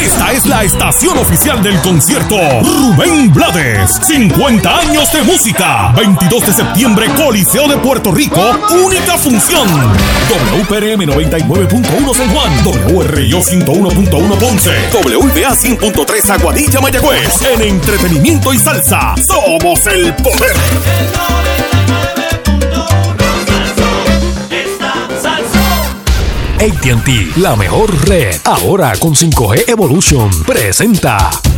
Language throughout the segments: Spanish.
Esta es la estación oficial del concierto Rubén Blades. 50 años de música. 22 de septiembre, Coliseo de Puerto Rico. Única función. WPRM 99.1 San Juan. WRIO 101.1 Ponce. WBA 100.3 Aguadilla Mayagüez. En entretenimiento y salsa. Somos el poder. ATT, la mejor red. Ahora con 5G Evolution. Presenta.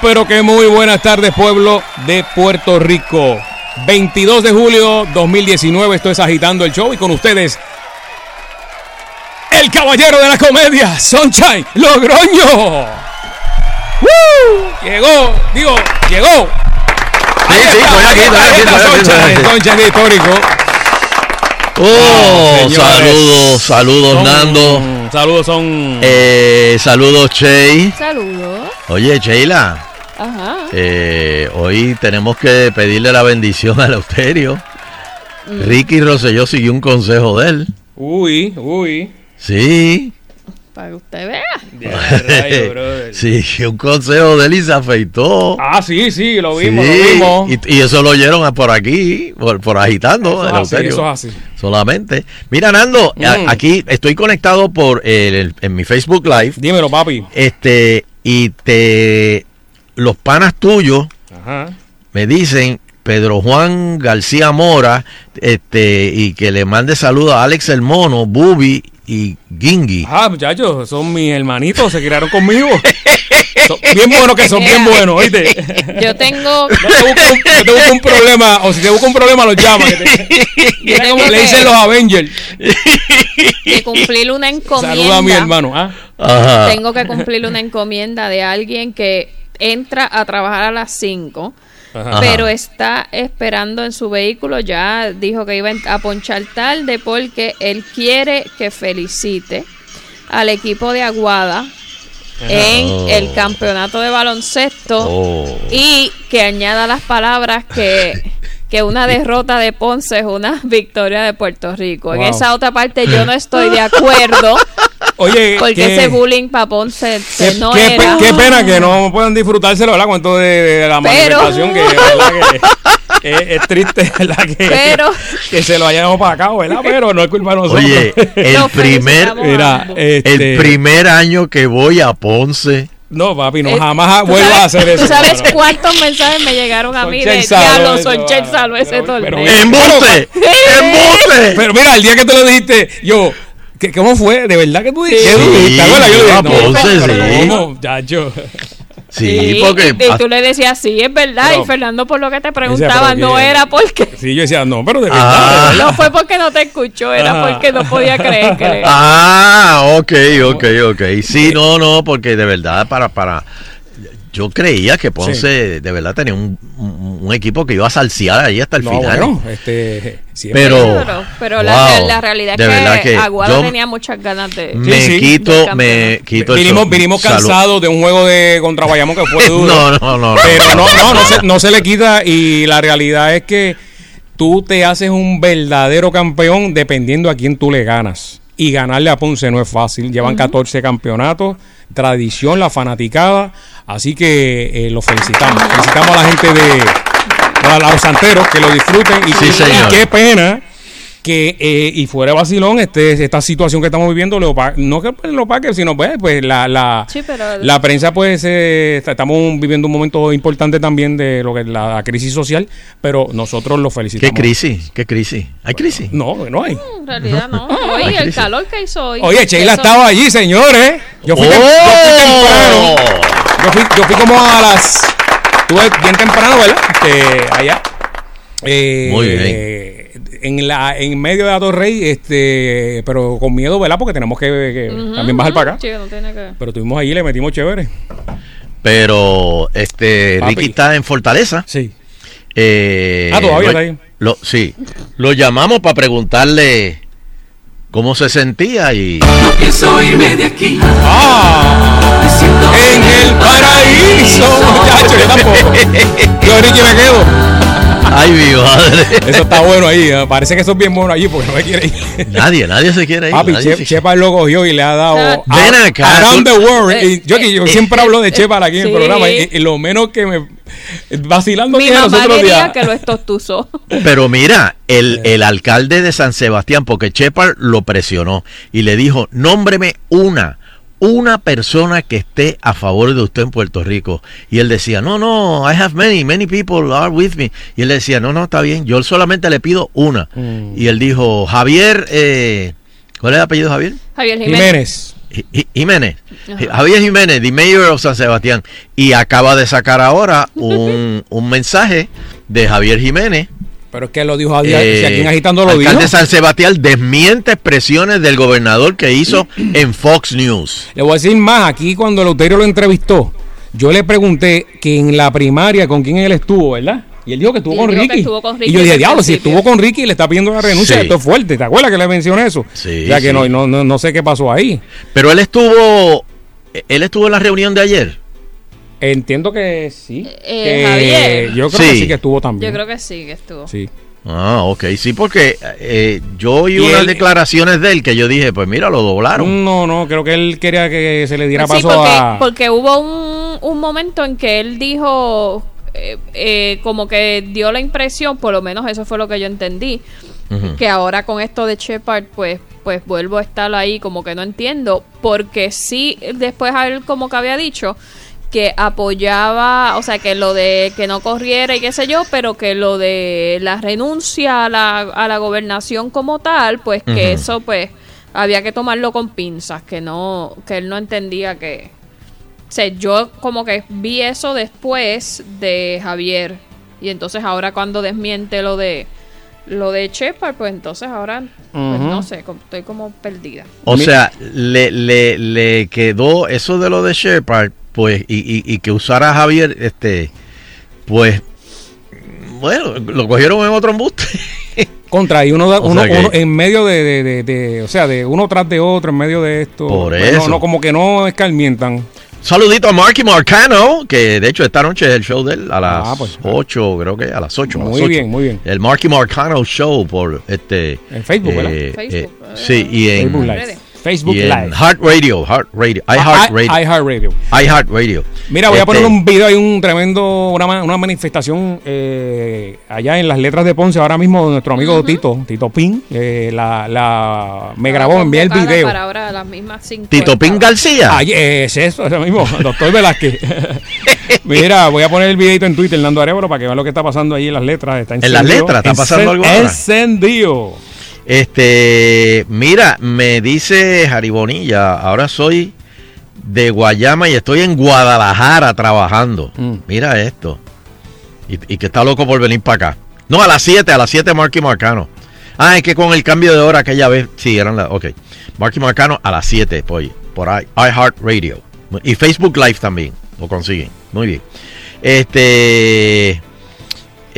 Pero que muy buenas tardes pueblo de Puerto Rico. 22 de julio 2019 esto es Agitando el Show y con ustedes el caballero de la comedia, Sunshine Logroño. ¡Woo! Llegó, digo, llegó. Sí, sí. Sunshine, histórico. Oh, saludos, saludos Son- Nando. Saludos son. Eh, saludos Chey. Saludos. Oye, Sheila, Ajá. eh, hoy tenemos que pedirle la bendición al Austerio. Ricky Rosselló siguió un consejo de él. Uy, uy. Sí. Para que usted vea. Sí, un consejo de él y se afeitó. Ah, sí, sí, lo vimos, Sí, lo vimos. Y, y eso lo oyeron por aquí, por, por agitando, Eso el así, Austerio. eso es así. Solamente. Mira, Nando, a- Mm. aquí estoy conectado por el- el- en mi Facebook Live. Dímelo, papi. Este, y te. Los panas tuyos Ajá. me dicen, Pedro Juan García Mora, este, y que le mande saludos a Alex el Mono, Bubi y Gingy. Ah, muchachos, son mis hermanitos, se criaron conmigo. Son bien buenos que son, bien buenos, ¿oíste? Yo tengo. No te busco un, no te busco un problema, o si te busco un problema, los llama. Mira le dicen los Avengers. que cumplir una encomienda. Saluda a mi hermano. ¿ah? Ajá. Tengo que cumplir una encomienda de alguien que entra a trabajar a las 5, Ajá. pero está esperando en su vehículo. Ya dijo que iba a ponchar tarde porque él quiere que felicite al equipo de Aguada en Oh. el campeonato de baloncesto Oh. y que añada las palabras que, que una derrota de Ponce es una victoria de Puerto Rico. En esa otra parte yo no estoy de acuerdo Oye, porque qué- ese bullying para Ponce no qué pe- era. qué pena que no puedan disfrutárselo, ¿verdad? Con esto de, de la Pero- manifestación, que, es, es triste, ¿verdad? Que, Pero- que se lo hayan para acá, ¿verdad? Pero no es culpa de nosotros. Oye, el primer. Mira, este, el primer año que voy a Ponce. No, papi, no Eh, jamás ¿tú vuelvas a hacer eso. ¿Tú sabes mano. cuántos mensajes me llegaron a mí de Diablo, ah, Saló ese pero- torneo? ¡Embuste! ¡Embuste! Pero mira, el día que tú lo dijiste, yo, ¿qué, ¿cómo fue? ¿De verdad que tú dijiste? Sí. ¿Qué tú dijiste? ¿Te acuerdas? Yo le dije, a no, Ponce, pero sí. ¿cómo? Chacho. Sí, porque. y, y tú le decías, sí, es verdad. Pero- y Fernando, por lo que te preguntaba, no ¿qué? era porque. Sí, yo decía, no, pero de verdad. Ah. de verdad. No fue porque no te escuchó, era Ajá. porque no podía creer que. Ah, ok, ok, ok. Sí, no, no, porque de verdad, para, para. Yo creía que Ponce de verdad tenía un, un- un equipo que iba a salsear ahí hasta el No, final. bueno, este. Pero- Pero, pero la, Wow, la realidad es que, que Aguada yo- tenía muchas ganas de. me Sí, sí. quito, me quito vinimos, eso. vinimos cansados de un juego de contra Bayamón que fue duro. No, no, no. no. Pero no, no, no se, no se le quita y la realidad es que tú te haces un verdadero campeón dependiendo a quién tú le ganas. Y ganarle a Ponce no es fácil. Llevan 14 campeonatos, tradición, la fanaticada. Así que eh, los felicitamos. Felicitamos a la gente de a los santeros que lo disfruten. Y, Sí, y- señor. y qué pena que eh, y fuera de vacilón este esta situación que estamos viviendo lo no que lo opaque sino pues, pues la la, Sí, pero- la prensa pues eh, estamos viviendo un momento importante también de lo que es la crisis social pero nosotros lo ¿Qué felicitamos crisis? ¿Qué crisis? ¿Hay crisis? no no hay En realidad no. Hoy Ay, el crisis. calor que hizo hoy. oye Sheila eso- estaba allí señores yo fui, tem- yo fui temprano ¡Oh! yo fui, yo fui como a las estuve bien temprano, ¿verdad? Este, allá. Eh, Muy bien. en la en medio de la Torrey, este, pero con miedo, ¿verdad? Porque tenemos que, que también bajar para acá. Sí, no tiene que... Pero estuvimos allí, le metimos chévere. Pero este Papi. Ricky está en Fortaleza. Sí. Eh, Ah, todavía lo- está ahí. lo- sí. Lo llamamos para preguntarle cómo se sentía y Pienso irme de aquí. ¡Ah! En el paraíso. Muchacho, yo tampoco. Yo, Ricky, me quedo. ay mi madre. Eso está bueno ahí. ¿eh? Parece que eso es bien bueno allí porque no me quiere ir. nadie, nadie se quiere ir. Papi, Che- se- Chepa lo cogió y le ha dado. Ven a- acá, around the world. Eh, Y yo, que yo eh, siempre hablo de Chepa aquí en el programa y, y lo menos que me vacilando Mi que los mamá quería días. que lo estostuzó. Pero mira, el, el alcalde de San Sebastián, porque Shepard lo presionó y le dijo, nómbreme una, una persona que esté a favor de usted en Puerto Rico. Y él decía, no, no, I have many, many people are with me. Y él decía, no, no, está bien, yo solamente le pido una. Mm. Y él dijo, Javier, eh, ¿cuál es el apellido de Javier? Javier Jiménez. Jiménez. Ajá. Javier Jiménez, the mayor of San Sebastián, y acaba de sacar ahora un, un mensaje de Javier Jiménez Pero es que lo dijo a día, eh, si aquí en agitando lo dijo. alcalde de San Sebastián desmiente expresiones del gobernador que hizo en Fox News. Le voy a decir más, aquí cuando Leuterio lo entrevistó, yo le pregunté que en la primaria con quién él estuvo, ¿verdad? Y él dijo que estuvo, con, dijo que Ricky. estuvo con Ricky Y yo dije, diablo, si principio". estuvo con Ricky y le está pidiendo la renuncia, Sí. esto es fuerte. ¿Te acuerdas que le mencioné eso? Sí, O sea que sí. no, no, no, no sé qué pasó ahí. Pero él estuvo, él estuvo en la reunión de ayer. Entiendo que sí. Eh, que Javier. Yo creo Sí. que sí que estuvo también. Yo creo que sí, que estuvo. Sí. Ah, ok, sí, porque eh, yo oí Y unas él- declaraciones de él que yo dije, pues mira, lo doblaron. No, no, creo que él quería que se le diera Pues Sí, paso porque, a... porque hubo un, un momento en que él dijo, eh, eh, como que dio la impresión, por lo menos eso fue lo que yo entendí, que ahora con esto de Shepard, pues, pues vuelvo a estar ahí como que no entiendo, porque sí, después a él como que había dicho que apoyaba, o sea, que lo de que no corriera y qué sé yo, pero que lo de la renuncia a la, a la gobernación como tal, pues que eso pues había que tomarlo con pinzas, que no, que él no entendía que, o sea, yo como que vi eso después de Javier. Y entonces ahora cuando desmiente lo de lo de Shepard, pues entonces ahora pues no sé, como- estoy como perdida. O sea, le, le, le quedó eso de lo de Shepard, pues, y, y, y que usara a Javier, este, pues, bueno, lo cogieron en otro embuste. Contra y uno, da- O uno, sea que- uno en medio de, de, de- de- o sea, de uno tras de otro, en medio de esto. Por Pues eso. No, no, como que no escarmientan. Saludito a Marky Marcano, que de hecho esta noche es el show de él a las Ah, pues. 8, creo que a las 8. a las Muy 8. bien, muy bien. El Marky Marcano Show por este. En Facebook, ¿verdad? Facebook, eh, eh, sí, y en, Facebook. Live. Facebook y en Live. Heart Radio, Heart Radio, iHeart Radio, iHeart Radio. Mira, voy a Este, poner un video, hay un tremendo, una, una manifestación eh, allá en las letras de Ponce, ahora mismo nuestro amigo Tito, Tito Pin, eh, la, la, me grabó, me envió el video. Para ahora las mismas cinco Tito Pin García. Ay, es eso, eso mismo, doctor Velázquez. Mira, voy a poner el videito en Twitter, Nando Arevalo, para que vean lo que está pasando ahí en las letras. Está las encendido. letras está pasando algo ahora? Encendido. Este, mira, me dice Jaribonilla, ahora soy de Guayama y estoy en Guadalajara trabajando. Mm. Mira esto. Y, y que está loco por venir para acá. No, a las 7, a las 7 Marky Marcano. Ah, es que con el cambio de hora aquella vez, sí, eran las, ok. Marky Marcano a las 7, pues, por iHeartRadio. Y Facebook Live también, lo consiguen. Muy bien. Este,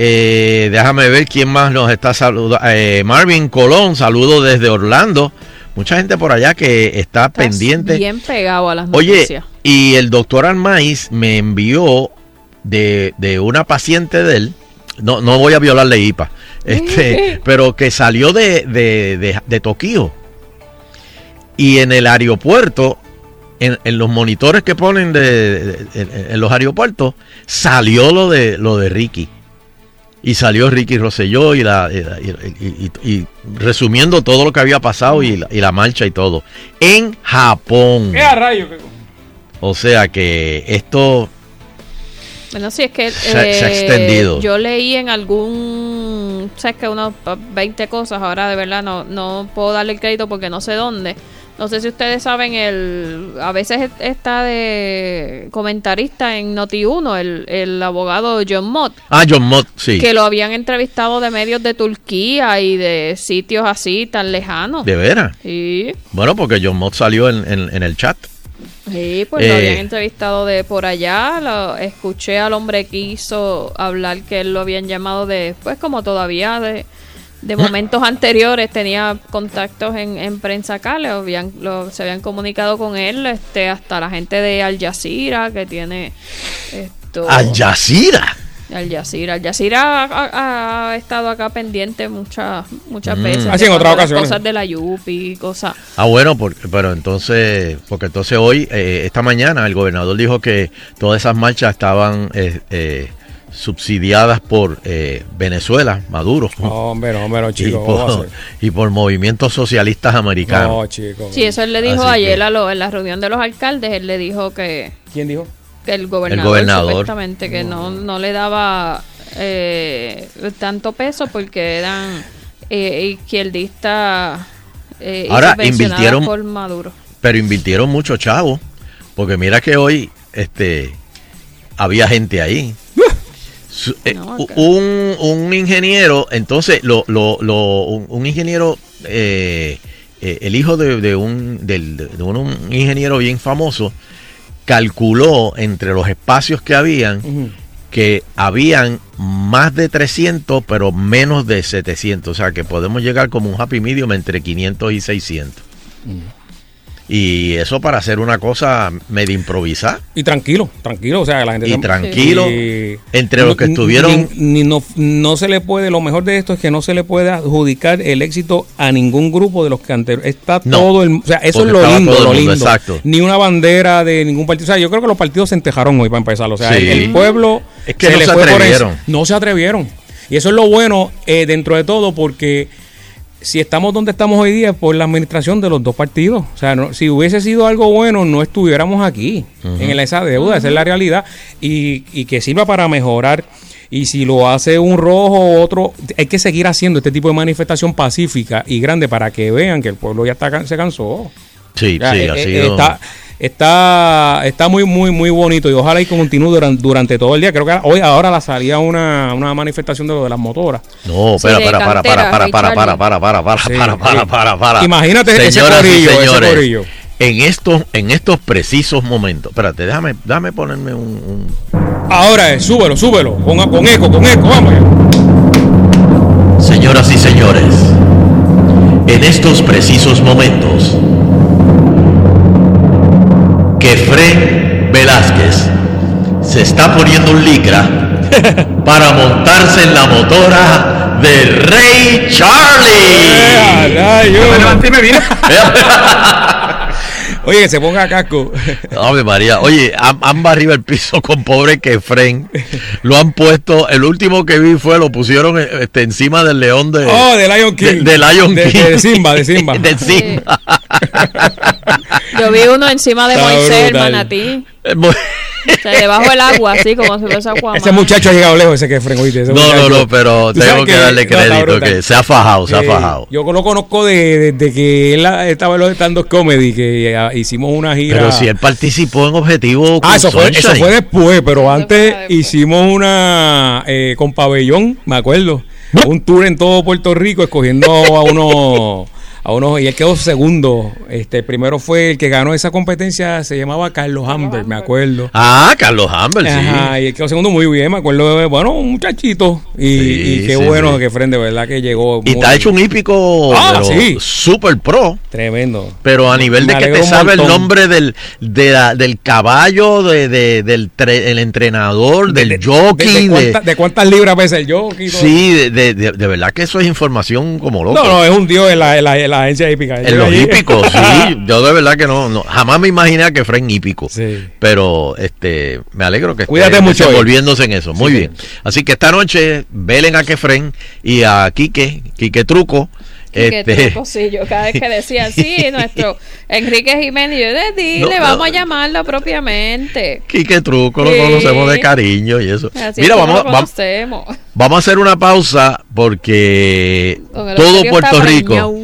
eh, déjame ver quién más nos está saludando. Eh, Marvin Colón, saludo desde Orlando. Mucha gente por allá que está Estás pendiente. Bien pegado a las Oye, noticias. y el doctor Armaiz me envió de, de una paciente de él, no, no voy a violarle IPA, este, pero que salió de, de, de, Tokio. Y en el aeropuerto, en, en los monitores que ponen de, en los aeropuertos, salió lo de lo de Ricky. Y salió Ricky Rosselló y, la, y, la- y- y- y resumiendo todo lo que había pasado y la, y la marcha y todo. En Japón. ¿Qué a rayo? O sea que esto Bueno, sí, es que Se- se ha eh, extendido. yo leí en algún, sé que unos 20 cosas, ahora de verdad no, no puedo darle el crédito porque no sé dónde, No sé si ustedes saben, el a veces está de comentarista en Noti1, el, el abogado John Mott, Ah, John Mott, sí. que lo habían entrevistado de medios de Turquía y de sitios así tan lejanos. ¿De veras? Sí, Bueno, porque John Mott salió en, en- en el chat. sí, pues lo Eh. habían entrevistado de por allá. Lo, escuché al hombre que hizo hablar que él lo habían llamado de, pues como todavía de, de momentos anteriores tenía contactos en, en prensa acá, le habían, lo- se habían comunicado con él, este hasta la gente de Al Jazeera que tiene esto. Al Jazeera. Al Jazeera. Al Jazeera ha, ha- ha estado acá pendiente muchas muchas Mm. veces. Así en otras ocasiones. Cosas de la Yupi, cosas. Ah, bueno, porque, pero entonces, porque entonces hoy, eh, esta mañana, el gobernador dijo que todas esas marchas estaban eh, eh, subsidiadas por eh, Venezuela, Maduro, Hombre, no, hombre, no, y, chico. ¿cómo va a por, ser? y por movimientos socialistas americanos. No, chico. Sí, eso él le dijo Así ayer que- a lo- en la reunión de los alcaldes, él le dijo que, ¿Quién dijo? que el gobernador, gobernador. supuestamente que no, no le daba eh, tanto peso porque eran eh, izquierdistas eh, Ahora, invirtieron- por Maduro. Pero invirtieron mucho chavo, porque mira que hoy, este, había gente ahí. Eh, No, un, un ingeniero, entonces, lo, lo, lo- un, un ingeniero, eh, eh, el hijo de, de un, del- de un, un ingeniero bien famoso, calculó entre los espacios que habían que habían más de 300, pero menos de 700. O sea, que podemos llegar como un happy medium entre 500 y 600. Y eso para hacer una cosa medio improvisada. Y tranquilo, tranquilo. O sea, la gente Y tranquilo, y- entre los que estuvieron- ni- ni no, no se le puede, lo mejor de esto es que no se le puede adjudicar el éxito a ningún grupo de los que antes. Está No, todo el. O sea, eso es lo lindo, el lo mundo, lindo. exacto. Ni una bandera de ningún partido. O sea, yo creo que los partidos se entejaron hoy para empezar. O sea, Sí. el, el pueblo. Es que no se fue por atrevieron. No se atrevieron. Y eso es lo bueno eh, dentro de todo porque si estamos donde estamos hoy día es por la administración de los dos partidos. O sea, no- si hubiese sido algo bueno, no estuviéramos aquí en esa deuda. Esa es la realidad. Y, y que sirva para mejorar. Y si lo hace un rojo o otro, hay que seguir haciendo este tipo de manifestación pacífica y grande para que vean que el pueblo ya está, can- se cansó. Sí, sí, eh, ha eh, sido. Está, está, está muy, muy, muy bonito y ojalá y continúe durante, durante todo el día. Creo que hoy, ahora la salía una, una manifestación de lo de las motoras. No, espera, espera, para, para, cantera, para, para, para, para, para, para, Sí, para, para, para, para. Imagínate ese Señoras y corillo, ese señores, corillo. En estos, en estos precisos momentos. Espérate, déjame, déjame ponerme un, un- Ahora es, súbelo, súbelo, con, con eco, con eco, vamos. Señoras y señores, en estos precisos momentos, que Fred Velázquez se está poniendo un licra para montarse en la motora de Rey Charlie. Oye, que se ponga casco. Ave María, oye, han, han barrido el piso con pobre Kefren. Lo han puesto, el último que vi fue, lo pusieron este, encima del león de. Oh, de Lion King. De, de Lion De- King. de Simba, de Simba. de Simba. Yo vi uno encima de Está Moisés, el brutal. manatí. Eh, O sea, debajo del agua, así como si fuese Aquaman. Ese muchacho ha llegado lejos, ese que fren, oíste. ese No, no, muchacho. no, pero tengo que darle crédito, que se ha fajado, se ha Eh, fajado. Yo lo conozco de- desde que él estaba en los stand-up comedy, que ah, hicimos una gira. Pero si él participó en Objetivo Ah, eso fue, eso fue después, pero antes después. hicimos una eh, con pabellón, me acuerdo. Un tour en todo Puerto Rico escogiendo a uno a uno y él quedó segundo. Este primero fue el que ganó esa competencia, se llamaba Carlos Hamber, me acuerdo. Ah, Carlos Humber, sí. Ajá, y él quedó segundo muy bien, me acuerdo, de- bueno, un muchachito. Y, Sí, y qué sí, bueno sí. que Fren de verdad que llegó. Y muy está hecho un hípico Ah, super pro. tremendo. Pero a nivel de que te sabe el nombre del, de la- del caballo, de, de- del tre- el entrenador, del De- de- jockey. de, de- cuánta- de cuántas libras pesa el jockey. sí, de, de- de- de verdad que eso es información como loco. No, no, es un dios en la, en la, en la agencia hípica. en los hípicos, sí. Yo de verdad que no, no jamás me imaginé que fuera en hípico. Sí. Pero este me alegro que Cuídate esté mucho hoy. desenvolviéndose en eso. Muy Sí, bien. Así que esta noche velen a Kefren y a Quique, Quique Truco. Que este, truco, sí, yo cada vez que decían, sí, nuestro Enrique Jiménez, yo de dile, No, no. vamos a llamarlo propiamente. Quique Truco, lo conocemos de cariño y eso. Así Mira, vamos, lo vamos, vamos a hacer una pausa porque todo Puerto Rico, preñado.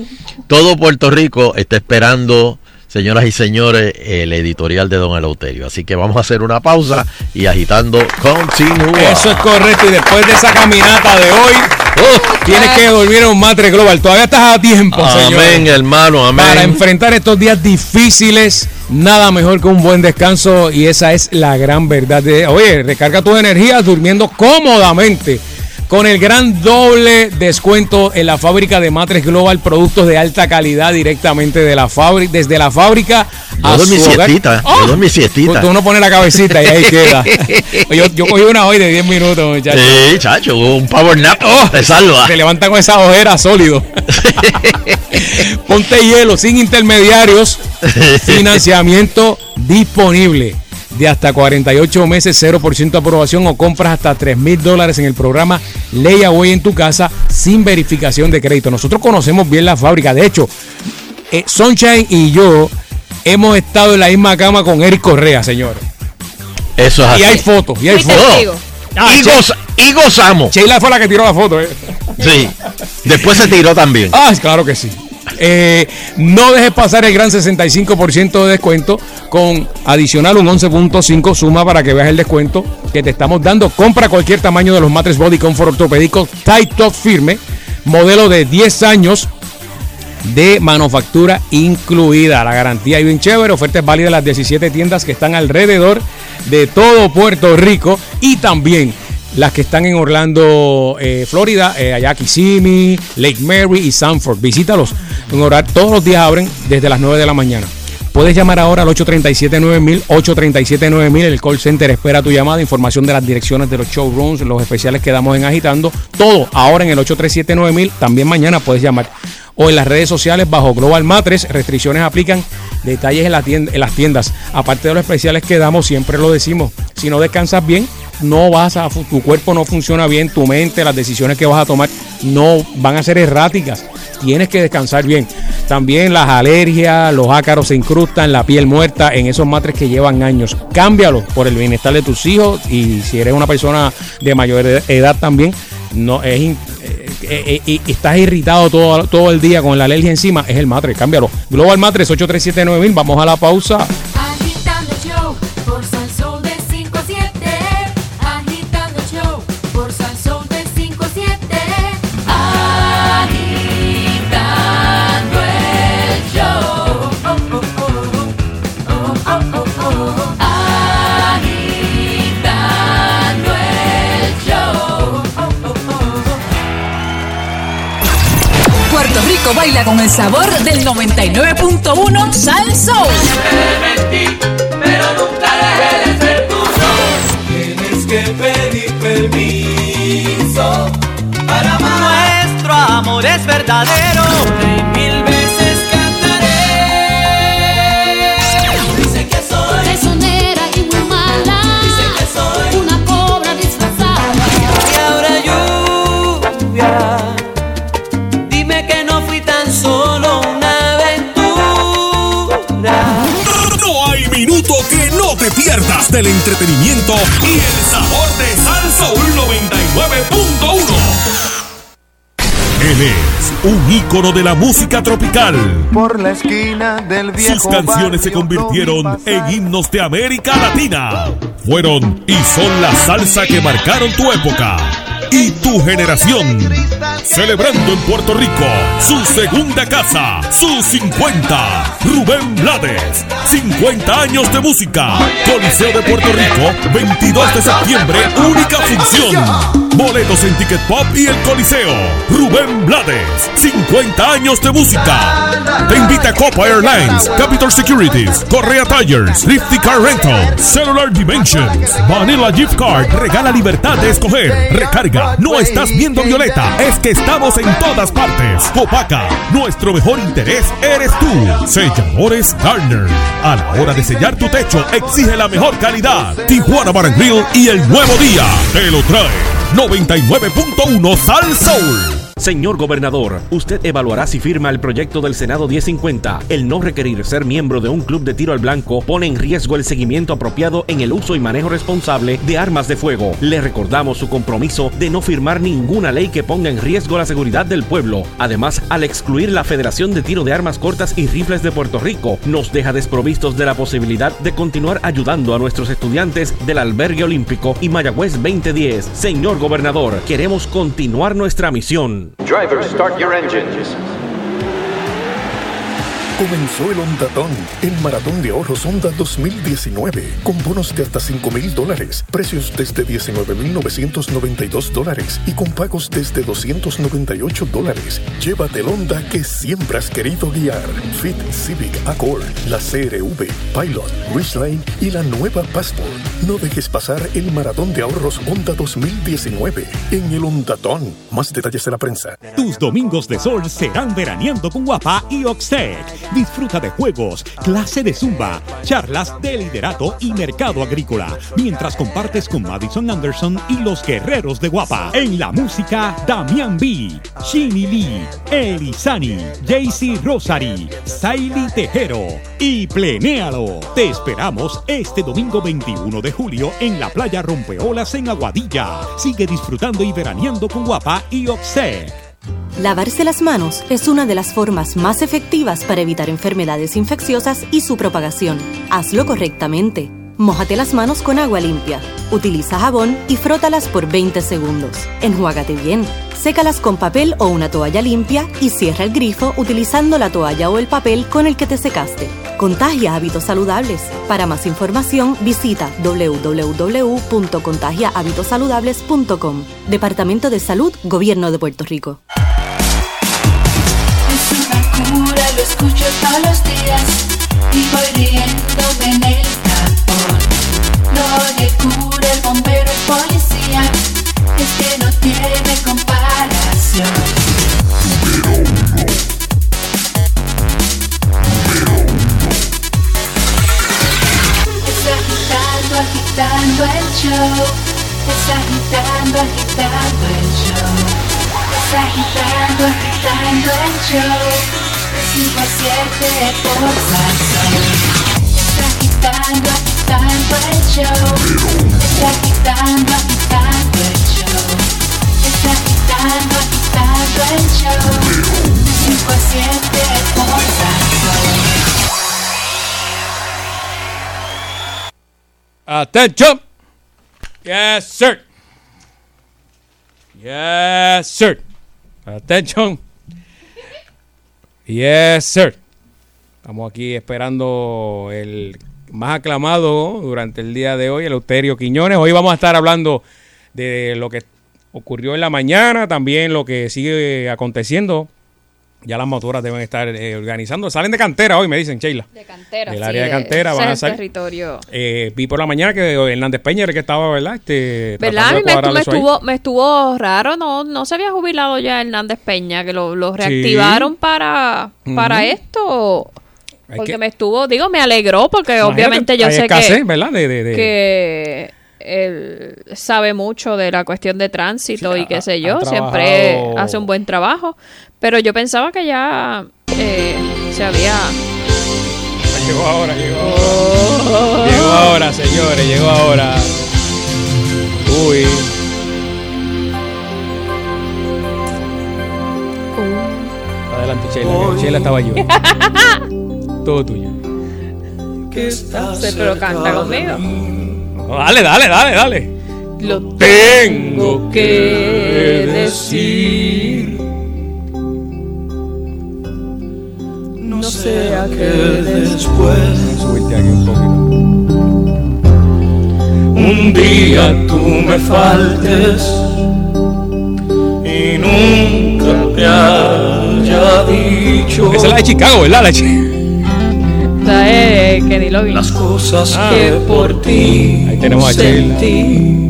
Todo Puerto Rico está esperando señoras y señores, el editorial de Don Eleuterio. Así que vamos a hacer una pausa y agitando continúa. Eso es correcto. Y después de esa caminata de hoy, oh, tienes que dormir en un matre global. Todavía estás a tiempo, señor. Amén, hermano, amén. Para enfrentar estos días difíciles, nada mejor que un buen descanso. Y esa es la gran verdad. De, oye, recarga tus energías durmiendo cómodamente con el gran doble descuento en la fábrica de Matres Global, productos de alta calidad directamente de la fábrica, desde la fábrica yo doy mi siestita, yo ¡Oh! mi siestita. Tú uno pone la cabecita y ahí queda. Yo, yo cogí una hoy de 10 minutos, muchachos. Sí, chacho, un power nap Oh, te salva. Te levanta con esa ojera sólido. Ponte hielo sin intermediarios. Financiamiento disponible de hasta 48 meses, 0% de aprobación o compras hasta 3 mil dólares en el programa Layaway en tu casa sin verificación de crédito. Nosotros conocemos bien la fábrica. De hecho, eh, Sunshine y yo hemos estado en la misma cama con Eric Correa, señor. Eso es así. Y hay fotos, y hay fotos. Ah, y, goza- y gozamos. Sheila fue la que tiró la foto, ¿eh? Sí. Después se tiró también. Ah, claro que sí. Eh, no dejes pasar el gran 65% de descuento con adicional un 11.5 suma para que veas el descuento que te estamos dando. Compra cualquier tamaño de los matres Body Comfort ortopédicos Tight Top firme, modelo de 10 años de manufactura incluida. La garantía y bien chévere. Ofertas válidas en las 17 tiendas que están alrededor de todo Puerto Rico y también las que están en Orlando, eh, Florida, eh, allá Lake Mary y Sanford. Visítalos. En horario, todos los días abren desde las 9 de la mañana. Puedes llamar ahora al 837-9000, 837-9000, el call center espera tu llamada, información de las direcciones de los showrooms, los especiales que damos en Agitando, todo ahora en el 837-9000, también mañana puedes llamar. O en las redes sociales bajo Global Matres, restricciones aplican, detalles en las tiendas. Aparte de los especiales que damos, siempre lo decimos, si no descansas bien, no vas a, tu cuerpo no funciona bien, tu mente, las decisiones que vas a tomar no van a ser erráticas. Tienes que descansar bien. También las alergias, los ácaros se incrustan, la piel muerta en esos matres que llevan años. Cámbialos por el bienestar de tus hijos y si eres una persona de mayor ed- edad también, no es eh, eh, eh, y estás irritado todo, todo el día con la alergia encima, es el matre, cámbialo. Global Matres 8379000, vamos a la pausa. Baila con el sabor del 99.1 Sal Soul. pero nunca dejé de ser. Tienes que pedir permiso para amar. Nuestro amor es verdadero del entretenimiento y el sabor de Salsa 99.1. Él es un ícono de la música tropical. por la esquina del viejo Sus canciones se convirtieron en himnos de América Latina. Fueron y son la salsa que marcaron tu época y tu generación. Celebrando en Puerto Rico su segunda casa, sus 50. Rubén Blades, 50 años de música. Coliseo de Puerto Rico, 22 de septiembre, única función. Boletos en Ticket Pop y el Coliseo. Rubén Blades, 50 años de música. Te invita Copa Airlines, Capital Securities, Correa Tires, Lifty Car Rental, Cellular Dimensions, Vanilla Gift Card. Regala libertad de escoger. Recarga. No estás viendo Violeta, es que estamos en todas partes. Copaca, nuestro mejor interés eres tú. Selladores Garner. A la hora de sellar tu techo, exige la mejor calidad. Tijuana Bar y el nuevo día. Te lo trae 99.1 Sal Soul. Señor gobernador, usted evaluará si firma el proyecto del Senado 1050. El no requerir ser miembro de un club de tiro al blanco pone en riesgo el seguimiento apropiado en el uso y manejo responsable de armas de fuego. Le recordamos su compromiso de no firmar ninguna ley que ponga en riesgo la seguridad del pueblo. Además, al excluir la Federación de Tiro de Armas Cortas y Rifles de Puerto Rico, nos deja desprovistos de la posibilidad de continuar ayudando a nuestros estudiantes del Albergue Olímpico y Mayagüez 2010. Señor gobernador, queremos continuar nuestra misión. Drivers, start your engines. Comenzó el Ondatón, el maratón de ahorros Honda 2019, con bonos de hasta 5 mil dólares, precios desde 19,992 dólares y con pagos desde 298 dólares. Llévate el Honda que siempre has querido guiar. Fit Civic Accord, la CRV, Pilot, Ridgeline y la nueva Passport. No dejes pasar el maratón de ahorros Honda 2019 en el Ondatón. Más detalles en la prensa. Tus domingos de sol serán veraneando con Guapa y Oxtec. Disfruta de juegos, clase de zumba, charlas de liderato y mercado agrícola, mientras compartes con Madison Anderson y los guerreros de Guapa. En la música, Damian B, Shinny Lee, Elizani, JC Rosary, Saily Tejero y Plenéalo. Te esperamos este domingo 21 de julio en la playa Rompeolas en Aguadilla. Sigue disfrutando y veraneando con Guapa y Oxec. Lavarse las manos es una de las formas más efectivas para evitar enfermedades infecciosas y su propagación. Hazlo correctamente. Mójate las manos con agua limpia. Utiliza jabón y frótalas por 20 segundos. Enjuágate bien. Sécalas con papel o una toalla limpia y cierra el grifo utilizando la toalla o el papel con el que te secaste. Contagia hábitos saludables. Para más información visita www.contagiahabitosaludables.com. Departamento de Salud, Gobierno de Puerto Rico. Es una cura, lo escucho todos los días y voy riéndome en el tapón. No le cura el bombero, el policía, es que no tiene comparación. Es agitando, agitando el show. Es agitando, agitando el show. Es agitando, agitando el show. De 5 a 7 por Salsón. Es agitando, agitando el show. Es agitando, agitando el show. Es agitando, agitando el show. De 5 a 7 por Salsón. Attention. Yes, sir. Yes, sir. Attention. Yes, sir. Estamos aquí esperando el más aclamado durante el día de hoy, el Euterio Quiñones. Hoy vamos a estar hablando de lo que ocurrió en la mañana, también lo que sigue aconteciendo. Ya las motoras deben estar eh, organizando. Salen de cantera hoy, me dicen, Sheila. De cantera. Del sí, área de cantera van a salir. territorio. Eh, vi por la mañana que Hernández Peña era el que estaba, ¿verdad? Este, ¿Verdad? A mí me, me estuvo, me estuvo raro, no, no se había jubilado ya Hernández Peña, que lo, lo reactivaron para, para esto. Hay Porque que- me estuvo, digo, me alegró, porque Imagínate, obviamente yo sé escasez, que, ¿verdad? De- de- que él sabe mucho de la cuestión de tránsito y qué sé yo, siempre hace un buen trabajo. Pero yo pensaba que ya eh, se había... Llegó ahora, llegó ahora. Llegó ahora, señores, llegó ahora. Uy. Adelante, Sheila. que Sheila estaba yo. Todo tuyo. Sí, pero canta conmigo. Dale, dale, dale, dale. Lo tengo que decir. No sea que después un día tú me faltes y nunca te haya dicho Esa es la de Chicago, ¿verdad? La de es Kenny Loggins. las cosas Ah. que por ti Ahí tenemos a Sheila. sentí.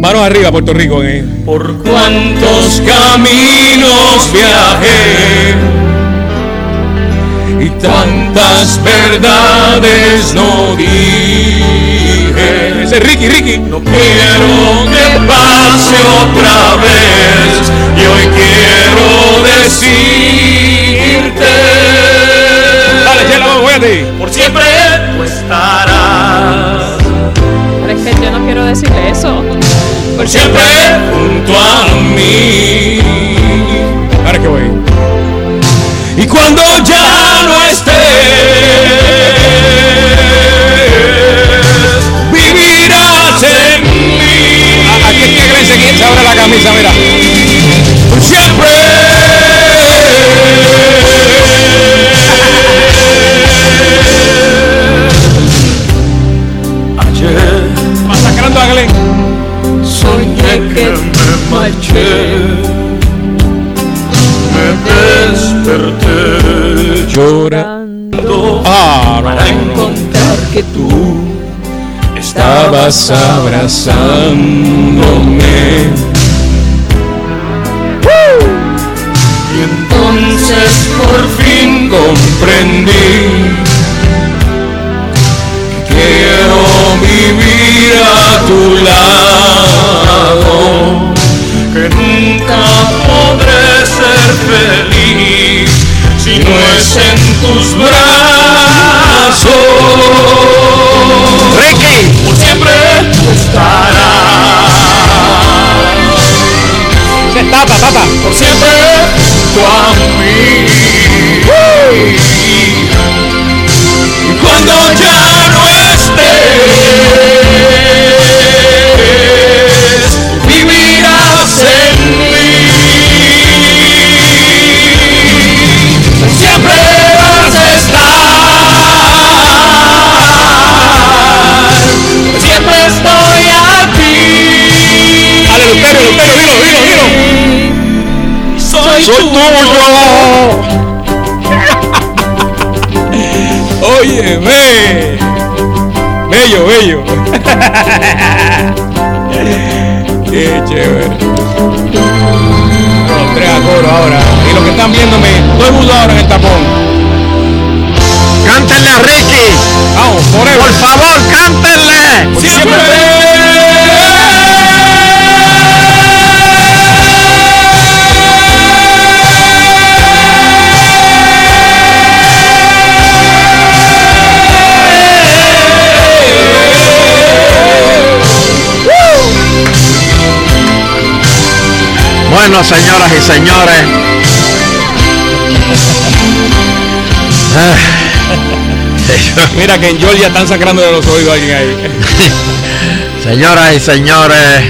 Manos arriba, Puerto Rico. eh. Por cuántos caminos viajé tantas verdades no dije. Ese es Ricky, Ricky. No quiero que pase otra vez Y hoy quiero decirte. Dale, Chela, vamos, voy a ti. Por siempre tú estarás. Pero es que yo no quiero decirle eso. Por siempre junto a mí. Ahora que voy. Y cuando ya no estés, vivirás en mí. Aquí es que Glenn se, se abre la camisa, mira. Siempre. Abrazándome. Y entonces por fin comprendí que quiero vivir a tu lado, que nunca podré ser feliz si no es en tus brazos. Ricky, estarás. Se tapa, tapa. Por siempre tú a mí. Y cuando ya no estés, Dale, Lutero, Lutero, dilo, dilo, dilo. Soy, Soy tuyo. Óyeme. Bello, bello. Qué chévere. Los tres a coro ahora. Y los que están viéndome, todo el mundo ahora en el tapón. Cántenle a Ricky. Vamos, por Por favor, cántenle. Bueno, señoras y señores. Ah. Mira que en Georgia están sacando de los oídos a alguien ahí. Señoras y señores,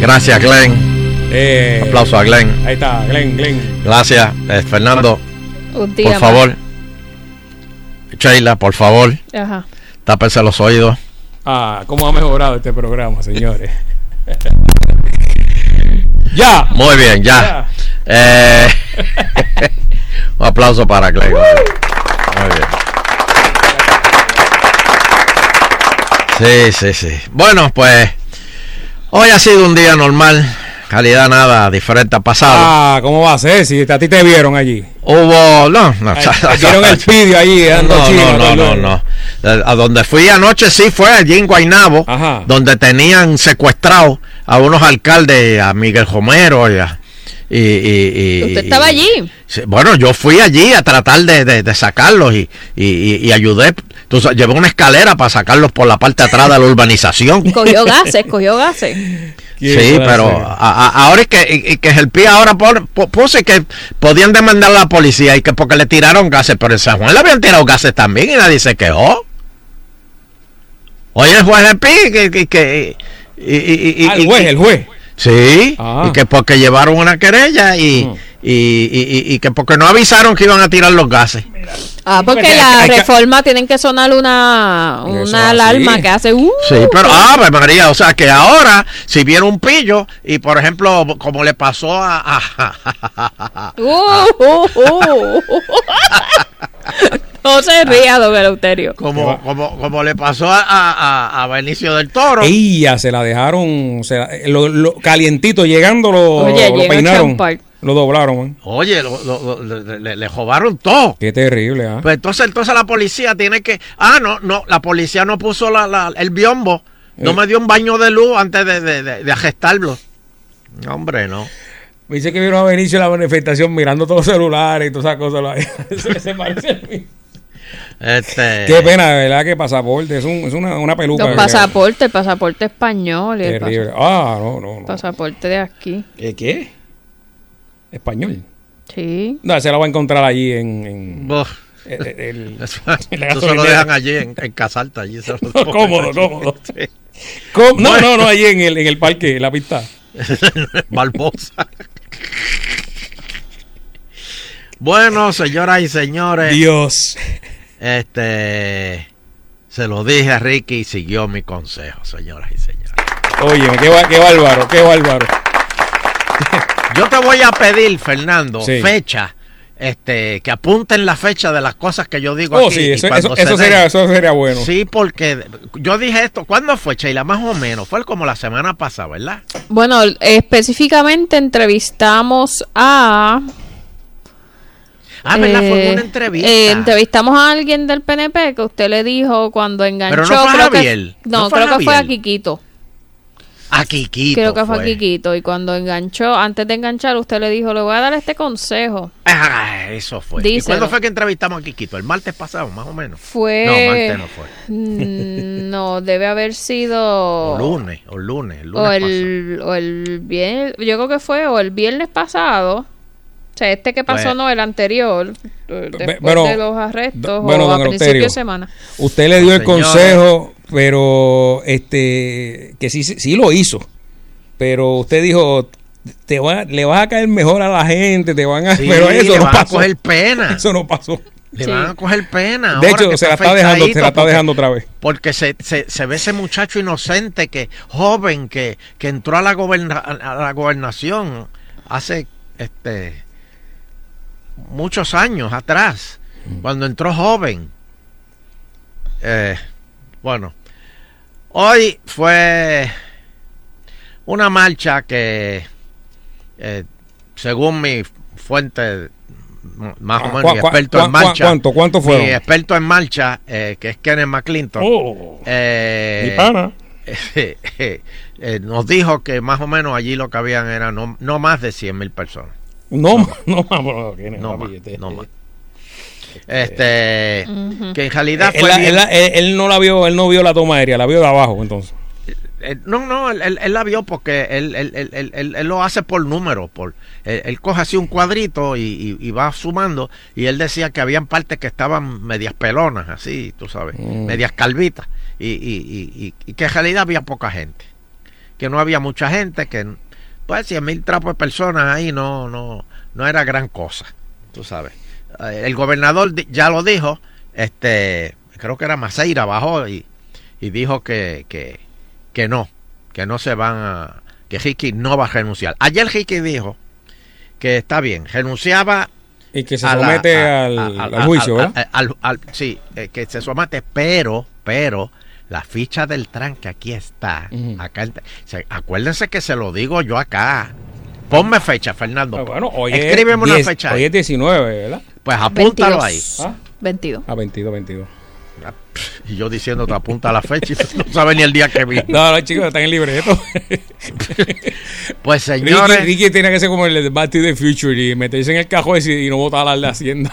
gracias Glenn. Eh, Aplauso a Glenn. Ahí está, Glenn, Glenn. Gracias, eh, Fernando. Un día Por más. favor. Sheila, por favor, Ajá. tápese los oídos. Ah, cómo ha mejorado este programa, señores. ya. Muy bien, ya. Eh, un aplauso para Glenn. Muy bien. Sí, sí, sí. Bueno, pues hoy ha sido un día normal. Calidad nada diferente al pasado. Ah, ¿cómo va a ser? Si a ti te vieron allí. Hubo, no, no. Dieron el pidio allí No, chino, no, no, no, no. A donde fui anoche sí fue allí en Guaynabo, donde tenían secuestrados a unos alcaldes, a Miguel Romero y a- y, y- y- ¿Usted estaba allí? Bueno, yo fui allí a tratar de, de- de sacarlos y, y- y- y ayudé. Entonces, llevé una escalera para sacarlos por la parte de atrás de la urbanización. Cogió gases, cogió gases. Sí, pero a- a- ahora es que, y- y que el PIA ahora pu- puse que podían demandar a la policía y que porque le tiraron gases, pero en San Juan le habían tirado gases también y nadie se quejó. Oye, el juez del PI que... que, que- y- y- y- Ah, el juez, y- el juez. Sí, Ah. y que porque llevaron una querella y, y, y- y- y que porque no avisaron que iban a tirar los gases. Ah, porque la reforma tienen que sonar una, una alarma que hace uh, Sí, pero, ah, pues María, o sea que ahora, si viene un pillo, y por ejemplo, como le pasó a. a- uh, uh, uh. no se ría, don Eleuterio. como, como, como le pasó a, a, a Benicio del Toro. Ella se la dejaron, se la- lo, lo- calientito, llegando lo, Oye, lo llega peinaron. Lo doblaron. Oye, lo- lo- lo- le, le- jodaron todo. Qué terrible, ¿ah? Pues entonces, entonces la policía tiene que. Ah, no, no, la policía no puso la, la- el biombo. No Eh. me dio un baño de luz antes de, de, de, de agestarlo. Hombre, no. Me dice que vieron a Benicio en la manifestación mirando todos los celulares y todas esas cosas. se, se parece a mí. Este, Qué pena, de verdad que pasaporte. Es, un, es una, una peluca. Los pasaportes, el pasaporte español. el Terrible. Ah, no, no, no. Pasaporte de aquí. ¿Eh, ¿Qué? Español. Sí. No, se lo va a encontrar allí en. en el- el- Eso, la se lo dejan allí en, en Casalta. Allí se lo cómodo, allí. cómodo. Sí. ¿Cómo? No, Bueno. no, no, allí en el, en el parque, en la pista. Barbosa. Bueno, señoras y señores. Dios. Este. Se lo dije a Ricky y siguió mi consejo, señoras y señores. Oye, qué, qué bárbaro, qué bárbaro. Yo te voy a pedir, Fernando, Sí. fecha. Este, que apunten la fecha de las cosas que yo digo Oh, aquí. sí, eso, cuando eso, se eso den- sería, eso sería bueno. Sí, porque yo dije esto. ¿Cuándo fue, Sheila? Más o menos. Fue como la semana pasada, ¿verdad? Bueno, específicamente entrevistamos a. Ah, ¿verdad? Fue eh, una entrevista. eh, entrevistamos a alguien del PNP que usted le dijo cuando enganchó. Pero no fue creo que- Javier, no, no fue creo que fue a Javier. A Kikito. Creo que fue a Kikito. Y cuando enganchó, antes de enganchar, usted le dijo: Le voy a dar este consejo. Ah, eso fue. ¿Y Díselo. cuándo fue que entrevistamos a Kikito? El martes pasado, más o menos. Fue. No, martes no fue. No, debe haber sido. O lunes, o lunes, el lunes o el, o el viernes, yo creo que fue o el viernes pasado. O sea, este que pasó Pues- no, el anterior, después pero- de los arrestos bueno, o a don principio de semana. Usted le dio No, el señores. consejo, pero este que sí, sí lo hizo. Pero usted dijo, te va, le vas a caer mejor a la gente, te van a... Sí, pero eso le no van a pasó. coger pena. Eso no pasó. Le Sí. van a coger pena. De ahora hecho, que se la está dejando, se la está porque- dejando otra vez. Porque se, se, se ve ese muchacho inocente, que joven, que, que entró a la, goberna- a la gobernación hace este muchos años atrás, cuando entró joven. Eh, bueno, hoy fue una marcha que, eh, según mi fuente, más o menos ¿Cuá- mi experto en marcha, cuánto- cuánto fueron? mi experto en marcha, eh, que es Kenneth McClinton, Oh, eh, mi pana. eh, nos dijo que más o menos allí lo que habían era no, no más de 100 mil personas. No, no, no, no, que No más, este- Ujú. que en realidad Él, fue bien- él la- él- él no la vio, él no vio la toma aérea, la vio de abajo, entonces. Eh, no, no, él, él- él la vio porque él, él- él- él- él- él lo hace por número. Por, él, él coge así un cuadrito y, y- y va sumando. Y él decía que habían partes que estaban medias pelonas, así, tú sabes, Mm. medias calvitas. Y, y- y- y- y que en realidad había poca gente. Que no había mucha gente, que pues 100 mil trapos de personas ahí no, no, no era gran cosa, tú sabes. Eh, el gobernador ya lo dijo, este, creo que era Maceira, bajó y, y dijo que, que, que no, que no se van a, que Ricky no va a renunciar. Ayer Ricky dijo que está bien, renunciaba Y que se la- somete a- al, a- al juicio, ¿verdad? a- al- al- sí, eh, que se somete, pero, pero, la ficha del tranque aquí está. Acá en- se- acuérdense que se lo digo yo acá. Ponme fecha, Fernando. Ah, bueno, hoy es, una 10, fecha. hoy es 19, ¿verdad? Pues apúntalo 22. ahí. ¿Ah? 22. A 22, 22. Y yo diciéndote apunta la fecha y no sabes ni el día que vi. No, no, chicos, están en libreto. Pues Ricky, señores, Ricky tiene que ser como el de Back to the Future y meterse en el cajón y, y no votar a la hacienda.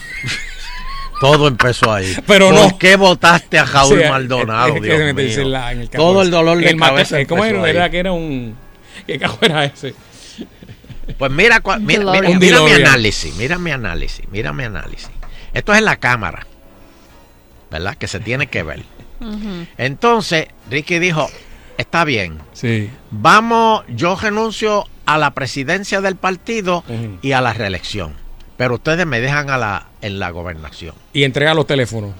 todo empezó ahí. Pero ¿Por no. qué votaste a Raúl Sí, es- Maldonado, es que Dios mío? en la- en el cajón. Todo el dolor de El mate- cabeza ¿Cómo era? ahí. Era que era un... ¿Qué cajón era ese? Pues mira, cua- mira, mi análisis, mira mi análisis, mira mi análisis. Esto es en la cámara, ¿verdad? Que se tiene que ver. Entonces, Ricky dijo, está bien, Sí. vamos, yo renuncio a la presidencia del partido y a la reelección, pero ustedes me dejan a la, en la gobernación. Y entrega los teléfonos.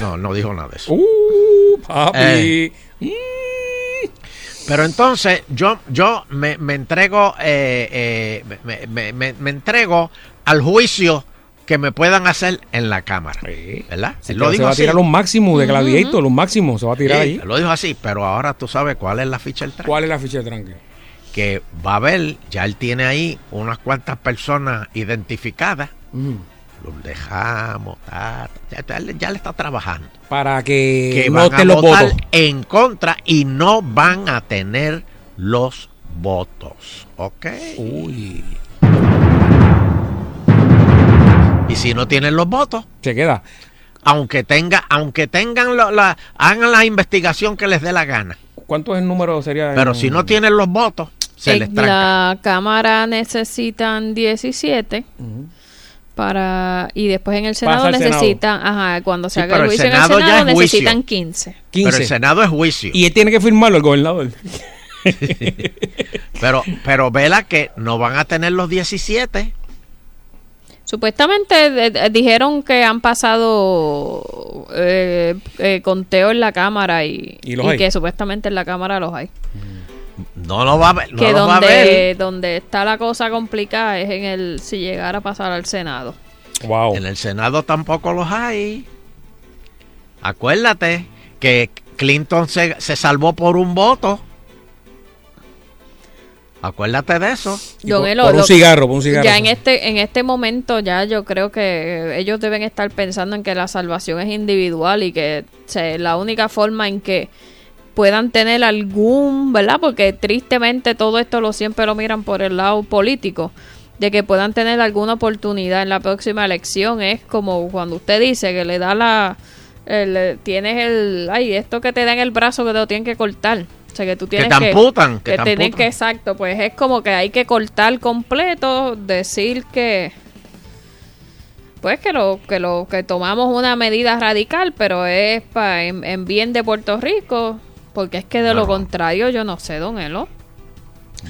No, no dijo nada de eso. Uh, papi. Eh. Mm. Pero entonces yo, yo me, me entrego, eh, eh, me, me- me- me entrego al juicio que me puedan hacer en la cámara. Sí. ¿Verdad? Sí, lo se dijo va a tirar los máximos de Gladiator, los máximos se va a tirar Sí, ahí. Lo dijo así, pero ahora tú sabes cuál es la ficha del tranque. ¿Cuál es la ficha de tranque? Que va a haber, ya él tiene ahí unas cuantas personas identificadas. Los dejamos, ta, ya, ya le- ya le está trabajando. Para que, que no van a estén los votar votos. en contra y no van a tener los votos. ¿Ok? Uy. Y si no tienen los votos, Se queda. aunque tenga, aunque tengan lo- la, hagan la investigación que les dé la gana. ¿Cuánto es el número? Sería Pero en- si no tienen los votos, se les En tranca. la Cámara necesitan 17 para y después en el Senado necesitan, ajá, cuando se haga el el juicio en el Senado necesitan 15. 15. Pero el Senado es juicio. Y él tiene que firmarlo, el gobernador. Pero, pero vela que no van a tener los 17. Supuestamente eh, eh, dijeron que han pasado eh, eh, conteo en la Cámara y, Y que supuestamente en la Cámara los hay. No lo va a ver. No que lo va a donde, ver. donde está la cosa complicada es en el si llegara a pasar al Senado. Wow. En el Senado tampoco los hay. Acuérdate que Clinton se, se salvó por un voto. Acuérdate de eso. Don por- Elo, por un lo- cigarro, por un cigarro. Ya en este, en este momento ya yo creo que ellos deben estar pensando en que la salvación es individual y que se- la única forma en que puedan tener algún, ¿verdad? Porque tristemente todo esto lo siempre lo miran por el lado político, de que puedan tener alguna oportunidad en la próxima elección es como cuando usted dice que le da la el- tienes el ay, esto que te da en el brazo que te lo tienen que cortar. O sea, que tú tienes te amputan, que que te que exacto, pues es como que hay que cortar completo, decir que pues que lo que lo que tomamos una medida radical, pero es pa, en, en bien de Puerto Rico, porque es que de lo No. contrario yo no sé, don Elo.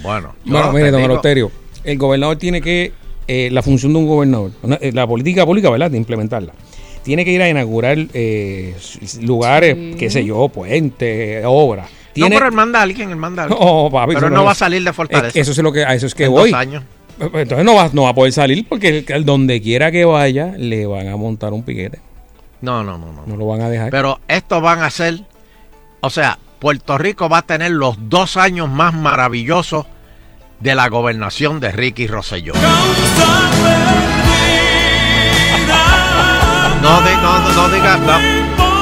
Bueno, Bueno, te mire, don Eleuterio, el gobernador tiene que, eh, la función de un gobernador, una- eh, la política pública, ¿verdad? De implementarla. Tiene que ir a inaugurar eh, lugares, Sí. qué sé yo, puentes, obras. No, Tiene, pero él manda a alguien, él manda a alguien. No, papi, pero no no va a salir de es- Fortaleza. eso es lo que, a eso es que en voy. dos años. Entonces no va, no va a poder salir porque el- el donde quiera que vaya le van a montar un piquete. No, no, no, no. No lo van a dejar. Pero estos van a ser, o sea, Puerto Rico va a tener los dos años más maravillosos de la gobernación de Ricky Rosselló. No, no, no, no diga, no.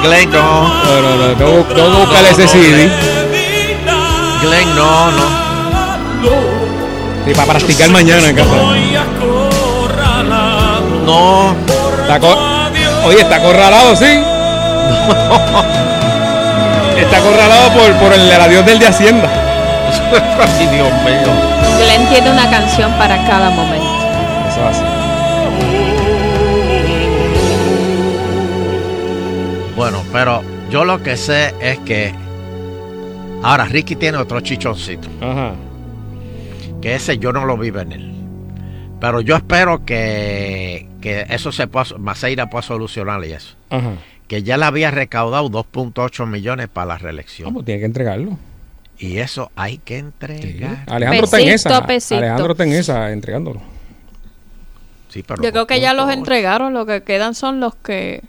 Glenn, no. No, no, no, no, no buscarle ese CD. Glenn, no, no. Sí, para practicar mañana en casa. No. Está Oye, está acorralado, sí. Está acorralado por, por el adiós del de Hacienda. Ay, Dios mío. Glenn tiene una canción para cada momento. Eso es así. Bueno, pero yo lo que sé es que ahora Ricky tiene otro chichoncito. Ajá. Que ese yo no lo vi venir. Pero yo espero que, que eso se pueda, Maceira pueda solucionar y eso. Ajá. Que ya le había recaudado 2.8 millones para la reelección. Pues tiene que entregarlo. Y eso hay que entregar. Alejandro está en Pesito, esa. pesito. Alejandro está en esa, entregándolo. Sí, pero Yo creo que ya los 2.8. entregaron, lo que quedan son los que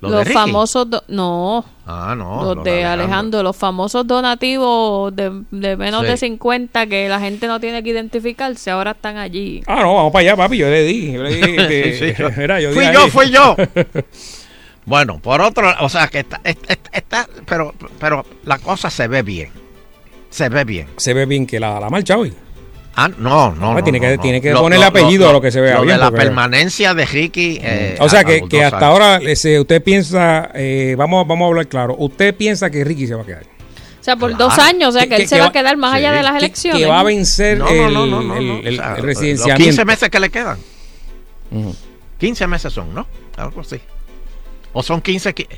¿Los de los Ricky? famosos do- no, Ah, no. los los de Alejandro. los famosos donativos de, de menos Sí. de 50 que la gente no tiene que identificarse, ahora están allí. Ah, no, vamos para allá, papi. Yo le di. Yo le di. este, Sí, yo- mira, yo di fui yo, fui yo. Bueno, por otro lado, o sea que está, está, está- pero, pero la cosa se ve bien. Se ve bien. Se ve bien que la, la marcha hoy. Ah, no, no. Hombre, no, tiene no, que- no. tiene que ponerle apellido a lo que se vea lo bien, de la porque- permanencia de Ricky. eh, o sea que, que hasta ahora ese, usted piensa, eh, vamos, vamos a hablar claro, usted piensa que Ricky se va a quedar. O sea, por Claro. dos años, o sea, Que- que, que- él se que va va- a quedar más allá de las elecciones. Que va a vencer el, el- el- O sea, el los residenciamiento. 15 meses que le quedan. Ujú. 15 meses son, ¿no? Algo así. O son 15. qui-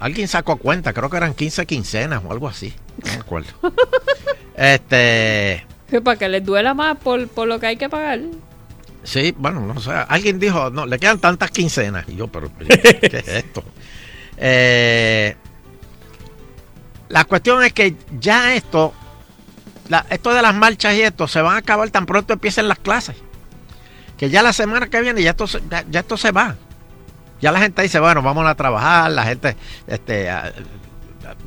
Alguien sacó cuenta, creo que eran 15 quincenas o algo así. No me acuerdo. este. Que Para que les duela más por, por lo que hay que pagar. Sí, bueno, no sé. Alguien dijo, no, le quedan tantas quincenas. Y yo, pero, ¿qué es esto? Eh, la cuestión es que ya esto, la- esto de las marchas y esto, se van a acabar tan pronto empiecen las clases. Que ya la semana que viene ya esto, ya, ya esto se va. Ya la gente dice, bueno, vamos a trabajar, la gente este,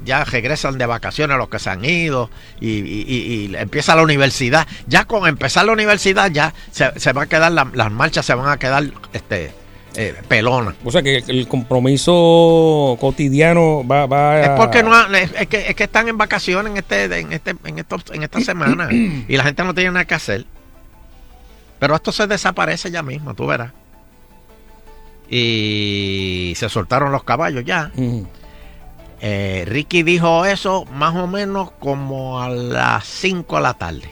ya regresan de vacaciones los que se han ido y, y- empieza la universidad. Ya con empezar la universidad ya se, se va a quedar, la- las marchas se van a quedar este, eh, pelona. O sea que el compromiso cotidiano va, va a- Es porque no ha- es, es que, es que están en vacaciones en este, en este, en estos, en esta semana y la gente no tiene nada que hacer. Pero esto se desaparece ya mismo, tú verás. Y se soltaron los caballos ya. Ujú. Eh, Ricky dijo eso más o menos como a las 5 de la tarde.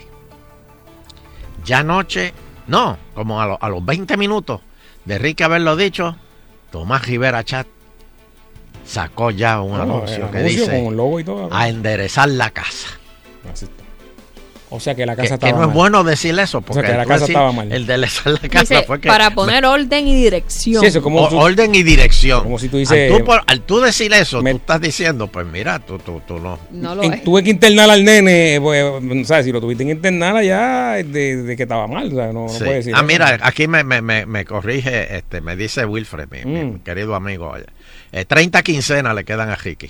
Ya anoche, no, como a, lo- a los 20 minutos de Ricky haberlo dicho, Tomás Rivera Chat sacó ya un Ah, anuncio que anuncio dice a enderezar la casa. Así. O sea que la Que, casa que estaba no es bueno decir eso, porque que la casa decir estaba mal. el de la casa Dice, fue que para poner orden y dirección. Sí, eso como O- tú- orden y dirección. Como si tú dices- al, tú, por- al tú decir eso, Me- tú estás diciendo, pues mira, tú, tú, tú no. No lo En- es. tuve que internar al nene, pues, ¿sabes? Si lo tuviste que internar allá, de, de que estaba mal, o sea, no, no Sí. puede decir. ah, eso. mira, aquí me, me, me, me corrige, este, me dice Wilfred, mi, mi Mm. querido amigo. oye, eh, 30 quincenas le quedan a Ricky.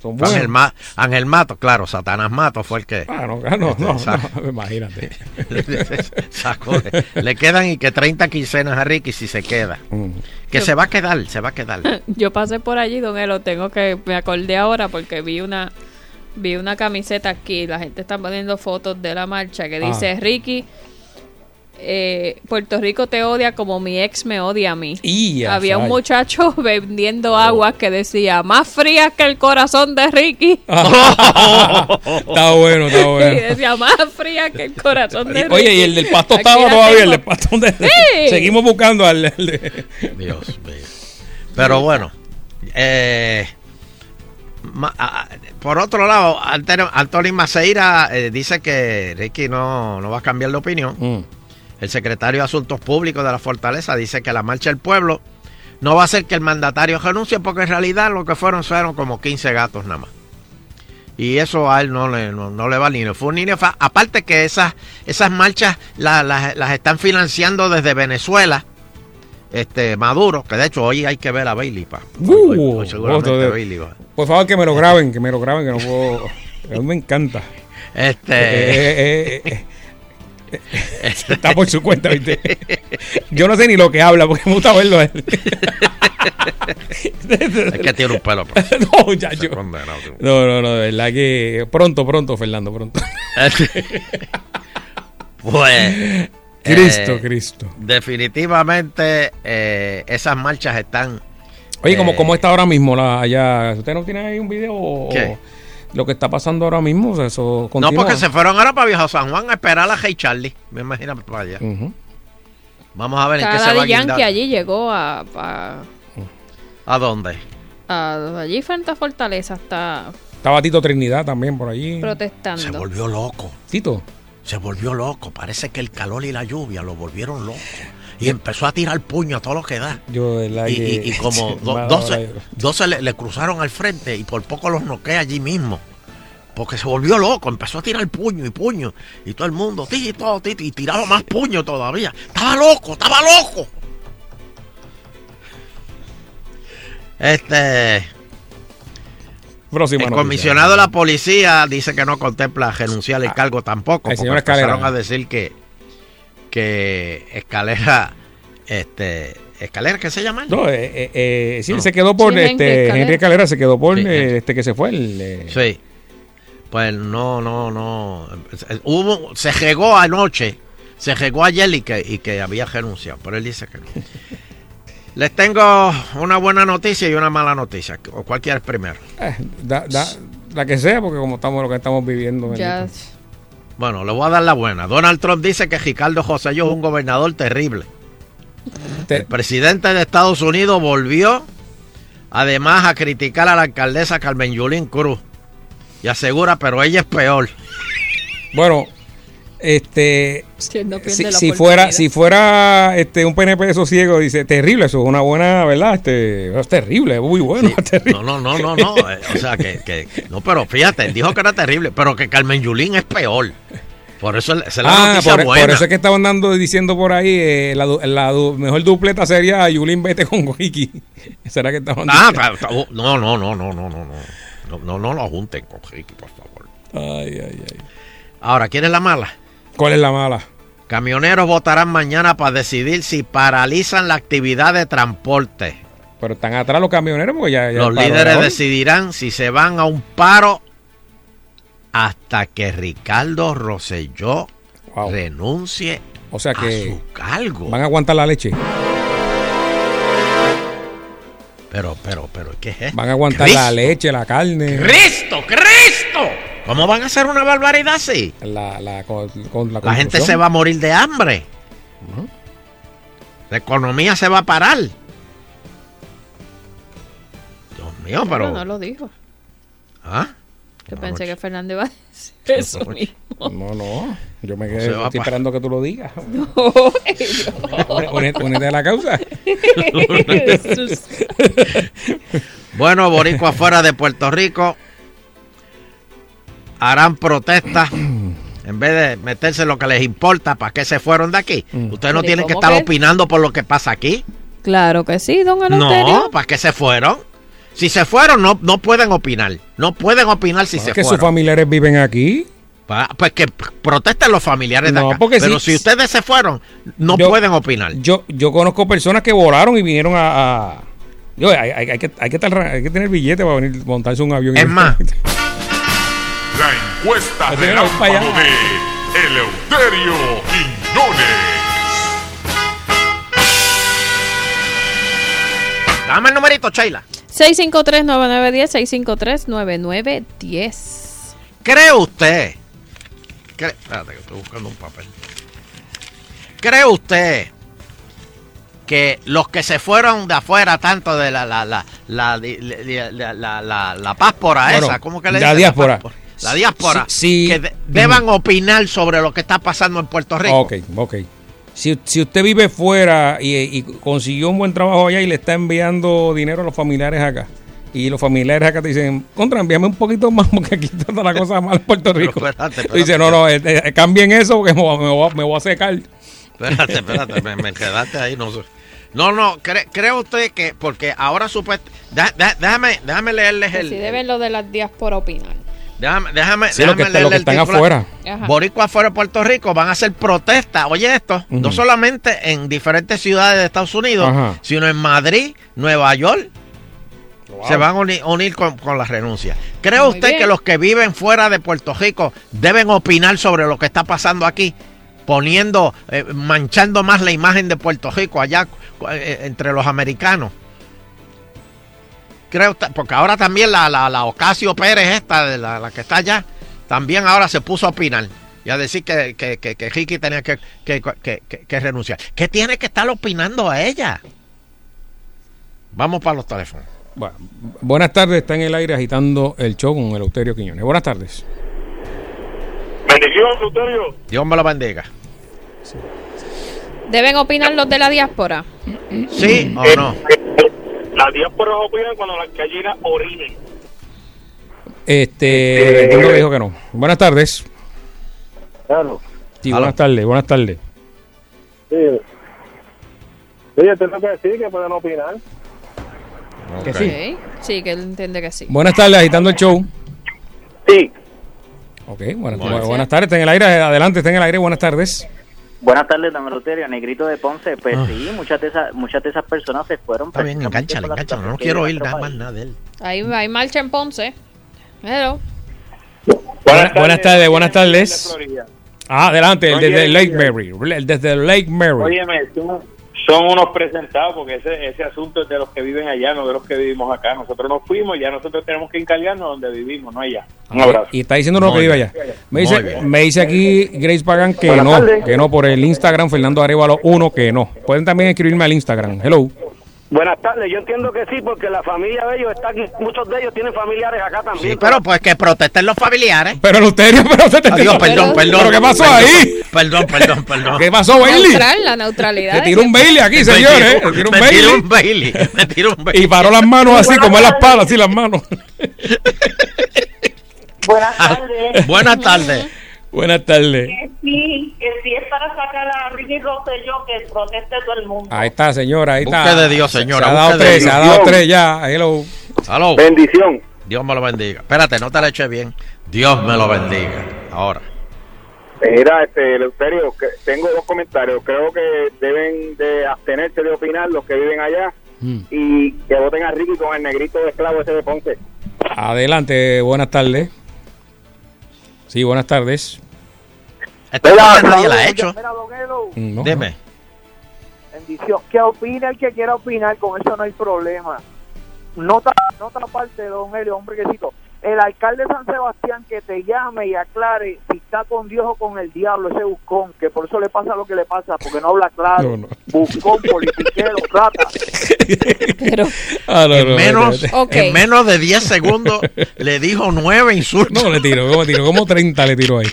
Son Fue Ángel, buenos. Ma- Ángel Mato, claro, Satanás Mato fue el que Ah, no, no, no, Este, no, imagínate. sacó. Le quedan y que 30 quincenas a Ricky si se queda. Mm. Que se va a quedar, se va a quedar. Yo pasé por allí, don Elo, tengo que, me acordé ahora porque vi una, vi una camiseta aquí, la gente está poniendo fotos de la marcha que Ah. dice, Ricky, eh, Puerto Rico te odia como mi ex me odia a mí. Y Había un muchacho vendiendo aguas que decía, más fría que el corazón de Ricky. está bueno, está Y bueno. decía, más fría que el corazón de Ricky. Oye, y el del pasto Aquí estaba todavía, tengo. el del pasto. de- Sí. Seguimos buscando al. al de- Dios mío. Pero bueno, eh, ma- a- a- por otro lado, Antonio, Antonio Maceira eh, dice que Ricky no, no va a cambiar de opinión. Mm. El secretario de Asuntos Públicos de la Fortaleza dice que la marcha del pueblo no va a hacer que el mandatario renuncie porque en realidad lo que fueron fueron como 15 gatos nada más. Y eso a él no le, no, no le va ni fue ni fa. Aparte que esas, esas marchas la- las- las están financiando desde Venezuela. Este Maduro, que de hecho hoy hay que ver a Bailey, pa. Hoy- Uh, hoy seguramente de- Bailey va. Por favor, que me lo graben, que me lo graben, que no puedo. A mí me encanta. Este. Eh, eh, eh, está por su cuenta, ¿viste? Yo no sé ni lo que habla, porque me gusta verlo a él. Es que tiene un pelo. pues. no, un- No, no, no, de verdad que pronto, pronto, Fernando, pronto. Pues. Cristo, eh, Cristo. Definitivamente eh, esas marchas están. Oye, como eh, ¿cómo está ahora mismo la, allá? ¿Usted no tiene ahí un video o lo que está pasando ahora mismo? O sea, eso No, porque se fueron ahora para Viejo San Juan a esperar a Hey Charlie. Me imagino para allá. Vamos a ver en qué Cada se va a Yankee allí llegó a, a, ¿A dónde? a- allí frente a Fortaleza, está Estaba Tito Trinidad también por allí. protestando. Se volvió loco. Tito. Se volvió loco. Parece que el calor y la lluvia lo volvieron loco. Y empezó a tirar puño a todo lo que da. Yo, de verdad Y, que- y- y como do- Mala 12, hora yo. 12 le, le cruzaron al frente y por poco los noquea allí mismo. Porque se volvió loco, empezó a tirar puño y puño. Y todo el mundo, tito, tito, y tiraba más puño todavía. Estaba loco, estaba loco. Este. Próxima el noticia. comisionado de la policía dice que no contempla renunciar el cargo tampoco. el porque señor empezaron a decir que, que Escalera, este, Escalera, ¿qué se llama? No, eh, eh, eh, sí, él No. se quedó por Sí, Henry este Escalera. Henry Escalera se quedó por Sí, eh, este que se fue el eh, Sí. Pues no, no, no. Hubo, se regó anoche, se regó ayer y que, y que había renunciado, pero él dice que no. Les tengo una buena noticia y una mala noticia. ¿O ¿Cuál quieres primero? eh, da- da- la que sea porque como estamos lo que estamos viviendo Ya. Bueno, le voy a dar la buena. Donald Trump dice que Ricardo José es un gobernador terrible. Te- El presidente de Estados Unidos volvió además a criticar a la alcaldesa Carmen Yulín Cruz. Y asegura, pero ella es peor. bueno este si él no pierde si, la si fuera si fuera este un PNP de esos ciegos dice terrible eso es una buena verdad este es terrible es muy bueno es terrible. No, no, no, no, no. eh, O sea, que, que- No, pero fíjate, él dijo que era terrible, pero que Carmen Yulín es peor. Por eso es la Ah, noticia por, buena. por eso es que estaban dando diciendo por ahí eh, la, la du- mejor dupleta sería Yulín Vete con Wiki. ¿Será que estaban Ah, diciendo? no, no, no, no, no, no, no. No, no, no lo junten con Ricky, por favor. Ay, ay, ay. Ahora, ¿quién es la mala? ¿Cuál es la mala? Camioneros votarán mañana para decidir si paralizan la actividad de transporte. Pero están atrás los camioneros porque ya... ya Los líderes decidirán si se van a un paro hasta que Ricardo Rosselló renuncie O sea a que su cargo. van a aguantar la leche. Pero, pero, pero, ¿qué es? Van a aguantar Cristo. la leche, la carne. ¡Cristo, Cristo! ¿Cómo van a hacer una barbaridad así? La, la, con, con la La gente se va a morir de hambre. La economía se va a parar. Dios mío, pero... No, no lo dijo. ¿Ah? Yo pensé que Fernando iba a decir eso mismo. No, no. Yo me quedé estoy esperando que tú lo digas. No, Únete únete a la causa. Bueno, Boricua fuera de Puerto Rico harán protestas en vez de meterse en lo que les importa, ¿para qué se fueron de aquí? Ustedes no Pero, ¿y tienen que estar que? opinando por lo que pasa aquí. Claro que sí, don Eleuterio. No, ¿para qué se fueron? Si se fueron, no, no pueden opinar. No pueden opinar si Es se que sus fueron. familiares viven aquí. Pa- Pues que protesten los familiares de No, acá. porque Pero si- si ustedes se fueron, no Yo- pueden opinar. Yo, yo conozco personas que volaron y vinieron a. a- Yo, hay, hay- hay que, hay, que estar- hay que tener billete para venir montarse un avión. y Es más, La encuesta relámpago de Eleuterio Quiñones. dame el numerito, Sheila. 653-9910, 653-9910. ¿Cree usted? cree- espérate, que estoy buscando un papel. ¿Cree usted que los que se fueron de afuera, tanto de la la la la la, la, la, la, la- la páspora Bueno, esa, ¿cómo que le la dicen? diáspora. páspora. La diáspora. Sí, sí. que de- deban opinar sobre lo que está pasando en Puerto Rico. Ok, ok. Si, si usted vive fuera y, y consiguió un buen trabajo allá y le está enviando dinero a los familiares acá, y los familiares acá te dicen, contra, envíame un poquito más porque aquí está toda la cosa mal en Puerto Rico. espérate, espérate. no, no, eh, eh, cambien eso porque me, voy- me voy a- me voy a secar. Espérate, espérate, me, me quedaste ahí. No, sé. no, no cree, ¿cree usted que, porque ahora supuest... Deja- deja- déjame, déjame leerles el... si deben lo de las diáspora opinar. Déjame, déjame, Sí, lo déjame que está- lo leerle que el están titular. afuera. Ajá. Boricua afuera de Puerto Rico van a hacer protestas. Oye esto, no solamente en diferentes ciudades de Estados Unidos, Ajá. sino en Madrid, Nueva York. Wow. Se van a uni- unir, con, con la renuncia. ¿Cree Muy usted bien. que los que viven fuera de Puerto Rico deben opinar sobre lo que está pasando aquí? Poniendo, eh, manchando más la imagen de Puerto Rico allá eh, entre los americanos. Creo porque ahora también la, la, la Ocasio Pérez, esta, de la, la que está allá, también ahora se puso a opinar y a decir que, que, que, que Ricky tenía que, que, que- que- que renunciar. ¿Qué tiene que estar opinando a ella? Vamos para los teléfonos. Bueno, buenas tardes, está en el aire agitando el show con el Euterio Quiñones. Buenas tardes. Bendición, Luterio. Dios me lo bendiga. ¿Deben opinar los de la diáspora? ¿Sí o no? Las diásporas opinan cuando las gallinas orinen. Este, entiendo que dijo que no. Buenas tardes. Claro. Sí, buenas tardes, buenas tardes. Sí. Oye, tengo que decir que pueden opinar. Que sí. Sí, que él entiende que sí. Buenas tardes, agitando el show. Sí. Ok, buenas, Buenas. buenas tardes, está en el aire, adelante, está en el aire, buenas tardes. Buenas tardes, don Eleuterio, Negrito de Ponce. Pues Ah. sí, muchas de esas muchas de esas personas se fueron. Está bien, engánchale, por la engánchale. No quiero oír nada más nada de él. Hay, hay marcha en Ponce. Hello. Buenas, buenas tardes, buenas tardes. Ah, adelante, desde Lake. Mary, el desde Lake Mary. Óyeme, son, son unos presentados porque ese, ese asunto es de los que viven allá, no de los que vivimos acá. Nosotros nos fuimos y ya nosotros tenemos que encargarnos donde vivimos, no allá. Un abrazo. Y está diciendo lo que vive allá. Me dice, me dice aquí Grace Pagan que Buenas no, tardes. que no por el Instagram Fernando Arevalo 1 que no. Pueden también escribirme al Instagram. Hello. Buenas tardes, yo entiendo que sí, porque la familia de ellos está aquí, muchos de ellos tienen familiares acá también. Sí, pero pues que protesten los familiares. Pero el Euterio, pero te Adiós, perdón, perdón. ¿Pero qué pasó Perdón, ahí? Perdón, perdón, perdón. ¿Qué pasó, Bailey? Neutral, la neutralidad. Me tiró un Bailey aquí, señores. Me tiró un me Bailey. tiró un Bailey. Me tiró un Bailey. Y paró las manos así, como en las palas, así las manos. Buenas tardes. Buenas tardes. Buenas tardes. Que sí, que sí es para sacar a Ricky Rosselló que proteste todo el mundo. Ahí está, señora. Ahí está. Busque de Dios, señora, Se ha dado tres, se ha dado tres ya. Hello. Bendición. Dios me lo bendiga. Espérate, no te la eché bien. Dios me lo bendiga. Ahora. Mira, este, Eleuterio, que tengo dos comentarios. Creo que deben de abstenerse de opinar los que viven allá Mm. y que voten a Ricky con el negrito de esclavo ese de Ponce. Adelante, buenas tardes. Sí, buenas tardes. Esta parte nadie la ha hecho. Mira, don Elo, No, Dime. bendición. Que opine el que quiera opinar, con eso no hay problema. Nota, nota aparte, don Elio, hombre quesito. El alcalde de San Sebastián que te llame y aclare si está con Dios o con el diablo, ese buscón, que por eso le pasa lo que le pasa, porque no habla claro. No, no. Buscón, politiquero, rata. Ah, no, en, no, menos, en menos de 10 segundos le dijo nueve insultos. No, le tiró, como tiró, como 30 le tiró ahí.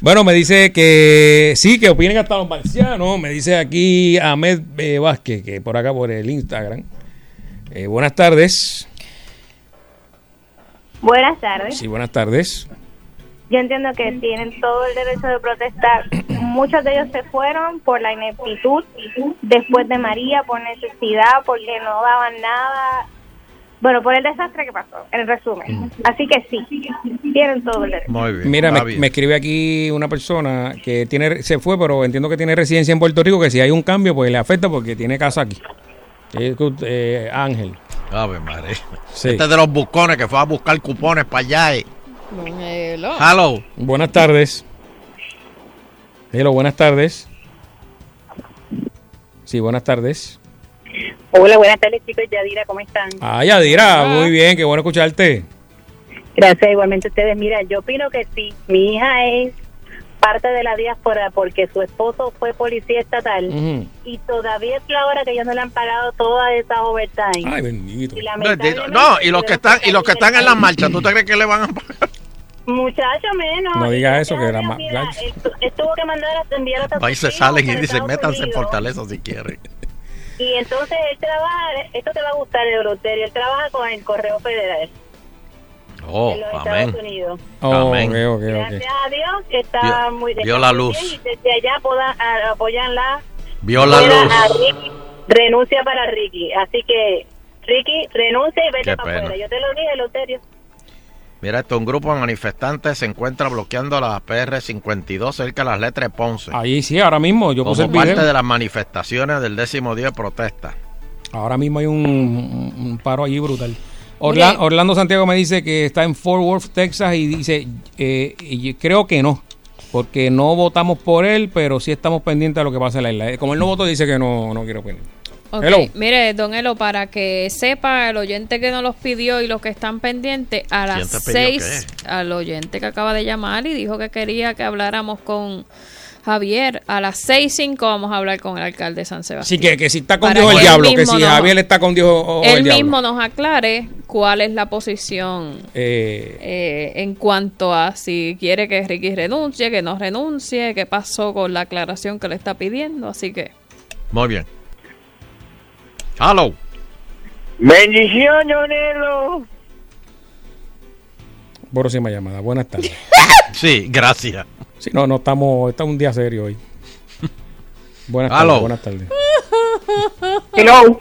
Bueno, me dice que sí, que opinen hasta los marcianos. Me dice aquí Ahmed eh, Vázquez, que por acá por el Instagram. Eh, buenas tardes. Buenas tardes. Sí, buenas tardes. Yo entiendo que tienen todo el derecho de protestar. Muchos de ellos se fueron por la ineptitud después de María, por necesidad, porque no daban nada. Bueno, por el desastre que pasó, en resumen. Así que sí, tienen todo el derecho. Muy bien. Mira, me, bien. me escribe aquí una persona que tiene se fue, pero entiendo que tiene residencia en Puerto Rico, que si hay un cambio, pues le afecta porque tiene casa aquí. Eh, eh, Ángel. Ave madre. Sí. Este es de los buscones que fue a buscar cupones para allá. eh. Elo. Hello. Buenas tardes. Hello, buenas tardes. Sí, buenas tardes. Hola, buenas tardes chicos, Yadira, ¿cómo están? Ah, Yadira, muy bien, qué bueno escucharte. Gracias, igualmente ustedes. Mira, yo opino que sí, mi hija es parte de la diáspora porque su esposo fue policía estatal y todavía es la hora que ellos no le han pagado todas esas overtime. Ay, bendito. Y No, lamentablemente, No, y los que están y los que están en la marcha, ¿tú te crees que le van a pagar? Muchacho menos. No diga eso, que era más. estuvo que mandar a enviar a Ahí se salen y dicen, métanse en Fortaleza si quieren. Y entonces él trabaja, esto te va a gustar, Euroterio, él trabaja con el Correo Federal Oh, en los amén. Estados Unidos. Oh, Amén. Gracias a Dios que está Vio- muy vio está la luz. y desde allá poda- a- apoyan la Vio la luz. a Ricky, renuncia para Ricky. Así que, Ricky, renuncia y vete Qué para afuera. Yo te lo dije, Loterio. Mira, esto un grupo de manifestantes se encuentra bloqueando la PR-52 cerca de las letras de Ponce. Ahí sí, ahora mismo yo puse como el parte de las manifestaciones del décimo día de protesta. Ahora mismo hay un, un- un paro allí brutal. Orla- Mire. Orlando Santiago me dice que está en Fort Worth, Texas, y dice, eh, y creo que no, porque no votamos por él, pero sí estamos pendientes de lo que pasa en la isla. Eh, Como él no votó, dice que no, no quiere opinar. Ok, Hello. Mire, don Elo, para que sepa el oyente que no los pidió y los que están pendientes, a ¿Quién las 6, al oyente que acaba de llamar y dijo que quería que habláramos con Javier, a las 6.05 vamos a hablar con el alcalde de San Sebastián. Así que, que si está con Para Dios el él diablo, que mismo si nos- Javier está con Dios o, o el Él diablo. mismo nos aclare cuál es la posición Eh, eh, en cuanto a si quiere que Ricky renuncie, que no renuncie, qué pasó con la aclaración que le está pidiendo. Así que Muy bien. Hello. Bendición, Jonelo. próxima llamada. Buenas tardes. Sí, gracias. Sí, no, no estamos, está un día serio hoy. Buenas tardes, buenas tardes. Hello.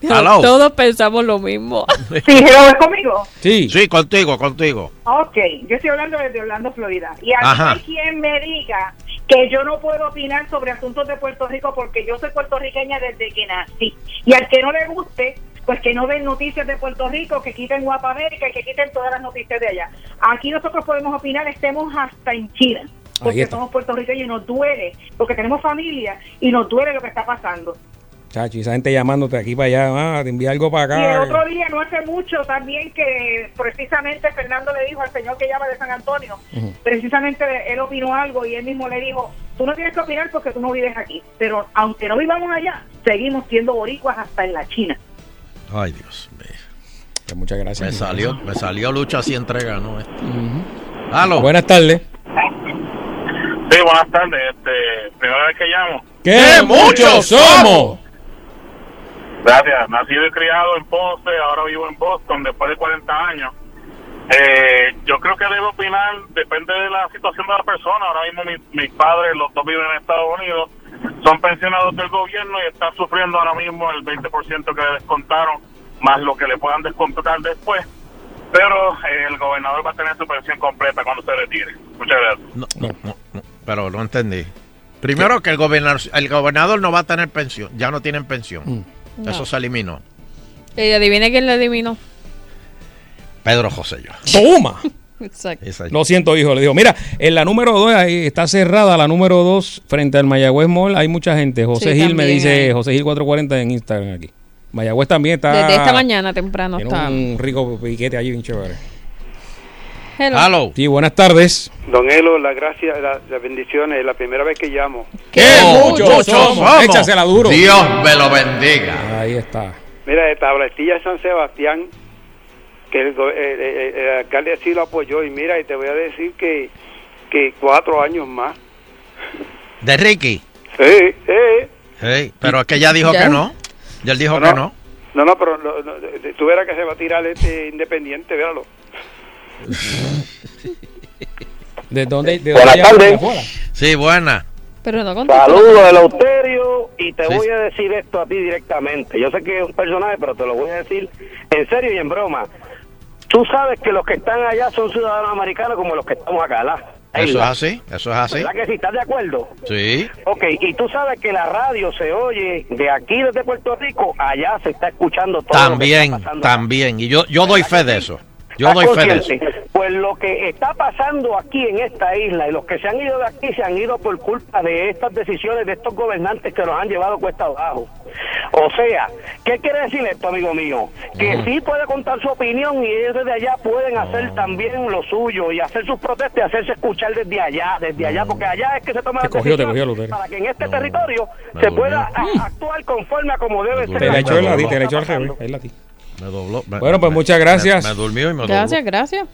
Hello. todos pensamos lo mismo. Sí, hello, ¿es conmigo? Sí. Sí, contigo, contigo. Ok, yo estoy hablando desde Orlando, Florida. Y a Ajá. hay quien me diga que yo no puedo opinar sobre asuntos de Puerto Rico porque yo soy puertorriqueña desde que nací. Y al que no le guste, pues que no ven noticias de Puerto Rico, que quiten Guapa América y que quiten todas las noticias de allá. Aquí nosotros podemos opinar, estemos hasta en China. Porque somos puertorriqueños y nos duele, porque tenemos familia y nos duele lo que está pasando. Chacho, y esa gente llamándote aquí para allá, ah, te envía algo para Y el acá. otro día, no hace mucho, también que precisamente Fernando le dijo al señor que llama de San Antonio, precisamente él opinó algo y él mismo le dijo, tú no tienes que opinar porque tú no vives aquí, pero aunque no vivamos allá, seguimos siendo boricuas hasta en la China. Ay, Dios mío. Muchas gracias. Me salió, me salió lucha así entrega, ¿no? Ujú. Aló. Buenas tardes. Sí, buenas tardes. Este, primera vez que llamo. ¡Qué muchos somos! Gracias. Nacido y criado en Ponce, ahora vivo en Boston después de 40 años. Eh, yo creo que debo opinar, depende de la situación de la persona. Ahora mismo mi- mis padres, los dos viven en Estados Unidos, son pensionados del gobierno y están sufriendo ahora mismo el 20% que le descontaron, más lo que le puedan descontar después. Pero eh, el gobernador va a tener su pensión completa cuando se retire. Muchas gracias. No, no, no, no. Pero no entendí. Primero que el gobernador, el gobernador no va a tener pensión, ya no tienen pensión. Mm. No. Eso se eliminó. Y adivine quién le adivinó. Pedro José yo. ¡Toma! Exacto. Lo siento, hijo. Le digo, mira, en la número 2, ahí está cerrada la número 2 frente al Mayagüez Mall. Hay mucha gente. José Sí, Gil me dice, hay. José Gil 440 en Instagram aquí. Mayagüez también está. Desde esta mañana temprano Tiene está. un rico piquete allí, bien chévere. Hello. Sí, buenas tardes. Don Elo, la gracia, la- las bendiciones, es la primera vez que llamo. ¡Qué muchos somos! Échasela duro. Dios me lo bendiga. Ahí está. Mira, de San Sebastián, que el, el- el- el alcalde sí lo apoyó, y mira, y te voy a decir que, que cuatro años más. De Ricky. Sí, sí. Sí, pero es que ya dijo ¿Ya? que no. Ya él dijo No, que no. No, no, pero no, no, tú verás que se va a tirar este independiente, véalo. ¿De dónde? De Buenas tardes. Sí, buena. Pero no. Saludos, Eleuterio, y te Sí. voy a decir esto a ti directamente. Yo sé que es un personaje, pero te lo voy a decir en serio y en broma. Tú sabes que los que están allá son ciudadanos americanos como los que estamos acá, ¿verdad? Eso es así, eso es así. ¿Verdad que sí? ¿Estás de acuerdo? Sí. Ok, y tú sabes que la radio se oye de aquí desde Puerto Rico, allá se está escuchando todo. lo que También, está pasando. también. Y yo, yo doy fe de eso. Yo ¿Estás doy fe de eso. Pues lo que está pasando aquí en esta isla y los que se han ido de aquí se han ido por culpa de estas decisiones de estos gobernantes que los han llevado cuesta abajo. O sea, ¿qué quiere decir esto, amigo mío? Que sí puede contar su opinión y ellos desde allá pueden hacer también lo suyo y hacer sus protestas y hacerse escuchar desde allá, desde allá, porque allá es que se toma la cogió, cogió, para que en este territorio me se pueda a- actuar conforme a como debe ser. Te la echó el ladito, te Me dobló. me- Bueno, pues me- muchas gracias. Me, me durmió y me dobló. Gracias, gracias.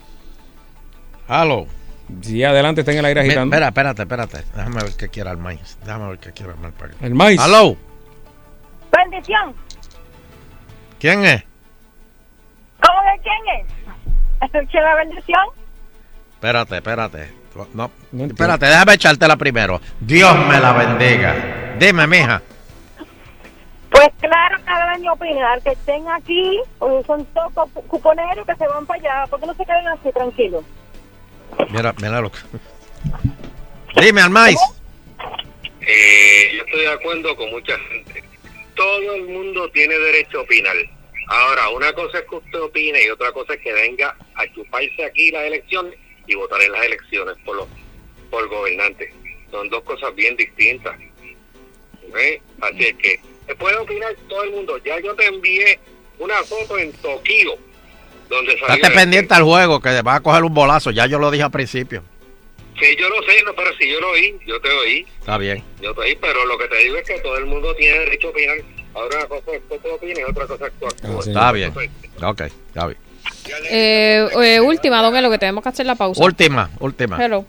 Halo. Sí, adelante, está en el aire agitando. Espera, espérate, espérate. Déjame ver qué quiere el maíz. Déjame ver qué quiere el maíz. El maíz. Halo. Bendición. ¿Quién es? ¿Cómo que quién es? ¿Escuché la bendición? Espérate, espérate. No, espérate, déjame echártela primero. Dios me la bendiga. Dime, mija. Pues claro que deben de opinar, que estén aquí, porque son todos cu- cuponeros que se van para allá, ¿por qué no se quedan así tranquilos? Mira, mira lo que. Dime, al maíz. Eh, yo estoy de acuerdo con mucha gente. Todo el mundo tiene derecho a opinar. Ahora, una cosa es que usted opine y otra cosa es que venga a chuparse aquí las elecciones y votar en las elecciones por los por gobernantes. Son dos cosas bien distintas. ¿Ok? Así es que puede opinar todo el mundo. Ya yo te envié una foto en Tokio donde salió Estate pendiente al juego que va a coger un bolazo. Ya yo lo dije al principio. Sí, yo lo sé, no, pero si yo lo oí, yo te oí. Está bien. Yo te oí, pero lo que te digo es que todo el mundo tiene derecho a opinar. Ahora una cosa es que tú opines y otra cosa es que tú actúes. Está bien. Ok, está bien. Eh, eh, última, don Elo, que tenemos que hacer la pausa. Última, última. Hello.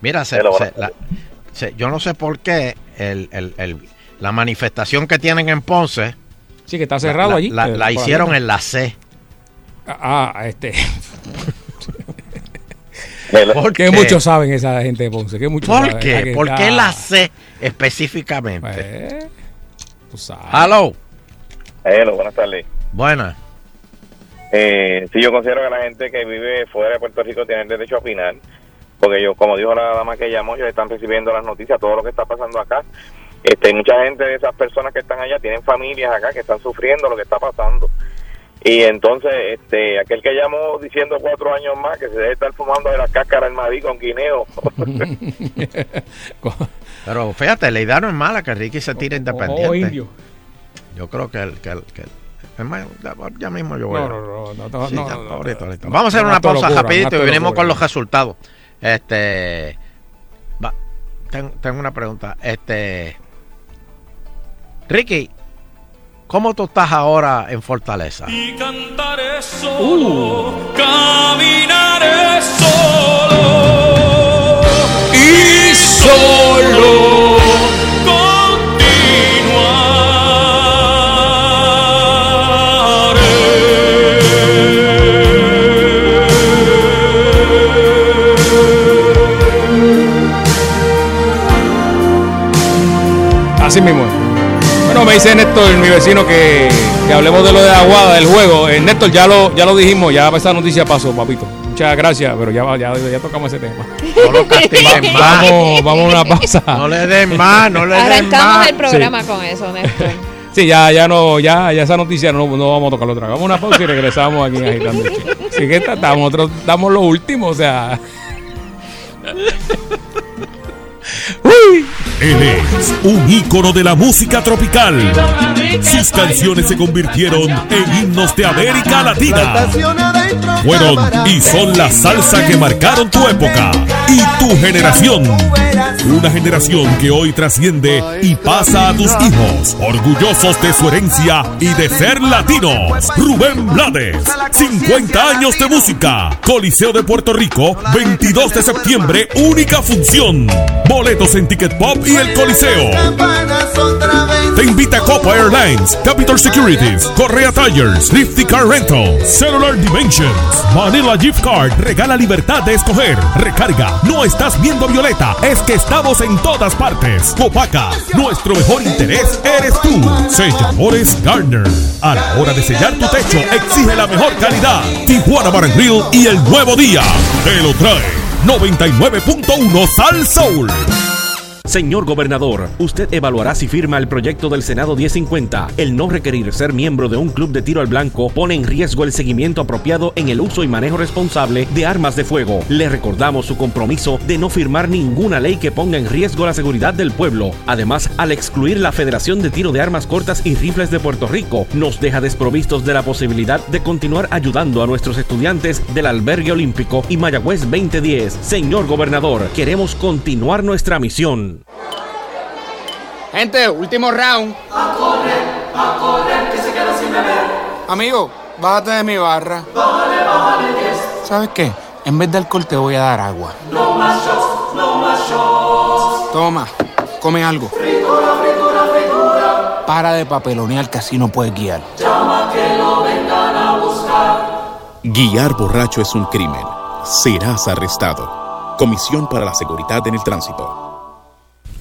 Mira, se- Hello, se- buenas la- se- yo no sé por qué el, el- el- la manifestación que tienen en Ponce. Sí, que está cerrado la, allí. La, la hicieron en la C. Ah, ah, este. ¿Por que qué? muchos saben esa gente de Ponce. Que muchos ¿Por saben. Qué? ¿Por qué la C específicamente? Pues, Tú sabes. Hello. Hello, buenas tardes. Buena. Eh, sí, yo considero que la gente que vive fuera de Puerto Rico tiene el derecho a opinar, porque yo, como dijo la dama que llamó, ellos están recibiendo las noticias, todo lo que está pasando acá. Este, mucha gente de esas personas que están allá tienen familias acá que están sufriendo lo que está pasando. Y entonces, este, aquel que llamó diciendo cuatro años más que se debe estar fumando de la cáscara del Madrid con guineo. Pero fíjate, la idea no es mala que Ricky se tire independiente. Oh, indio. Yo creo que el, que el- que el- ya, mismo yo voy. No, no, no, no, Sí, ahorita, ahorita. Vamos a hacer no, una pausa locura, rapidito y venimos locura. con los resultados. Este, va, ten- tengo una pregunta. Este, Ricky, ¿cómo tú estás ahora en Fortaleza? Y cantaré solo, caminaré solo y solo Así mismo. Bueno, me dice Néstor, mi vecino, que, que hablemos de lo de Aguada, del juego. Eh, Néstor, ya lo, ya lo dijimos, ya esa noticia pasó, papito. Muchas gracias, pero ya, ya, ya tocamos ese tema. No lo castiguen más. Vamos, vamos a una pausa. No le den más, no le den Arrancamos más. el programa con eso, Néstor. Sí, ya, ya no, ya, ya esa noticia no, no vamos a tocarlo otra vez. Vamos a una pausa y regresamos aquí en Agitando. Así que estamos, nosotros damos lo último, o sea. Él es un ícono de la música tropical. Sus canciones se convirtieron en himnos de América Latina. Fueron y son la salsa que marcaron tu época y tu generación. Una generación que hoy trasciende y pasa a tus hijos, orgullosos de su herencia y de ser latinos. Rubén Blades, 50 años de música. Coliseo de Puerto Rico, 22 de septiembre, única función. Boletos en Ticket Pop y el Coliseo. Te invita Copa Airlines, Capital Securities, Correa Tires, Lifty Car Rental, Cellular Dimensions, Manila Gift Card, regala libertad de escoger. Recarga, no estás viendo Violeta, es que estamos en todas partes. Copaca, nuestro mejor interés eres tú. Sella Amores Garner. A la hora de sellar tu techo, exige la mejor calidad. Tijuana Bar Grill y el nuevo día. Te lo trae 99.1 Sal Soul. Señor gobernador, usted evaluará si firma el proyecto del Senado 1050. El no requerir ser miembro de un club de tiro al blanco pone en riesgo el seguimiento apropiado en el uso y manejo responsable de armas de fuego. Le recordamos su compromiso de no firmar ninguna ley que ponga en riesgo la seguridad del pueblo. Además, al excluir la Federación de Tiro de Armas Cortas y Rifles de Puerto Rico, nos deja desprovistos de la posibilidad de continuar ayudando a nuestros estudiantes del Albergue Olímpico y Mayagüez 2010. Señor gobernador, queremos continuar nuestra misión. Gente, último round. A correr, a correr, que se queda sin beber. Amigo, bájate de mi barra. Bájale, bájale 10. ¿Sabes qué? En vez de alcohol te voy a dar agua. No más shots, no más shots. Toma, come algo. Fritura, fritura, fritura. Para de papelonear que así no puedes guiar. Llama que lo vengan a buscar. Guiar borracho es un crimen. Serás arrestado. Comisión para la Seguridad en el Tránsito.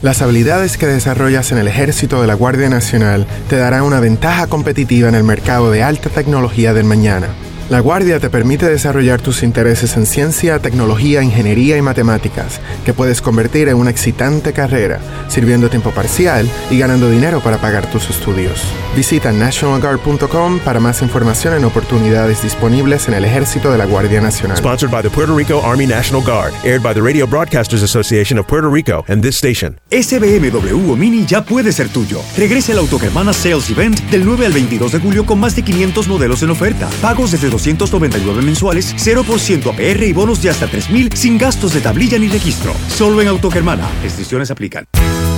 Las habilidades que desarrollas en el ejército de la Guardia Nacional te darán una ventaja competitiva en el mercado de alta tecnología del mañana. La Guardia te permite desarrollar tus intereses en ciencia, tecnología, ingeniería y matemáticas, que puedes convertir en una excitante carrera, sirviendo tiempo parcial y ganando dinero para pagar tus estudios. Visita nationalguard.com para más información en oportunidades disponibles en el ejército de la Guardia Nacional. Sponsored by the Puerto Rico Army National Guard. Aired by the Radio Broadcasters Association of Puerto Rico and this station. Ese BMW o Mini ya puede ser tuyo. Regrese al Autogermana Sales Event del 9 al 22 de julio con más de 500 modelos en oferta. Pagos desde 299 mensuales, 0% APR y bonos de hasta 3000 sin gastos de tablilla ni registro. Solo en Autogermana. Restricciones aplican.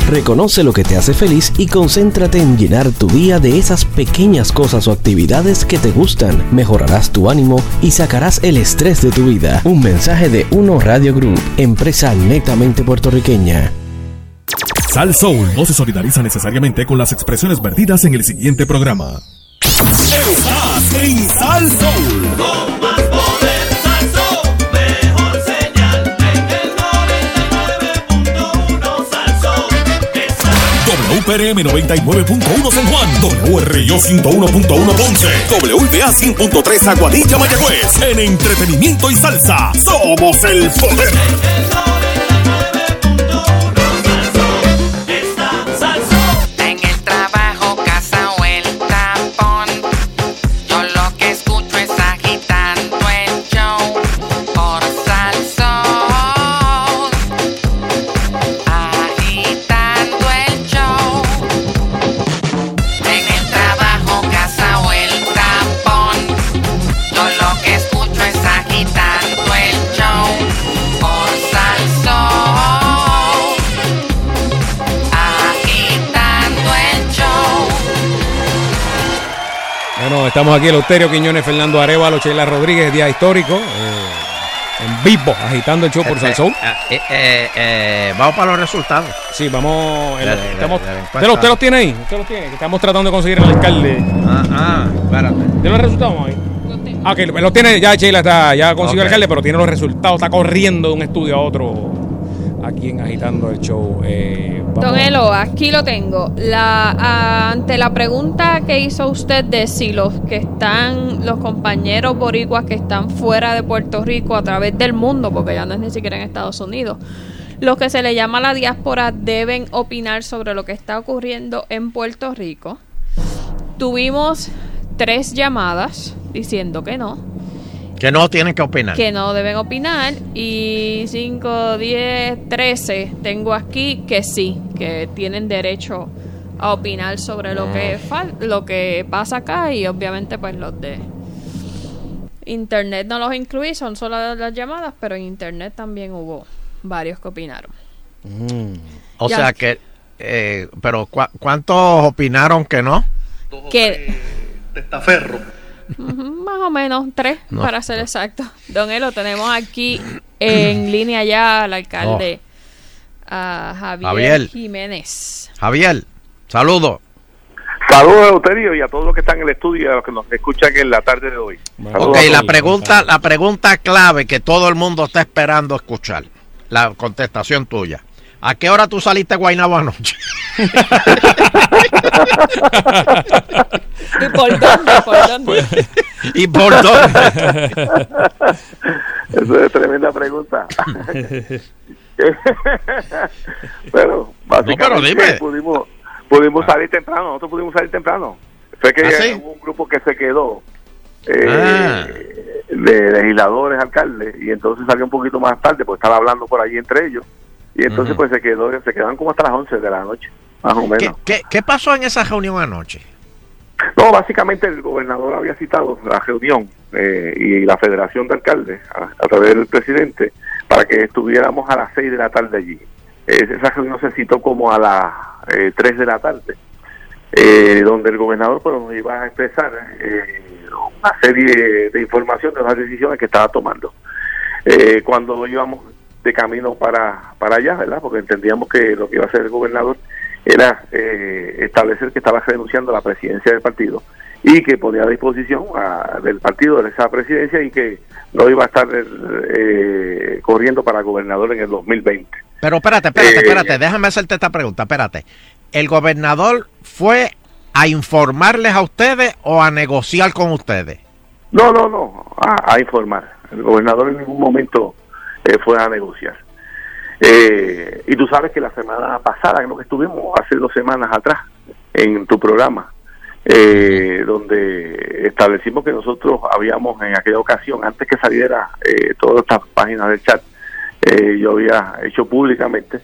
Reconoce lo que te hace feliz y concéntrate en llenar tu día de esas pequeñas cosas o actividades que te gustan. Mejorarás tu ánimo y sacarás el estrés de tu vida. Un mensaje de Uno Radio Group, empresa netamente puertorriqueña. Sal Soul no se solidariza necesariamente con las expresiones vertidas en el siguiente programa. Estás en Soul. Con más poder, Salso, mejor señal en el 99.1 Salso. WPRM 99.1 San Juan, WRIO 101.1 Ponce, WPA 100.3 Aguadilla Mayagüez. En entretenimiento y salsa, somos el poder. Estamos aquí el Euterio Quiñones, Fernando Arevalo, Sheila Rodríguez, día histórico. eh, en vivo, agitando el show por Este, Salsón. eh, eh, eh, vamos para los resultados. Sí, vamos. Dale, dale, estamos- dale, ¿Usted, lo, usted los tiene ahí? ¿Usted los tiene? Que Estamos tratando de conseguir al alcalde. Ah, ah, espérate. ¿Tiene los resultados ahí? Ah, que los tiene, ya Sheila está, ya consiguió Ok. el alcalde, pero tiene los resultados, está corriendo de un estudio a otro aquí en Agitando el Show. Eh, Don Elo, aquí lo tengo. La, ah, ante la pregunta que hizo usted de si los que están, los compañeros boricuas que están fuera de Puerto Rico a través del mundo, porque ya no es ni siquiera en Estados Unidos, los que se le llama la diáspora deben opinar sobre lo que está ocurriendo en Puerto Rico. Tuvimos tres llamadas diciendo que no, Que no tienen que opinar. que no deben opinar y 5, 10, 13 tengo aquí que sí, que tienen derecho a opinar sobre lo que fal- lo que pasa acá y obviamente pues los de internet no los incluí, son solo las llamadas, pero en internet también hubo varios que opinaron. O Ya. sea que, eh, pero ¿cu- ¿cuántos opinaron que no? Que Testaferro. O menos tres No. para ser exacto. Don Elo, tenemos aquí en línea ya al alcalde a Javier, Javier. Jiménez. Javier, saludos. Saludos a Euterio y a todos los que están en el estudio y a los que nos escuchan en la tarde de hoy. Saludos Ok, la pregunta, la pregunta clave que todo el mundo está esperando escuchar, la contestación tuya. ¿A qué hora tú saliste a Guaynabo anoche? ¿Y por dónde? ¿Por dónde? ¿Y por dónde? Eso es tremenda pregunta. pero básicamente dime. pudimos pudimos salir temprano, nosotros pudimos salir temprano. Fue que ¿Ah, sí? hubo un grupo que se quedó eh, Ah. de legisladores, alcaldes, y entonces salió un poquito más tarde, porque estaba hablando por allí entre ellos, y entonces pues se quedó, se quedaron como hasta las 11 de la noche, más o menos. ¿Qué, qué, qué pasó en esa reunión anoche? No, básicamente el gobernador había citado la reunión eh, y la Federación de Alcaldes a, a través del presidente para que estuviéramos a las 6 de la tarde allí. Eh, esa reunión se citó como a las eh, 3 de la tarde, eh, donde el gobernador pues, nos iba a expresar eh, una serie de información de las decisiones que estaba tomando. Eh, cuando íbamos de camino para, para allá, ¿verdad? Porque entendíamos que lo que iba a hacer el gobernador era eh, establecer que estaba renunciando a la presidencia del partido y que ponía a disposición a- del partido de esa presidencia y que no iba a estar eh, corriendo para gobernador en el 2020. Pero espérate, espérate, Eh, espérate, déjame hacerte esta pregunta, espérate. ¿El gobernador fue a informarles a ustedes o a negociar con ustedes? No, no, no, a, a informar. El gobernador en ningún momento eh, fue a negociar. Eh, y tú sabes que la semana pasada, creo que estuvimos hace dos semanas atrás en tu programa, eh, donde establecimos que nosotros habíamos en aquella ocasión, antes que saliera eh, todas estas páginas del chat, eh, yo había hecho públicamente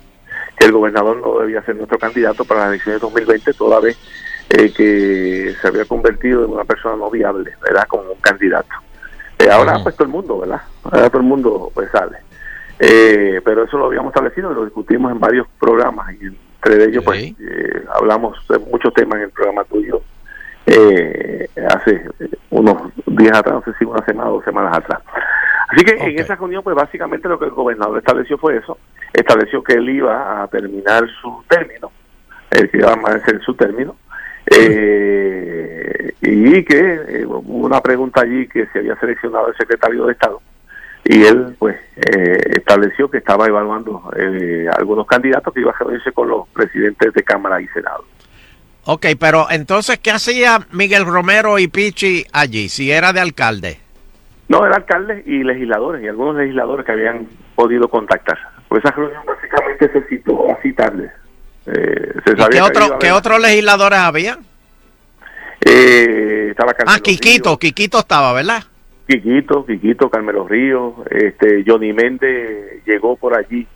que el gobernador no debía ser nuestro candidato para las elecciones de 2020, toda vez eh, que se había convertido en una persona no viable, ¿verdad? Como un candidato. Ahora pues todo el mundo, ¿verdad? Ahora todo el mundo pues sale. Eh, pero eso lo habíamos establecido y lo discutimos en varios programas y entre ellos pues eh, hablamos de muchos temas en el programa tuyo. Eh, hace eh, unos días atrás, no sé si una semana o dos semanas atrás. Así que en esa reunión pues básicamente lo que el gobernador estableció fue eso, estableció que él iba a terminar su término, el que iba a amanecer su término, eh, y que eh, hubo una pregunta allí que se había seleccionado el secretario de Estado y él pues eh, estableció que estaba evaluando eh, algunos candidatos que iba a reunirse con los presidentes de Cámara y Senado. Ok, pero entonces, ¿qué hacía Miguel Romero y Pichi allí, si era de alcalde? No, eran alcaldes y legisladores y algunos legisladores que habían podido contactar. Pues esa reunión básicamente se citó así tarde. Eh, se ¿Y qué, otro, otros legisladores había? Eh, estaba Carmelo Ah, Quiquito, Quiquito estaba, ¿verdad? Quiquito, Quiquito, Carmelo Ríos, este, Johnny Méndez llegó por allí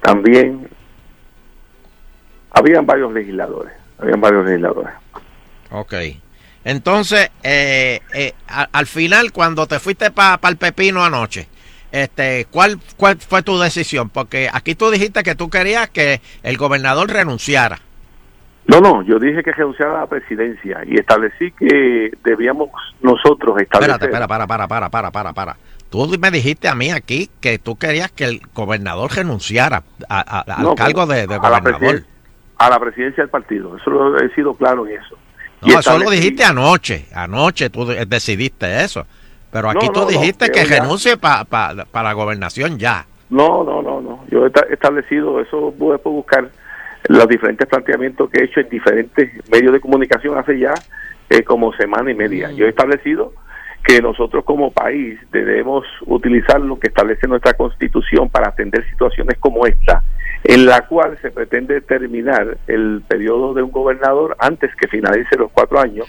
también. Habían varios legisladores, habían varios legisladores. Ok. Entonces, eh, eh, al final, cuando te fuiste para el Pepino anoche, este, ¿cuál, ¿cuál fue tu decisión? Porque aquí tú dijiste que tú querías que el gobernador renunciara. No, no, yo dije que renunciara a la presidencia y establecí que debíamos nosotros establecer... Espérate, espera, para, para, para, para, para, para. Tú me dijiste a mí aquí que tú querías que el gobernador renunciara a- a- al cargo de, de a la, gobernador. a la presidencia del partido. Eso lo he sido claro en eso. Y No, eso lo dijiste anoche. Anoche tú de- decidiste eso. Pero aquí No, tú no, dijiste que renuncie pa- pa- para la gobernación ya. No, no, no, no. yo he esta- establecido, eso puede buscar los diferentes planteamientos que he hecho en diferentes medios de comunicación hace ya eh, como semana y media. Yo he establecido que nosotros como país debemos utilizar lo que establece nuestra constitución para atender situaciones como esta, en la cual se pretende terminar el periodo de un gobernador antes que finalice los cuatro años,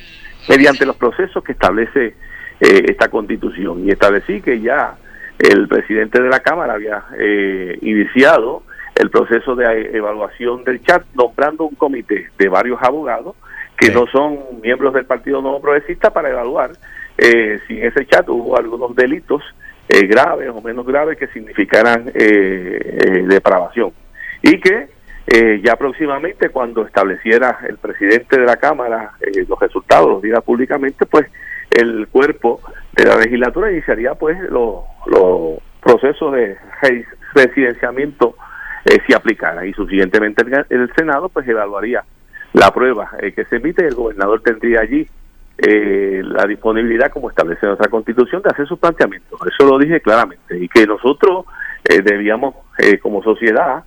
mediante los procesos que establece eh, esta constitución. Y establecí que ya el presidente de la Cámara había eh, iniciado el proceso de eh, evaluación del chat, nombrando un comité de varios abogados que no son miembros del Partido Nuevo Progresista para evaluar eh, si en ese chat hubo algunos delitos eh, graves o menos graves que significaran eh, eh, depravación. Y que eh, ya próximamente, cuando estableciera el presidente de la Cámara eh, los resultados, los diera públicamente, pues el cuerpo de la legislatura iniciaría pues los los procesos de re- residenciamiento eh, si aplicara. Y subsiguientemente el, el Senado pues evaluaría la prueba eh, que se emite y el gobernador tendría allí eh, la disponibilidad como establece nuestra constitución de hacer sus planteamientos. Eso lo dije claramente. Y que nosotros eh, debíamos como sociedad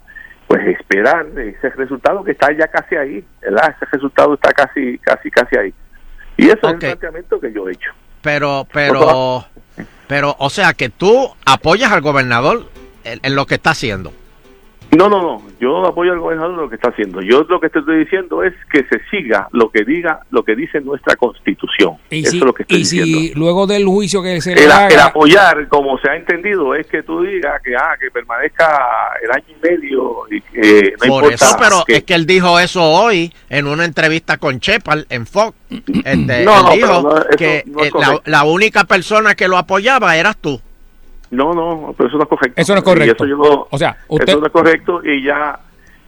pues esperar ese resultado que está ya casi ahí verdad ese resultado está casi casi casi ahí. Y eso es el planteamiento que yo he hecho. Pero, pero, pero, o sea, que tú apoyas al gobernador en, en lo que está haciendo. No, no, no. Yo apoyo al gobernador en lo que está haciendo. Yo lo que te estoy diciendo es que se siga lo que diga, lo que dice nuestra Constitución. Y Eso si, es lo que estoy y si luego del juicio que se le El, el haga, apoyar, como se ha entendido, es que tú digas que ah, que permanezca el año y medio y que no Por importa. eso, pero que- es que él dijo eso hoy en una entrevista con Chepal en Fox. Este, No, él no, dijo no, que no eh, la, la única persona que lo apoyaba eras tú. No, no, pero eso no es correcto. Eso no es correcto. eso yo O sea, usted- Eso no es correcto y ya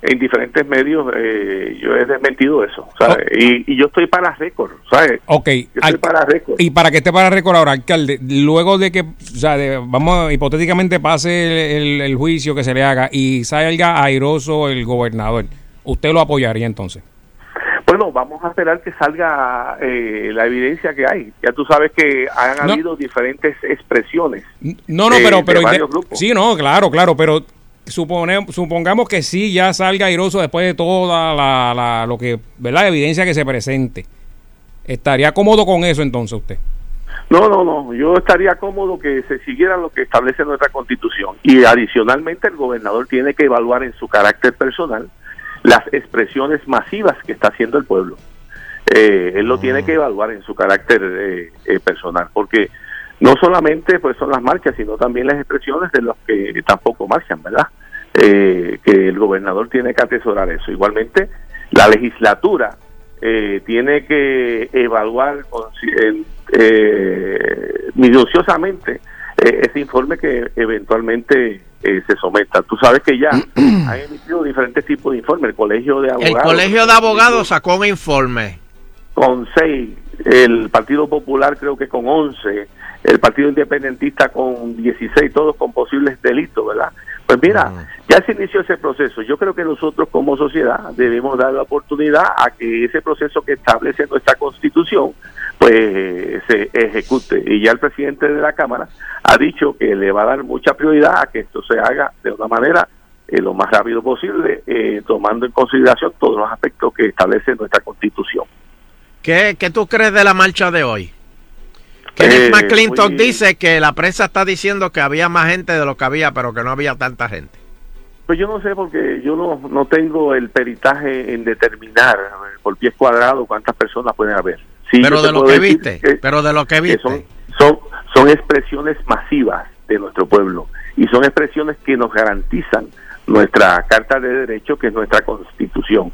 en diferentes medios eh, yo he desmentido eso, ¿sabes? Y, y yo estoy para récord, ¿sabes? Ok, Yo estoy al- para récord. y para que esté para récord ahora, alcalde, luego de que, o sea, de- vamos, hipotéticamente pase el, el- el juicio que se le haga y salga airoso el gobernador, ¿usted lo apoyaría entonces? Bueno, vamos a esperar que salga eh, la evidencia que hay. Ya tú sabes que han No. habido diferentes expresiones. No, no, pero, de pero varios inde- grupos. sí, no, claro, claro, pero supone, supongamos que sí ya salga airoso después de toda la, la- lo que, ¿verdad? Evidencia que se presente. ¿Estaría cómodo con eso entonces usted? No, no, no. Yo estaría cómodo que se siguiera lo que establece nuestra constitución. Y adicionalmente el gobernador tiene que evaluar en su carácter personal las expresiones masivas que está haciendo el pueblo. Eh, él lo tiene que evaluar en su carácter eh, eh, personal, porque no solamente pues son las marchas, sino también las expresiones de los que tampoco marchan, ¿verdad? Eh, que el gobernador tiene que atesorar eso. Igualmente, la legislatura eh, tiene que evaluar eh, minuciosamente ese informe que eventualmente eh, se someta. Tú sabes que ya han emitido diferentes tipos de informes. El Colegio de Abogados. El Colegio de Abogados sacó un informe. con seis, el Partido Popular creo que con 11, el Partido Independentista con 16, todos con posibles delitos, ¿verdad? Pues mira, ya se inició ese proceso. Yo creo que nosotros como sociedad debemos dar la oportunidad a que ese proceso que establece nuestra constitución pues se ejecute. Y ya el presidente de la Cámara ha dicho que le va a dar mucha prioridad a que esto se haga de una manera eh, lo más rápido posible, eh, tomando en consideración todos los aspectos que establece nuestra constitución. ¿Qué, qué tú crees de la marcha de hoy? Kenneth Eh, McClintock dice que la prensa está diciendo que había más gente de lo que había, pero que no había tanta gente. Pues yo no sé porque yo no, no tengo el peritaje en determinar por pies cuadrados cuántas personas pueden haber. Sí, pero de lo que viste, pero de lo que que viste. son, son, son expresiones masivas de nuestro pueblo y son expresiones que nos garantizan nuestra Carta de Derechos, que es nuestra Constitución.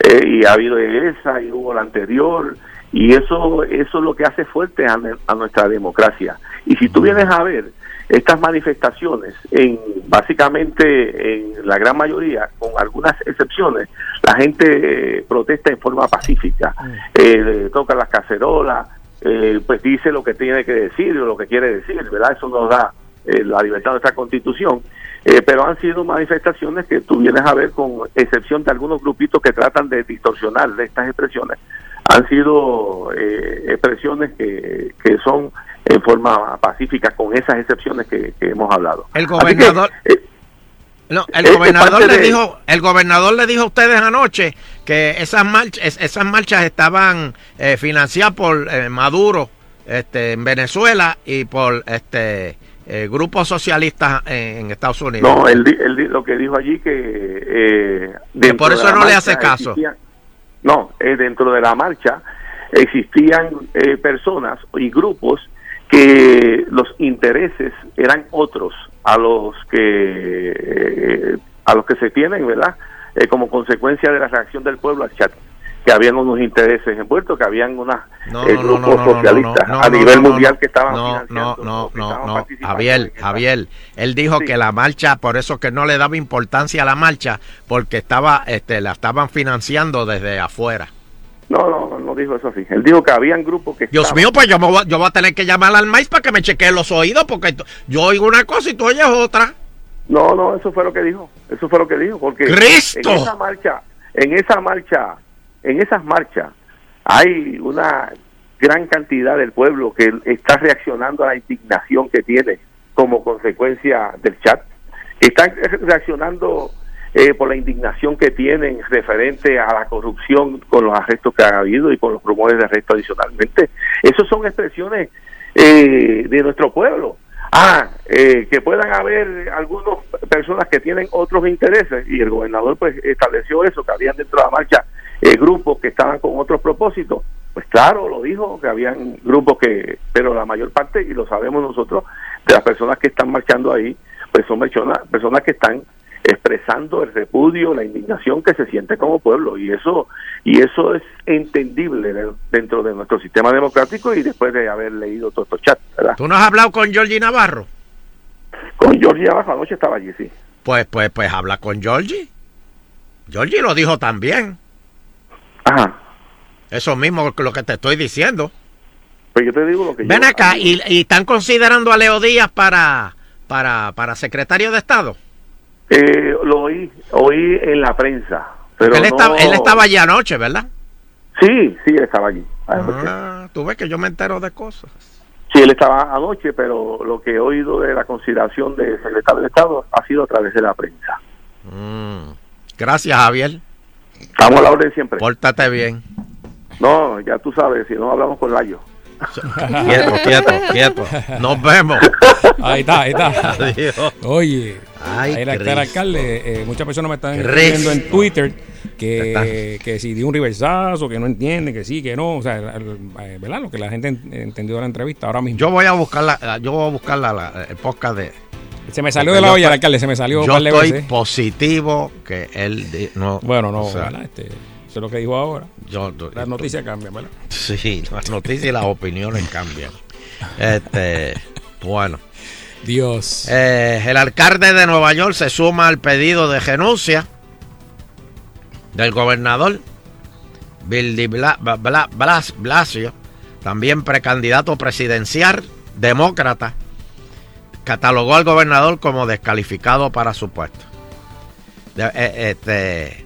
Eh, y ha habido esa y hubo la anterior y eso eso es lo que hace fuerte a, a nuestra democracia. Y si tú vienes a ver estas manifestaciones, en básicamente en la gran mayoría, con algunas excepciones, la gente eh, protesta en forma pacífica, eh, toca las cacerolas, eh, pues dice lo que tiene que decir o lo que quiere decir, ¿verdad? Eso nos da eh, la libertad de nuestra constitución. Eh, pero han sido manifestaciones que tú vienes a ver, con excepción de algunos grupitos que tratan de distorsionar de estas expresiones, han sido eh, expresiones que, que son en forma pacífica, con esas excepciones que, que hemos hablado. El que, gobernador, eh, No, el gobernador le de- dijo, el gobernador le dijo a ustedes anoche que esas marchas, es- esas marchas estaban eh, financiadas por eh, Maduro, este, en Venezuela y por este grupos socialistas en, Estados Unidos. No, él, él lo que dijo allí que... eh, dentro por eso no le hace caso. existían- no, eh, dentro de la marcha existían eh, personas y grupos que los intereses eran otros a los que eh, a los que se tienen, ¿verdad? Eh, como consecuencia de la reacción del pueblo al chat que habían unos intereses envueltos, que habían unos No, eh, grupos no, no, no, socialistas a nivel mundial que estaban no, financiando no, no, no, no, Javier, Javier, él dijo que la marcha, por eso que no le daba importancia a la marcha, porque estaba, este, la estaban financiando desde afuera. No, no, no, dijo eso así. Él dijo que habían grupos que Dios estaban- mío, pues yo, me voy, yo voy a tener que llamar al maíz para que me chequee los oídos, porque yo oigo una cosa y tú oyes otra. No, no, eso fue lo que dijo. Eso fue lo que dijo, porque ¡Cristo! en esa marcha, en esa marcha, en esas marchas hay una gran cantidad del pueblo que está reaccionando a la indignación que tiene como consecuencia del chat. Están reaccionando eh, por la indignación que tienen referente a la corrupción con los arrestos que ha habido y con los rumores de arresto adicionalmente. Esas son expresiones eh, de nuestro pueblo. Ah, eh, que puedan haber algunas personas que tienen otros intereses y el gobernador pues estableció eso, que habían dentro de la marcha eh, grupos que estaban con otros propósitos. Pues claro, lo dijo, que habían grupos que, pero la mayor parte, y lo sabemos nosotros, de las personas que están marchando ahí, pues son personas, personas que están expresando el repudio, la indignación que se siente como pueblo y eso y eso es entendible de- dentro de nuestro sistema democrático y después de haber leído todos estos chats, ¿verdad? ¿Tú no has hablado con Georgie Navarro? Con Georgie abajo anoche estaba allí, sí. Pues, pues, pues habla con Georgie. Georgie lo dijo también. Ajá. Eso mismo lo que te estoy diciendo. Pues yo te digo lo que Ven yo- acá, y, y están considerando a Leo Díaz para, para, para secretario de Estado. Eh, lo oí, oí en la prensa, pero él, no- estaba, él estaba allí anoche, ¿verdad? Sí, sí, él estaba allí. Ah, tú ves que yo me entero de cosas. Sí, él estaba anoche, pero lo que he oído de la consideración de secretario de Estado ha sido a través de la prensa. Mm. Gracias, Javier. Estamos a la orden siempre. Pórtate bien. No, ya tú sabes, si no hablamos con Layo. Quieto, quieto, quieto. Nos vemos. Ahí está, ahí está. Adiós. Oye, Ay, ahí está el Cristo. alcalde. eh, muchas personas me están Cristo. escribiendo en Twitter que, que si dio un reversazo, que no entiende, que sí, que no. O sea, el- el- eh, ¿verdad? Lo que la gente en- entendió de la entrevista ahora mismo. Yo voy a buscar la, yo voy a buscar la, la- el podcast de. Se me salió de la yo olla el alcalde, se me salió Yo estoy veces. positivo que él no. Bueno, no, o sea, ¿verdad? Este, eso es lo que dijo ahora. yo- Las noticias cambian, ¿verdad? Sí, las noticias y las opiniones cambian. Este, bueno. Dios. Eh, el alcalde de Nueva York se suma al pedido de renuncia del gobernador Bill de Bla- Bla- Blas- Blasio, también precandidato presidencial demócrata, catalogó al gobernador como descalificado para su puesto. De- eh, este,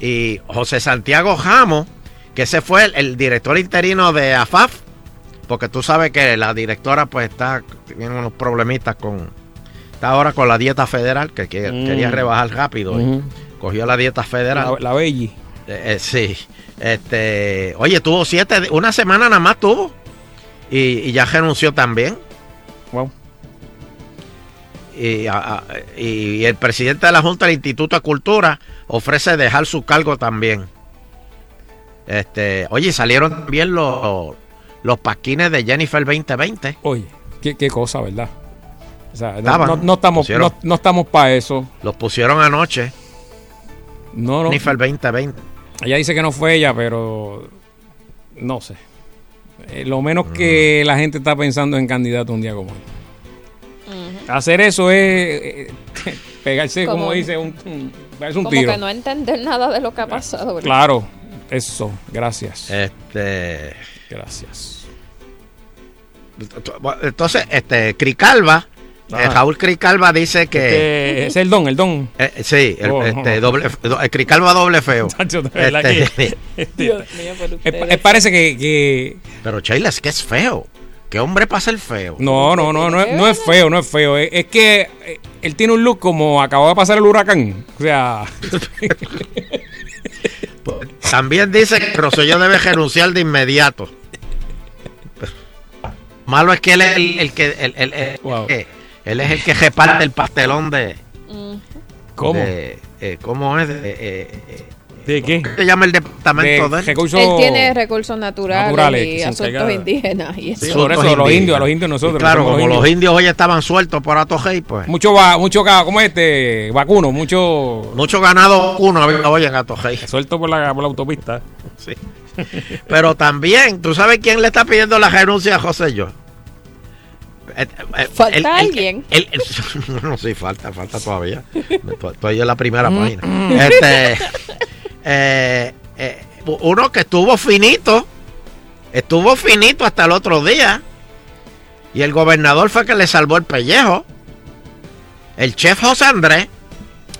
y José Santiago Jamo, que ese fue el, el director interino de AFAF, porque tú sabes que la directora pues está tiene unos problemitas con está ahora con la dieta federal que, que- Mm. quería rebajar rápido y cogió la dieta federal La, la Belli. Eh, eh, sí este oye tuvo siete una semana nada más tuvo y, y ya renunció también Wow. Y, a- y el presidente de la Junta del Instituto de Cultura ofrece dejar su cargo también. Este, oye, salieron también los, los pasquines de Jennifer 2020. Oye, qué, qué cosa, ¿verdad? O sea, no, Estaban, no- no estamos, pusieron. no, no estamos para eso. Los pusieron anoche. No. Jennifer 2020. Ella dice que no fue ella, pero no sé. Eh, lo menos que Mm. la gente está pensando en candidato un día como hoy. Hacer eso es eh, pegarse, como, Como- dice, un, un- pegarse un Como tiro. que no entender nada de lo que ha pasado. ¿verdad? Claro, eso, gracias. Este, gracias. Entonces, este, Cricalva, eh, Raúl Cricalva dice que. Este, es el don, el don. Eh, sí, el, Oh, este, no. doble, do- el Cricalva doble feo. Chacho, de verdad Este, que- este, Dios mío, ustedes- eh, parece que, que- pero Sheila, es que es feo. Qué hombre para ser feo. No, no, no, no, es- no es feo, no es feo. Es, es que eh, él tiene un look como acabó de pasar el huracán. O sea, También dice que Rosselló debe renunciar de inmediato. Malo es que él es el, el que el, el- el- que- él es el que reparte el pastelón de ¿Cómo? de, eh, ¿Cómo es? De, eh, eh, ¿De qué? ¿Cómo se llama el departamento de, él? Él tiene recursos naturales, y asuntos indígenas. Y eso. Sí, por eso, Asuntos los indios, indígenas. los indios nosotros. Claro, como los indios hoy estaban sueltos por Atojei, pues. Mucho, va, mucho, ¿cómo es este? Vacuno, mucho. Mucho ganado uno había hoy en Atojei. Suelto por la, por la autopista. Sí. Pero también, ¿tú sabes quién le está pidiendo la renuncia a José yo? Falta alguien. no, sí, falta, falta todavía. Estoy- Estoy en la primera página. Este, eh, eh, uno que estuvo finito, estuvo finito hasta el otro día. Y el gobernador fue que le salvó el pellejo. El chef José Andrés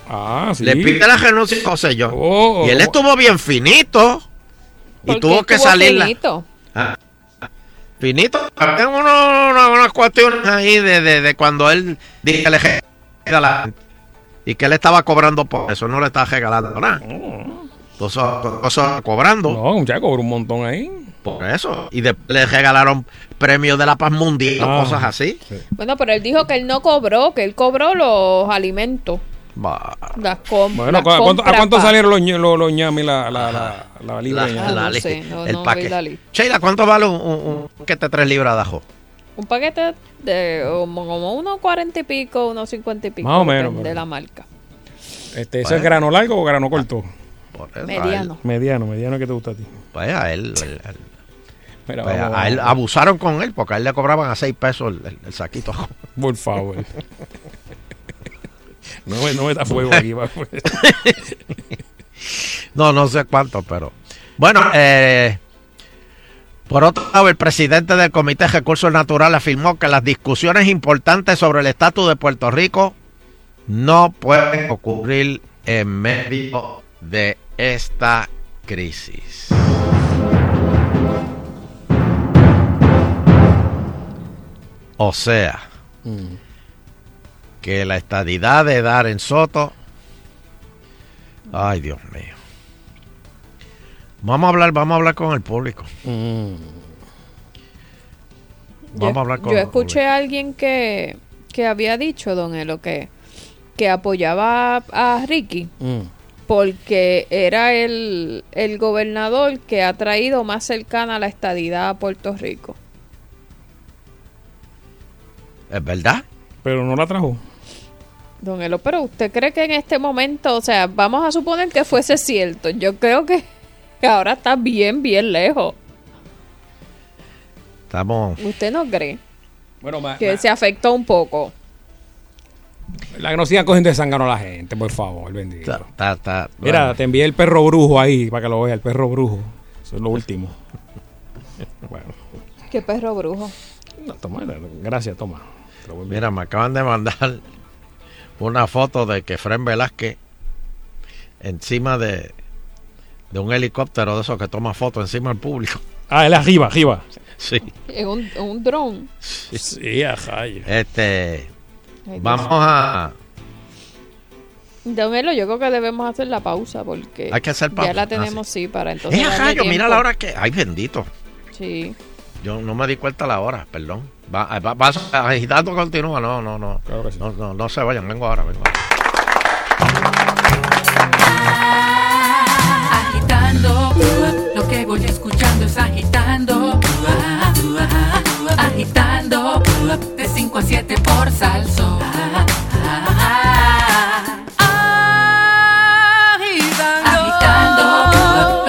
Ah, sí. le pide la renuncia a José yo. Oh, y él oh. estuvo bien finito. Y ¿Por qué tuvo que salir. finito? Ah, ah, finito. Había uno- una- unas cuestiones ahí de, de, de cuando él dijo que le. Y que él estaba cobrando por eso, no le estaba regalando nada. Entonces, cosas cobrando. No, ya cobró un montón ahí. Por eso. Y después le regalaron premios de la paz mundial o Ah. cosas así. Bueno, pero él dijo que él no cobró, que él cobró los alimentos. Bah. Las Bueno, las ¿a cuánto, a salieron los, los, los ñami, la, la, la, la libra? La- Ah, ñami? la no li- sé, no- el no paquete. Sheila, ¿cuánto vale un, un, un paquete de tres libras de ajo? Un paquete de como, como unos cuarenta y pico, unos cincuenta y pico. Más o menos, De la marca. Este, ¿Eso Bueno. es grano largo o grano corto? Por eso, Mediano. Mediano, mediano que te gusta a ti. Pues a él, Mira, pues vamos, a él vamos. abusaron con él porque a él le cobraban a 6 pesos el, el- el saquito. Por favor. no, me- no meta fuego aquí. va, pues. No, no sé cuánto, pero. Bueno, eh, por otro lado, el presidente del Comité de Recursos Naturales afirmó que las discusiones importantes sobre el estatus de Puerto Rico no pueden ocurrir en medio de esta crisis. O sea, que la estadidad de Darren Soto. Ay, Dios mío. Vamos a hablar, vamos a hablar con el público. Vamos yo, a hablar con yo el escuché a alguien que, que había dicho, don Elo, que, que apoyaba a, a Ricky porque era el, el gobernador que ha traído más cercana la estadidad a Puerto Rico. ¿Es verdad? Pero no la trajo. Don Elo, pero usted cree que en este momento, o sea, vamos a suponer que fuese cierto. Yo creo que ahora está bien, bien lejos. Estamos. ¿Usted no cree Bueno, ma- que ma- se afectó un poco? La que no sigan cogiendo de zángano a la gente, por favor, bendito. Está, está- está- Mira, bueno. te envié el perro brujo ahí para que lo veas, el perro brujo. Eso es lo último. bueno, Qué perro brujo. no, toma, gracias, toma. Mira, me acaban de mandar una foto de que Fren Velázquez encima de, de un helicóptero de esos que toma fotos encima del público. Ah, él arriba, arriba. Sí. Es un, un dron. Sí, ajá. Este. Ay. Vamos a. Don Elo, yo creo que debemos hacer la pausa porque Hay que hacer pausa. ya la Ah, tenemos, sí. para entonces. ¡Eh, rayo! Mira la hora que. ¡Ay, bendito! Sí. Yo no me di cuenta la hora, perdón. Va, va, va- agitando continúa, no, no, no. no, no, no se vayan, vengo ahora, vengo ahora. 5 a 7 por salso. Agitando.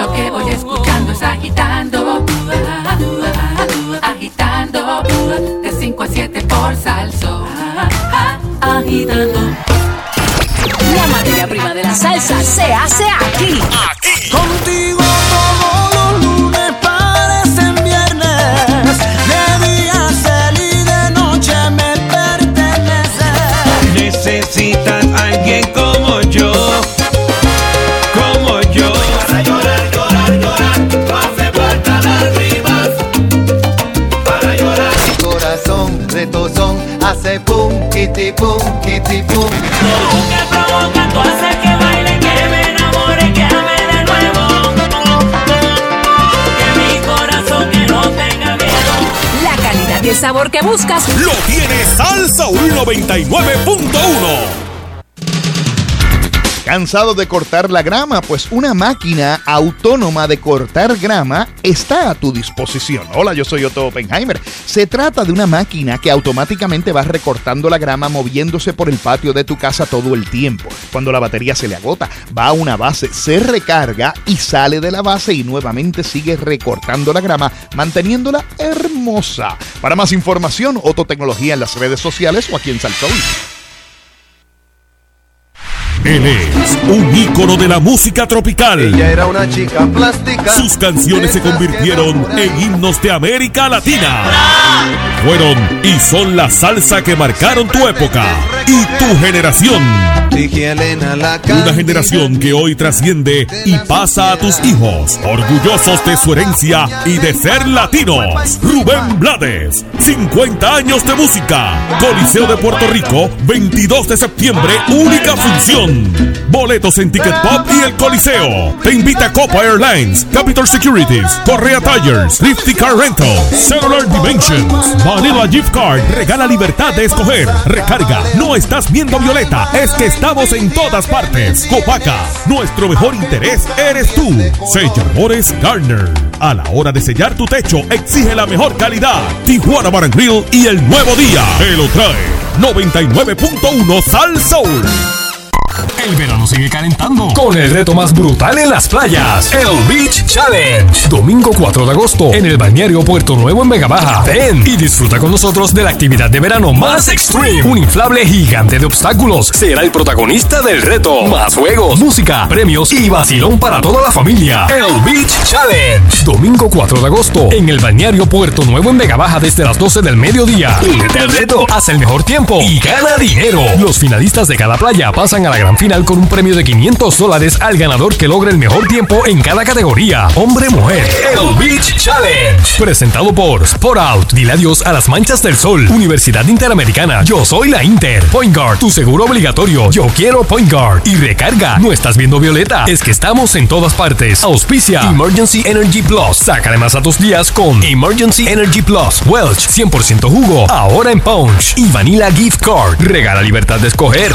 Lo que voy escuchando es agitando. Agitando. De 5 a 7 por salso. Agitando. La materia prima de la salsa se hace aquí. kitty boom, kitty boom. Provoca, provoca, tú haces que baile, que me enamore, que ame de nuevo. Que mi corazón que no tenga miedo. La calidad y el sabor que buscas lo tiene Salsa 199.1. ¿Cansado de cortar la grama? Pues una máquina autónoma de cortar grama está a tu disposición. Hola, yo soy Otto Oppenheimer. Se trata de una máquina que automáticamente va recortando la grama moviéndose por el patio de tu casa todo el tiempo. Cuando la batería se le agota, va a una base, se recarga y sale de la base y nuevamente sigue recortando la grama, manteniéndola hermosa. Para más información, Otto Tecnología en las redes sociales o aquí en Salsoul. Él es un ícono de la música tropical. Ella era una chica plástica. Sus canciones se convirtieron en himnos de América Latina. Fueron y son la salsa que marcaron tu época y tu generación. Una generación que hoy trasciende y pasa a tus hijos, orgullosos de su herencia y de ser latinos. Rubén Blades, 50 años de música. Coliseo de Puerto Rico, 22 de septiembre, única función. Boletos en Ticket Pop y el Coliseo. Te invita Copa Airlines, Capital Securities, Correa Tires, Lifty Car Rental, Cellular Dimensions, Vanilla Gift Card. Regala libertad de escoger. Recarga. No estás viendo Violeta, es que estamos en todas partes. Copaca, nuestro mejor interés eres tú. Selladores Garner. A la hora de sellar tu techo, exige la mejor calidad. Tijuana Bar Grill y el nuevo día. Te lo trae 99.1 Sal Soul. El verano sigue calentando con el reto más brutal en las playas, el Beach Challenge. Domingo 4 de agosto en el balneario Puerto Nuevo en Vega Baja. Ven y disfruta con nosotros de la actividad de verano más extreme. Un inflable gigante de obstáculos será el protagonista del reto. Más juegos, música, premios y vacilón para toda la familia. El Beach Challenge. Domingo 4 de agosto en el balneario Puerto Nuevo en Vega Baja desde las 12 del mediodía. Únete al reto, haz el mejor tiempo y gana dinero. Los finalistas de cada playa pasan a la gran final con un premio de 500 dólares al ganador que logre el mejor tiempo en cada categoría. Hombre-mujer. El Beach Challenge. Presentado por Sport Out. Dile adiós a las manchas del sol. Universidad Interamericana. Yo soy la Inter. Point Guard. Tu seguro obligatorio. Yo quiero Point Guard. Y recarga. No estás viendo Violeta. Es que estamos en todas partes. Auspicia. Emergency Energy Plus. Sácale más a tus días con Emergency Energy Plus. Welch. 100% jugo. Ahora en Punch. Y Vanilla Gift Card. Regala libertad de escoger.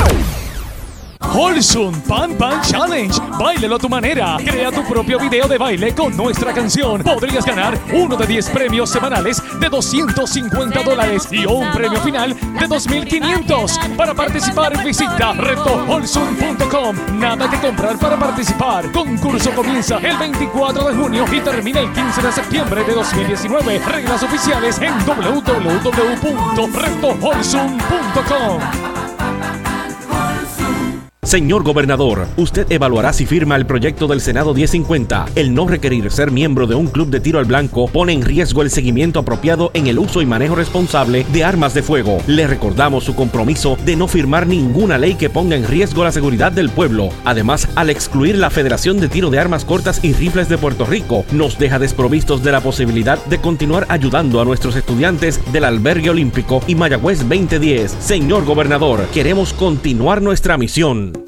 Holsun Pan Pan Challenge. Báilelo a tu manera. Crea tu propio video de baile con nuestra canción. Podrías ganar uno de 10 premios semanales de 250 dólares y un premio final de 2500. Para participar, visita retoholsun.com. Nada que comprar para participar. Concurso comienza el 24 de junio y termina el 15 de septiembre de 2019. Reglas oficiales en www.retoholsun.com. Señor gobernador, usted evaluará si firma el proyecto del Senado 1050. El no requerir ser miembro de un club de tiro al blanco pone en riesgo el seguimiento apropiado en el uso y manejo responsable de armas de fuego. Le recordamos su compromiso de no firmar ninguna ley que ponga en riesgo la seguridad del pueblo. Además, al excluir la Federación de Tiro de Armas Cortas y Rifles de Puerto Rico, nos deja desprovistos de la posibilidad de continuar ayudando a nuestros estudiantes del Albergue Olímpico y Mayagüez 2010. Señor gobernador, queremos continuar nuestra misión.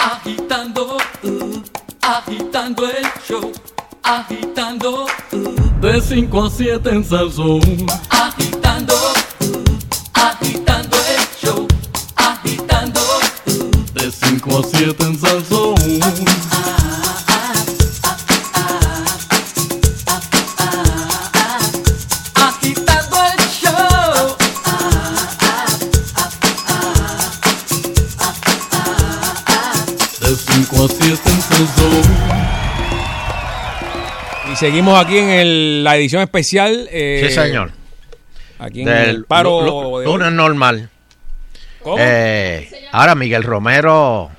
Agitando, uh, agitando el show. Agitando, uh, de 5 a 7 en Salsoul. Agitando, uh, agitando el show. Agitando, de 5 a 7 en Salsoul. Seguimos aquí en el- la edición especial. eh, Sí, señor. Aquí en Del el paro. lu- de- lunes normal. ¿Cómo? Eh, ahora Miguel Romero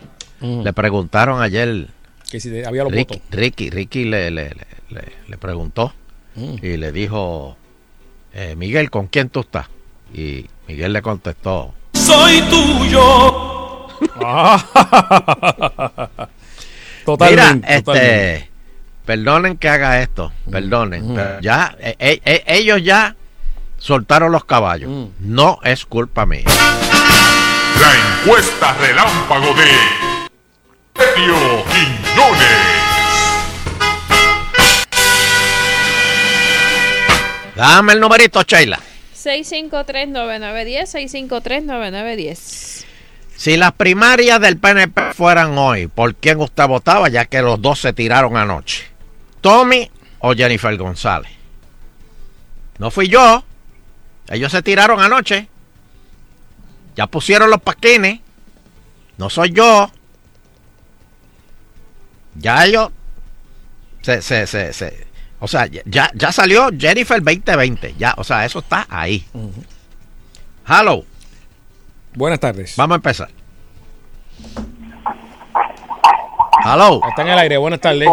le preguntaron ayer. Que si había los Ricky, votos. Ricky, Ricky le, le, le- le- le preguntó Mm. y le dijo, eh, Miguel, ¿con quién tú estás? Y Miguel le contestó, Soy tuyo. Totalmente, Mira, este, totalmente. Perdonen que haga esto, perdonen, pero ya, eh, eh, eh, ellos ya soltaron los caballos. No es culpa mía. La encuesta relámpago de Sergio Quiñones. Dame el numerito, Sheila. 653-9910, 653-9910. Si las primarias del PNP fueran hoy, ¿por quién usted votaba? Ya que los dos se tiraron anoche. ¿Tommy o Jennifer González? No fui yo. Ellos se tiraron anoche. Ya pusieron los paquines. No soy yo. Ya ellos. Se, se, se, se- o sea, ya, ya salió Jennifer 2020. Ya, o sea, eso está ahí. Hello. Buenas tardes. Vamos a empezar. Hello. Está en el aire, buenas tardes.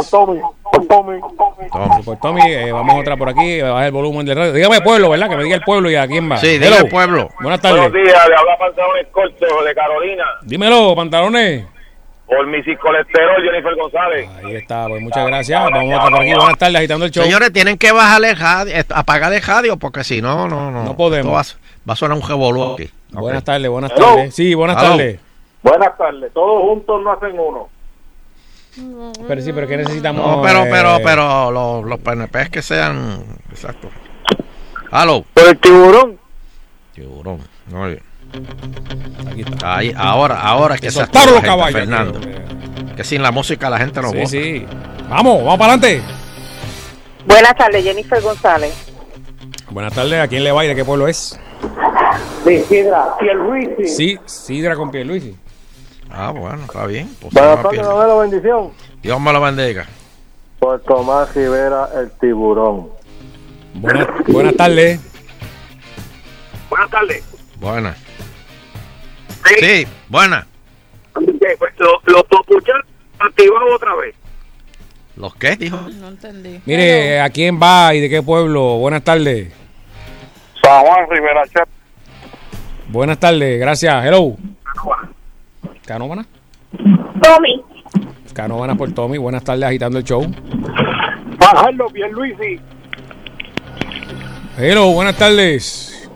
Tommy. Sí, Por Tommy, eh, vamos a otra por aquí, bajar el volumen del radio. Dígame pueblo, ¿verdad? Que me diga el pueblo y a quién va. Sí, Hello. diga el pueblo. Buenas tardes. Buenos días, le habla Pantalones Cortos de Carolina. Dímelo, pantalones. Por mi colesterol, Jennifer González. Ahí está, pues muchas gracias. Vamos a otra por aquí. Buenas tardes, agitando el show. Señores, tienen que bajarle el radio, eh, apagar el radio porque si no, no, no. No podemos. Va, va a sonar un revolú aquí. Buenas tardes, buenas Hello. tardes. Sí, buenas Hello. tardes. Buenas tardes. Todos juntos no hacen uno. Pero sí, pero ¿qué necesitamos? No, pero, eh, pero, pero los, los PNP es que sean. Exacto. Por el tiburón. Tiburón. Oye. Ahí, ahora, ahora es que Que se los caballos, Fernando. Que sin la música la gente no Sí, vota. sí. Vamos, vamos para adelante. Buenas tardes, Jennifer González. Buenas tardes, ¿a quién le va y de qué pueblo es? De Sidra, Pierluisi. Sí, Sidra con Pierluisi. Ah, bueno, está bien. Pues Buenas tardes. Novelo, bendición. Dios me lo bendiga. Por Tomás Rivera, el tiburón. Buenas, buenas tardes. Buenas tardes. Buena. Sí, buena. pues, Los topuchas activados otra vez. ¿Los qué, dijo? No entendí. Mire, ¿a quién va y de qué pueblo? Buenas tardes. San Juan Rivera Chat. Buenas tardes, gracias. Hello. Canóvana. Tommy. Canóvana por Tommy. Buenas tardes, agitando el show. Bajarlo, Pierluisi. Hello, buenas tardes.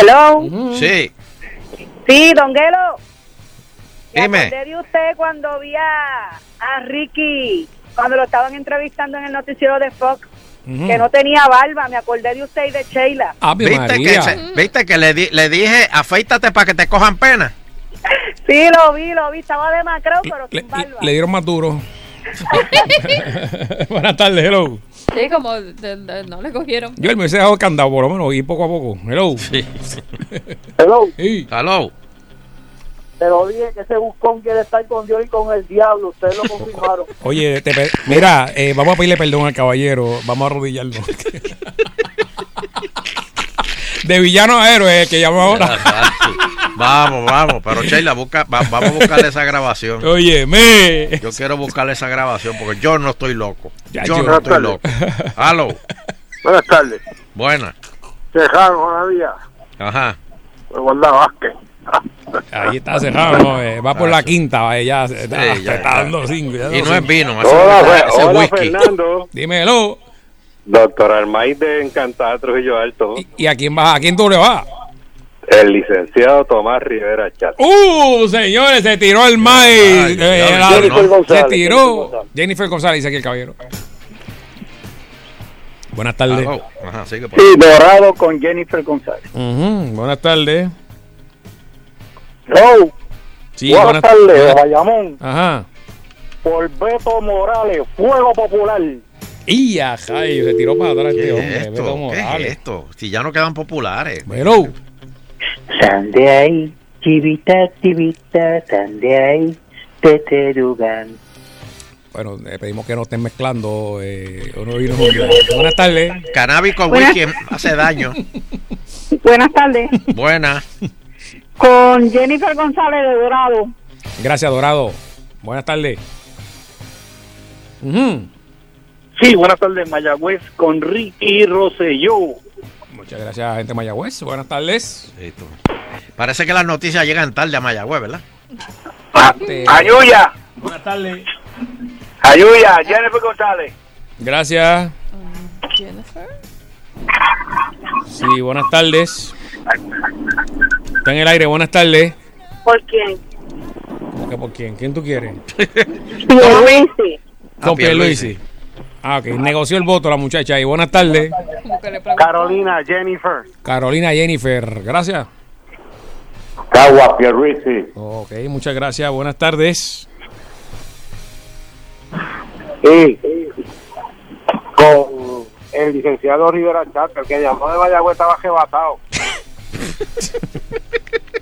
Hello. Sí. Sí, Don Guelo. Me Dime. acordé de usted cuando vi a, a Ricky, cuando lo estaban entrevistando en el noticiero de Fox, que no tenía barba. Me acordé de usted y de Sheila. ¿Viste que, se- ¿Viste que le, di- le dije, afeítate para que te cojan pena? Sí, lo vi, lo vi. Estaba demacrado, pero sin barba. Le dieron más duro. buenas tardes, hello. Sí, como de- de- no le cogieron. Yo me hubiese dejado el candado por lo menos y poco a poco. Hello. Hello. Hello. Te lo dije que ese buscón quiere estar con Dios y con el diablo. Ustedes lo confirmaron. Oye, te pe- mira, eh, vamos a pedirle perdón al caballero. Vamos a arrodillarnos. De villano a héroe, el que llamó ahora. Vamos, vamos. Pero Sheila, busca, va- vamos a buscarle esa grabación. Oye, me. Yo quiero buscarle esa grabación porque yo no estoy loco. Ya, yo yo- no estoy loco. Hello. Buenas tardes. Buena. Cerraron una vía. Ajá. Me guarda Vázquez. Ahí está cerrado, ¿no? Eh, va por la quinta, eh, ya, se está, Sí, ya se está está. dando cinco. ya Y no es vino, Hola, ese hola whisky. Fernando. Dímelo. Doctor Armaiz de Encantada Trujillo Alto. ¿Y a quién va? ¿A quién tú le vas? El licenciado Tomás Rivera Chat. ¡Uh, señores! Se tiró el maíz. Eh, Jennifer se González, tiró. Jennifer González. Jennifer González, dice aquí el caballero. Buenas tardes. Hello. Ajá, sigue por Sí, Dorado con Jennifer González. Buenas tardes. Hello. Sí, buenas, buenas- tardes, buenas- Bayamón. Ajá. Por Beto Morales, Fuego Popular. Y ajá, y se tiró para atrás ¿Qué este es hombre. esto? Beto ¿Qué es esto? Si ya no quedan populares. Hello. Sal de ahí, chivita, chivita, sal de ahí, teterugan. Bueno, le pedimos que no estén mezclando eh, uno vino. Buenas tardes. Cannabis con Buenas- whisky hace daño. Buenas tardes. Buena. Con Jennifer González de Dorado. Gracias, Dorado. Buenas tardes. Sí, buenas tardes, Mayagüez con Ricky Rosselló. Muchas gracias, gente de Mayagüez. Buenas tardes. Parece que las noticias llegan tarde a Mayagüez, ¿verdad? Este, Ayuya, Buenas tardes. Ayuya, Jennifer González. Gracias. Jennifer. Sí, buenas tardes. Está en el aire, buenas tardes. ¿Por quién? ¿Cómo que por quién? ¿Quién tú quieres? Pierluisi. Con Ah, Pierluisi. Ah, ok. Negoció el voto la muchacha. Y buenas tardes. Carolina, Jennifer. Carolina Jennifer. Gracias. Cagua, Pierluisi. Ok, muchas gracias. Buenas tardes. Sí. Con el licenciado Rivera Chat, el que llamó de Mayagüez estaba arrebatado.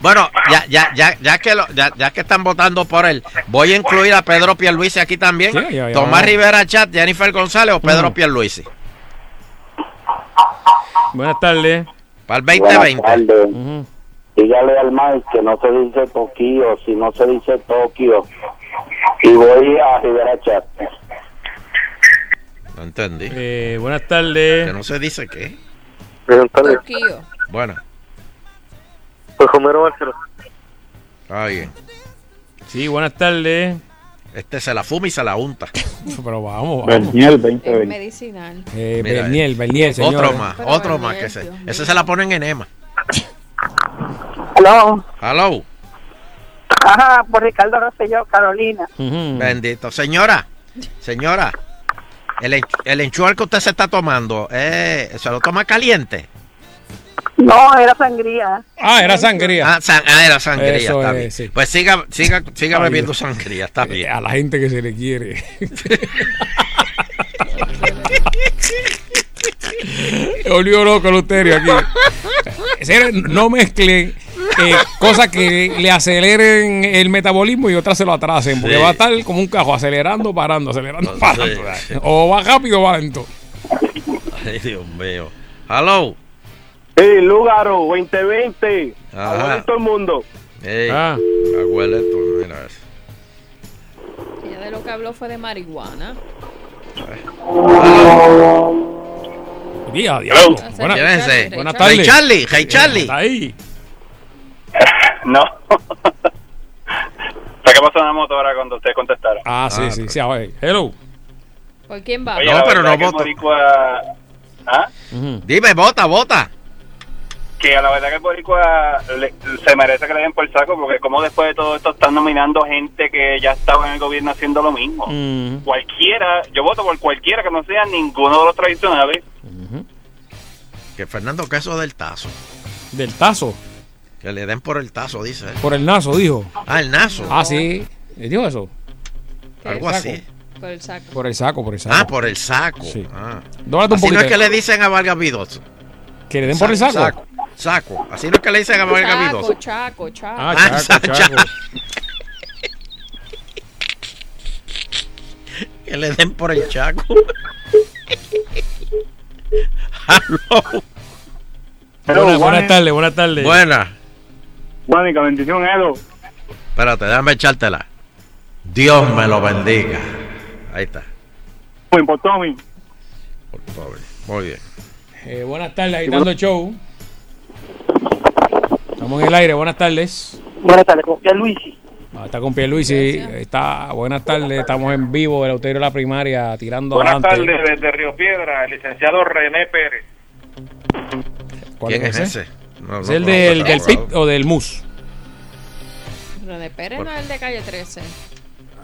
Bueno, ya, ya, ya, ya que lo- ya, ya que están votando por él, voy a incluir a Pedro Pierluisi aquí también. Sí, ya, ya Tomás. Rivera Chat, Jennifer González o Pedro Ujú. Pierluisi. Buenas tardes. Para el Buenas 2020. tardes. Ujú. Dígale al Mike que no se dice Tokio, si no se dice Tokio. Y voy a Rivera Chat. No entendí. Eh, buenas tardes. Que no se dice qué. Tokio. Bueno, Pues Romero Barcelona. está bien. Sí, buenas tardes. Este se la fuma y se la unta. Pero vamos, vamos. Berniel 2020. Es medicinal. Eh, Mira, Berniel, Berniel, señor. Otro más, Pero otro Berniel, más que ese. Dios mío. Ese se la ponen en enema. Aló. Hello. Ajá, por Ricardo Rosselló, Carolina. Bendito. Señora, señora, el, en- el enchual que usted se está tomando, eh, ¿se lo toma caliente? No, era sangría. Ah, era sangría. Ah, san- ah, era sangría, Eso está es, bien. sí. Pues siga, siga, siga Ay, bebiendo sangría, está bien. Eh, A la gente que se le quiere. Volvió loco el uterio aquí. No mezclen eh, cosas que le aceleren el metabolismo y otras se lo atrasen. Porque Sí. va a estar como un cajo acelerando, parando, acelerando, Sí. parando. O va rápido o va lento. Ay, Dios mío. Hello. Sí, Lugaro 2020. Ajá. Abuelo todo el mundo. Ey, Ah. abuelito, mira eso. Ella de lo que habló fue de marihuana. Día, diablo. Buenas, ¿Quién es ese? buenas Hey tardes. Charlie, hey Charlie. Está ahí. No. ¿Qué pasó en la moto ahora cuando usted contestara? Ah, sí, sí, sí. a ver. Hello. ¿Por quién va? Oye, No, pero no que el voto. boricua- ¿Ah? Dime, vota, vota. Que a la verdad que el boricua le- se merece que le den por el saco porque como después de todo esto están nominando gente que ya estaba en el gobierno haciendo lo mismo. Mm. Cualquiera, yo voto por cualquiera que no sea ninguno de los tradicionales. Que Fernando Queso del tazo. Del tazo. Que le den por el tazo, dice. él. Por el nazo, dijo. Ah, el nazo. Ah, sí. ¿Le dijo eso? Algo así. Por el saco. Por el saco, por el saco. Ah, por el saco. Sí. Ah. Un no es que le dicen a Vargas Vidot. ¿Que le den por el saco? Saco. Saco. Así no es que le dicen a Vargas Chaco, chaco, chaco. Ah, Ah, chaco, chaco. chaco. Que le den por el chaco. Hello. Buenas, buenas tardes, buenas tardes. Buena. Mónica, bendición, Edo. Espérate, déjame echártela. Dios me lo bendiga. Ahí está. Muy por Tommy. Por favor. Muy bien. Eh, buenas tardes, agitando el show. Estamos en el aire, buenas tardes. Buenas tardes, con Luisi. Ah, está con Pierluisi, está, buenas tardes, estamos en vivo del Euterio de la Primaria, tirando Buenas adelante. tardes, desde Río Piedra, el licenciado René Pérez. ¿Cuál ¿Quién es ese? ese? No, ¿Es no el del, del. PIT o del MUS? René Pérez no es el de calle 13.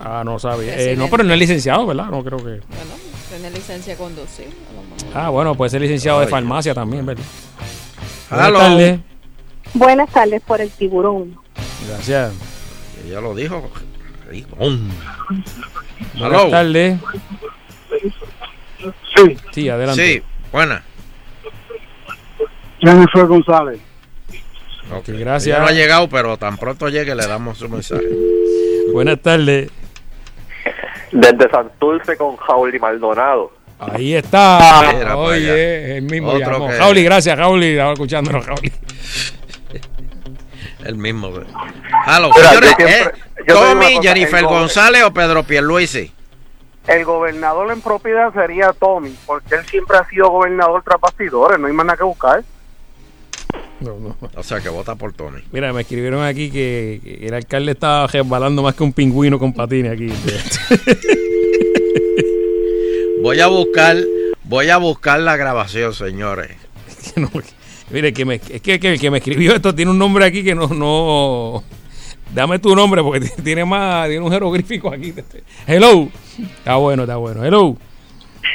Ah, no sabía. Eh, no, pero no es licenciado, ¿verdad? No creo que. Bueno, tiene licencia de conducir. a lo mejor. Ah, bueno, puede ser licenciado de farmacia también, ¿verdad? Buenas tardes. Buenas tardes por el tiburón. Gracias. Ella lo dijo. Buenas Hello. tardes. Sí, Sí, adelante. Sí, buena. Jennifer González. Ok, Ella gracias. no ha llegado, pero tan pronto llegue le damos su mensaje. Buenas tardes. Desde Santurce con Jauli Maldonado. Ahí está. Oye, el mismo Otro llamó. que- Jauli, gracias, Jauli. Estaba escuchándolo, Jauli. El mismo. Hello, Mira, señores, yo siempre- eh, yo Tommy, cosa, Jennifer González o Pedro Pierluisi. El gobernador en propiedad sería Tommy, porque él siempre ha sido gobernador tras bastidores, no hay más nada que buscar. No, no. O sea, que vota por Tommy. Mira, me escribieron aquí que, que el alcalde estaba resbalando más que un pingüino con patines aquí. Voy a buscar, voy a buscar la grabación, señores. No, mire, que me, es que, que el que me escribió esto tiene un nombre aquí que no, no, Dame tu nombre porque tiene más, tiene un jeroglífico aquí. Hello. Está bueno, está bueno. Hello.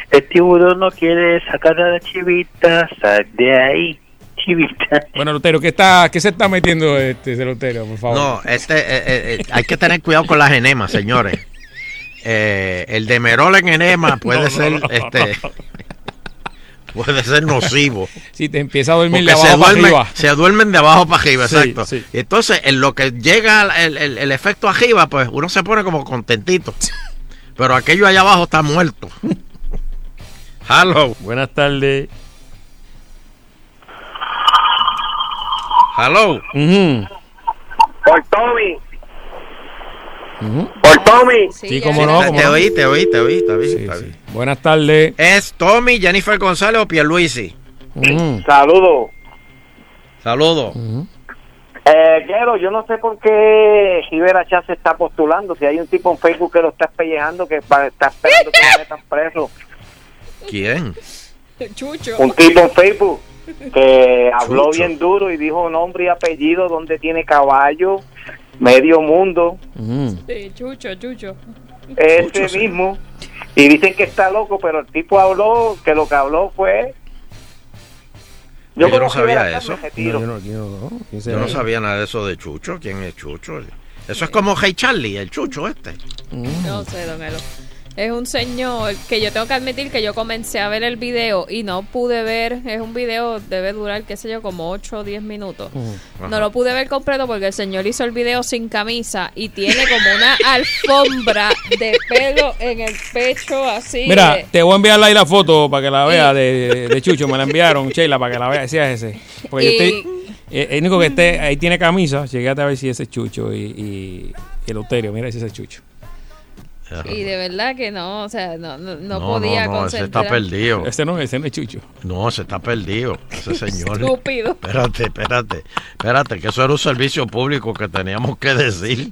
El tiburón no quiere sacar a la chivita, sal de ahí, chivita. Bueno, Lutero, ¿qué, está, ¿qué se está metiendo este Lutero, por favor? No, este, eh, eh, eh, hay que tener cuidado con las enemas, señores. Eh, el demerol en enema puede No, no, ser, no, no, este, puede ser nocivo. Si te empieza a dormir Porque de se, abajo para duermen, arriba. se duermen de abajo para arriba, Sí, exacto. sí. Y entonces, en lo que llega el, el- el efecto arriba, pues uno se pone como contentito. Pero aquello allá abajo está muerto. Hello. Buenas tardes. Hello. Por Tommy. Por Tommy. Sí, cómo no, cómo Te no. oí, te oí, te oí, te oí. te oí. Buenas tardes. ¿Es Tommy, Jennifer González o Pierluisi? Saludos. Saludos. Eh, quiero, yo no sé por qué Rivera Chá se está postulando. Si hay un tipo en Facebook que lo está espellejando, que está esperando que lo metan preso. ¿Quién? Chucho. Un tipo en Facebook que habló bien duro y dijo nombre y apellido, donde tiene caballo, medio mundo, Sí, Chucho, Chucho. ese mismo. Y dicen que está loco, pero el tipo habló, que lo que habló fue... Yo no sabía eso. yo no, yo no, ¿quién Yo será? no sabía nada de eso de Chucho. ¿Quién es Chucho? Eso es como Hey Charlie, el Chucho este. No sé, don Elo. Es un señor que yo tengo que admitir que yo comencé a ver el video y no pude ver. Es un video, debe durar, qué sé yo, como 8 o 10 minutos. No lo pude ver completo porque el señor hizo el video sin camisa y tiene como una alfombra de pelo en el pecho así. Mira, de- te voy a enviar ahí la foto para que la vea de, de Chucho. Me la enviaron, Sheila, para que la vea. Ese. Porque yo Y- estoy. eh, El único que esté ahí tiene camisa. Llegué a ver si ese es Chucho y, y, y el Uterio. Mira si ese es Chucho. Y de verdad que no, o sea, no, no, no No, podía no, no, ese está perdido. Ese no, ese no es Chucho. No, se está perdido. Ese señor. Estúpido. Espérate, espérate. Espérate, que eso era un servicio público que teníamos que decir.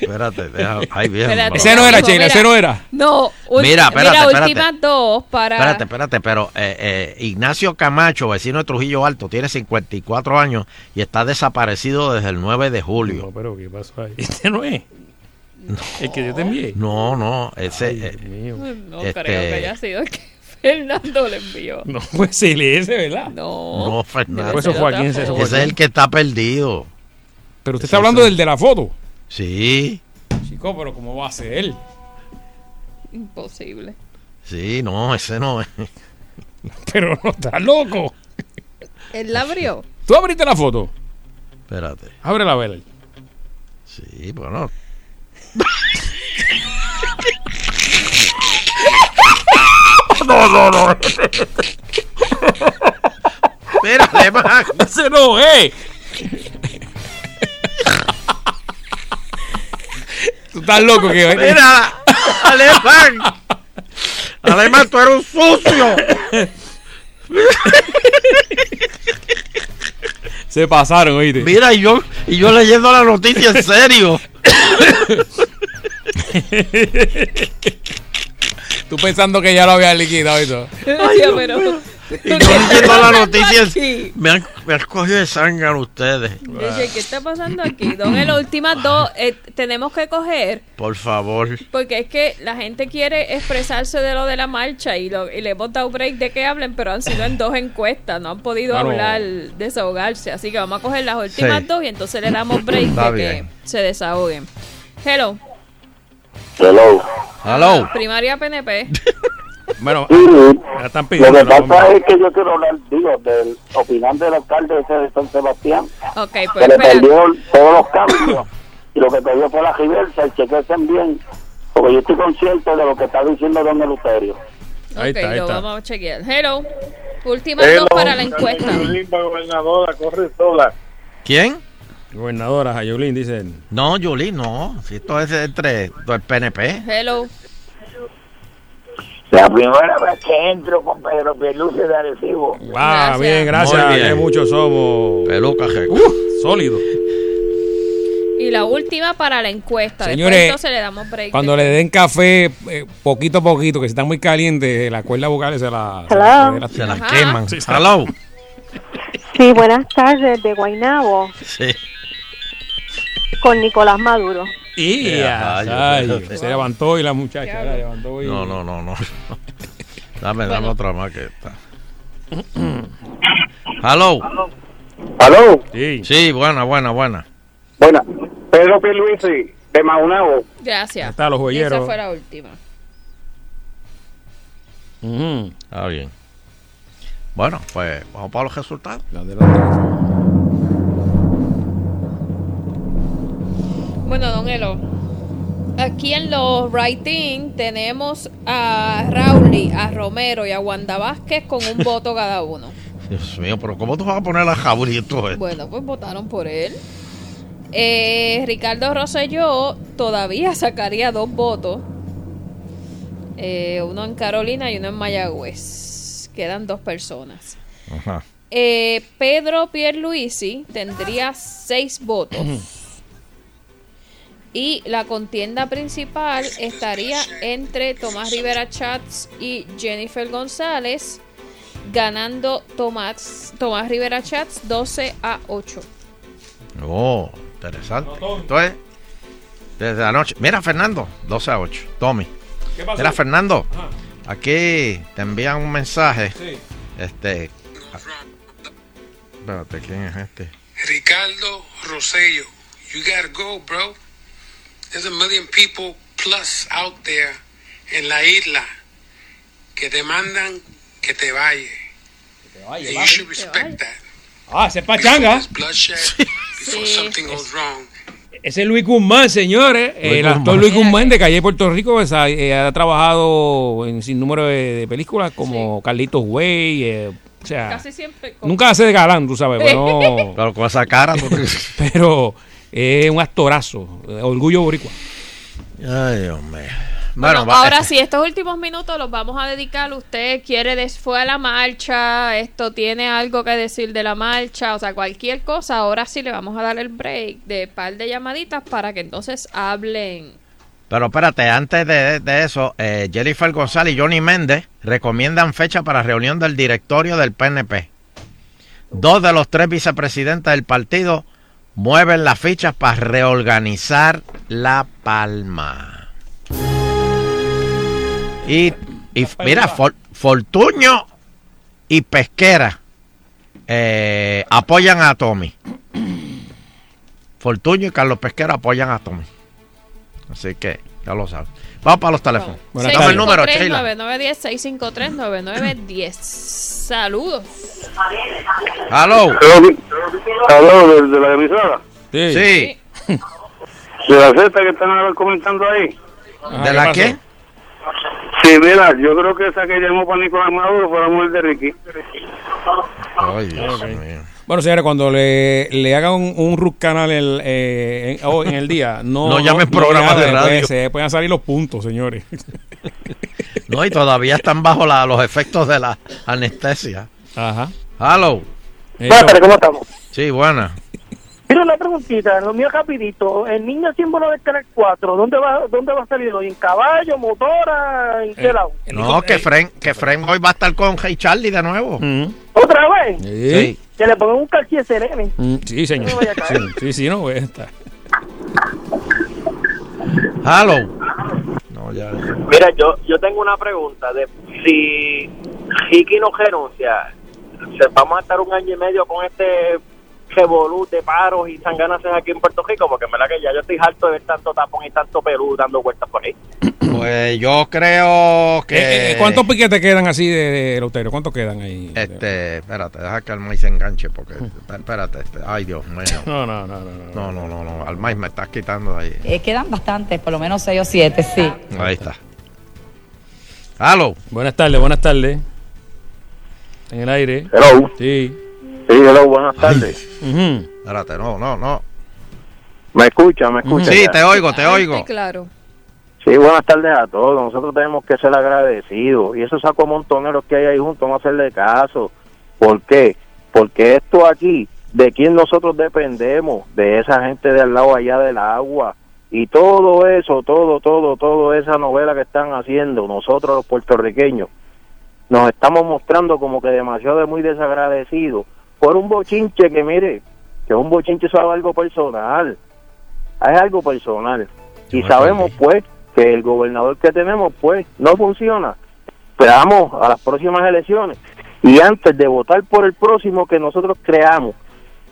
Espérate, deja. Ay, bien. Espérate, Ese no era, Sheila, ese no era. No, Mira, espérate, mira, espérate. últimas dos para. Espérate, espérate, pero eh, eh, Ignacio Camacho, vecino de Trujillo Alto, tiene 54 años y está desaparecido desde el 9 de julio. No, pero ¿qué pasó ahí? Este no es. El que yo te envié. No, no, ese. eh, No este- creo que haya sido el que Fernando le envió. No, pues sí, le ese, ¿verdad? No. No, Fernando. Eso fue fue Ese es el que está perdido. Pero usted está hablando del de la foto. Sí, Chico, pero ¿cómo va a ser él? Imposible. sí, no, ese no es. Pero no está loco. Él la abrió. ¿Tú abriste la foto? Espérate. Ábrela a ver. Sí, bueno. No, no, no. Mira, además. Ese no, eh. Tú estás loco que Mira, Alemán. Alemán, tú eres un sucio. Se pasaron, oíste. Mira, y yo, y yo leyendo la noticia en serio. Tú pensando que ya lo había liquidado y todo. Decía, pero. Y yo leyendo la noticia. aquí? Me han, me han cogido de sangre ustedes. Dice, ¿qué está pasando aquí? Don, en las últimas dos eh, tenemos que coger. Por favor. Porque es que la gente quiere expresarse de lo de la marcha y, lo, y le hemos dado break de que hablen, pero han sido en dos encuestas, no han podido hablar, desahogarse. Así que vamos a coger las últimas Sí. dos y entonces le damos break Está de bien. que se desahoguen. Hello, Hello. Hello. primaria PNP. Bueno, Sí, la están Lo pidiendo. que la pasa es que yo quiero hablar, digo, del opinante del alcalde ese de San Sebastián, Ok, que pues le espera. perdió todos los cambios y lo que perdió fue la reversa y chequesen bien, porque yo estoy consciente de lo que está diciendo don Eleuterio. Ahí está, ahí lo está. vamos a chequear. Hello, últimas dos para la encuesta. gobernadora, corre sola. ¿Quién? Gobernadora Jayolín, dicen. No, Yuli, no. Si esto es entre el PNP. Hello. La primera vez que entro con Pedro Pierluce de Arecibo. Ah, Gracias. bien, gracias. Muy bien. Que muchos somos. Peluca, jeco. Uh, sólido. Y la última para la encuesta. Señores, Después entonces le damos break. Cuando le den café eh, poquito a poquito, que si está muy caliente, las cuerdas vocales se la, Hello. se la, Se la queman. Sí, sí. Hello. Sí, buenas tardes de Guainabo. Sí. Con Nicolás Maduro. Y rayos. se levantó y la muchacha la levantó y... No, no, no, no. Dame, dame Bueno. otra más que esta. Hello. ¿Aló? Sí. Sí, buena, buena, buena. Buena. Pedro Pierluisi, de Maunabo. Gracias. Está los joyeros. Esa fue la última. Ujú. Está bien. Bueno, pues vamos para los resultados. Bueno, don Elo, aquí en los writing tenemos a Rauli, a Romero y a Wanda Vázquez con un voto cada uno. Dios mío, pero ¿cómo tú vas a poner a Jabrito? Bueno, pues votaron por él. Eh, Ricardo Rosselló todavía sacaría dos votos. Eh, uno en Carolina y uno en Mayagüez. Quedan dos personas. Ajá. Eh, Pedro Pierluisi tendría seis votos. Y la contienda principal estaría entre Tomás Rivera Chats y Jennifer González, ganando Tomás, Tomás Rivera Chats 12 a 8. Oh, interesante. Entonces, desde anoche. Mira, Fernando, 12 a 8. Tommy. ¿Qué pasó? Mira, Fernando. Ajá. Aquí te envían un mensaje. Sí. Este. Espérate, ¿quién es este? Ricardo Rosello, you gotta go, bro. There's a million people plus out there en la isla que demandan que te vayas. And you should respect that. Ah, ese es pachanga. Bloodshed before something goes wrong. Ese es Luis Guzmán, señores. Luis el actor. Luis Guzmán de Calle Puerto Rico pues, ha, eh, ha trabajado en sin número de, de películas como Carlitos Way. eh, o sea, Casi siempre. con- nunca hace de galán, tú sabes. Bueno, Pero con esa cara. porque- pero es un actorazo. Orgullo boricua. Ay, Dios mío. Bueno, Bueno, ahora este- sí, estos últimos minutos los vamos a dedicar. Usted quiere, des fue a la marcha, esto tiene algo que decir de la marcha, o sea, cualquier cosa. Ahora sí le vamos a dar el break de par de llamaditas para que entonces hablen. Pero espérate, antes de, de eso, eh, Jennifer González y Johnny Méndez recomiendan fecha para reunión del directorio del PNP. Dos de los tres vicepresidentes del partido mueven las fichas para reorganizar La Palma. Y, y mira, For- Fortuño y Pesquera eh, apoyan a Tommy. Fortuño y Carlos Pesquera apoyan a Tommy. Así que ya lo sabes. Vamos para los teléfonos. Dame el número, Sheila. 9910 653-9910. Saludos. Hello. ¿Aló, de, de la emisora? Sí. ¿De la cesta que están comentando ahí? ¿De la qué? Sí, mira, yo creo que esa que llamó para Nicolás Maduro fue la mujer de Ricky. Ay, Dios mío. Bueno, señores, cuando le, le hagan un, un root canal el, eh, en, oh, en el día, no, No llamen programas de radio. se pueden salir los puntos, señores. No, y todavía están bajo la- los efectos de la anestesia. Ajá. Hello. Buenas tardes, ¿cómo estamos? Sí, buena. Mira una preguntita, lo mío rapidito. El niño símbolo del Canal 4, ¿dónde va, dónde va a salir hoy? ¿En caballo, motora, en qué lado? No, que Fren, que Fren hoy va a estar con Hey Charlie de nuevo. ¿Otra vez? Sí. Que le pongan un calcio serene. Mm, Sí, señor. No Sí, sí, sí, no, pues, está. Hello. No, ya. Mira, yo yo tengo una pregunta. de Si Ricky no renuncia, se- vamos a estar un año y medio con este revolú de paros y sanganas aquí en Puerto Rico, porque en verdad que ya yo estoy harto de ver tanto tapón y tanto pelú dando vueltas por ahí. Pues yo creo que. Eh, eh, ¿Cuántos piquetes quedan así de, de Lotero? ¿Cuántos quedan ahí? Este, espérate, deja que el maíz se enganche porque. Espérate, este, ay Dios mío. No, no, no, no. No, no, no, no. Al maíz me estás quitando de ahí. Eh, quedan bastantes, por lo menos seis o siete, sí. Ahí está. Hello. Buenas tardes, buenas tardes. En el aire. Hello. Sí. Sí, hello, buenas tardes. Espérate, no, no, no. ¿Me escucha? ¿Me escucha? Sí, te oigo, te oigo. claro. Sí, buenas tardes a todos. Nosotros tenemos que ser agradecidos. Y esos sacos montoneros que hay ahí juntos, no hacerle caso. ¿Por qué? Porque esto aquí, de quién nosotros dependemos, de esa gente de al lado allá del agua. Y todo eso, todo, todo, todo esa novela que están haciendo nosotros los puertorriqueños, nos estamos mostrando como que demasiado de muy desagradecidos por un bochinche que mire, que es un bochinche sobre algo personal. es algo personal. Y sabemos, pues, que el gobernador que tenemos, pues, no funciona. Esperamos a las próximas elecciones. Y antes de votar por el próximo que nosotros creamos,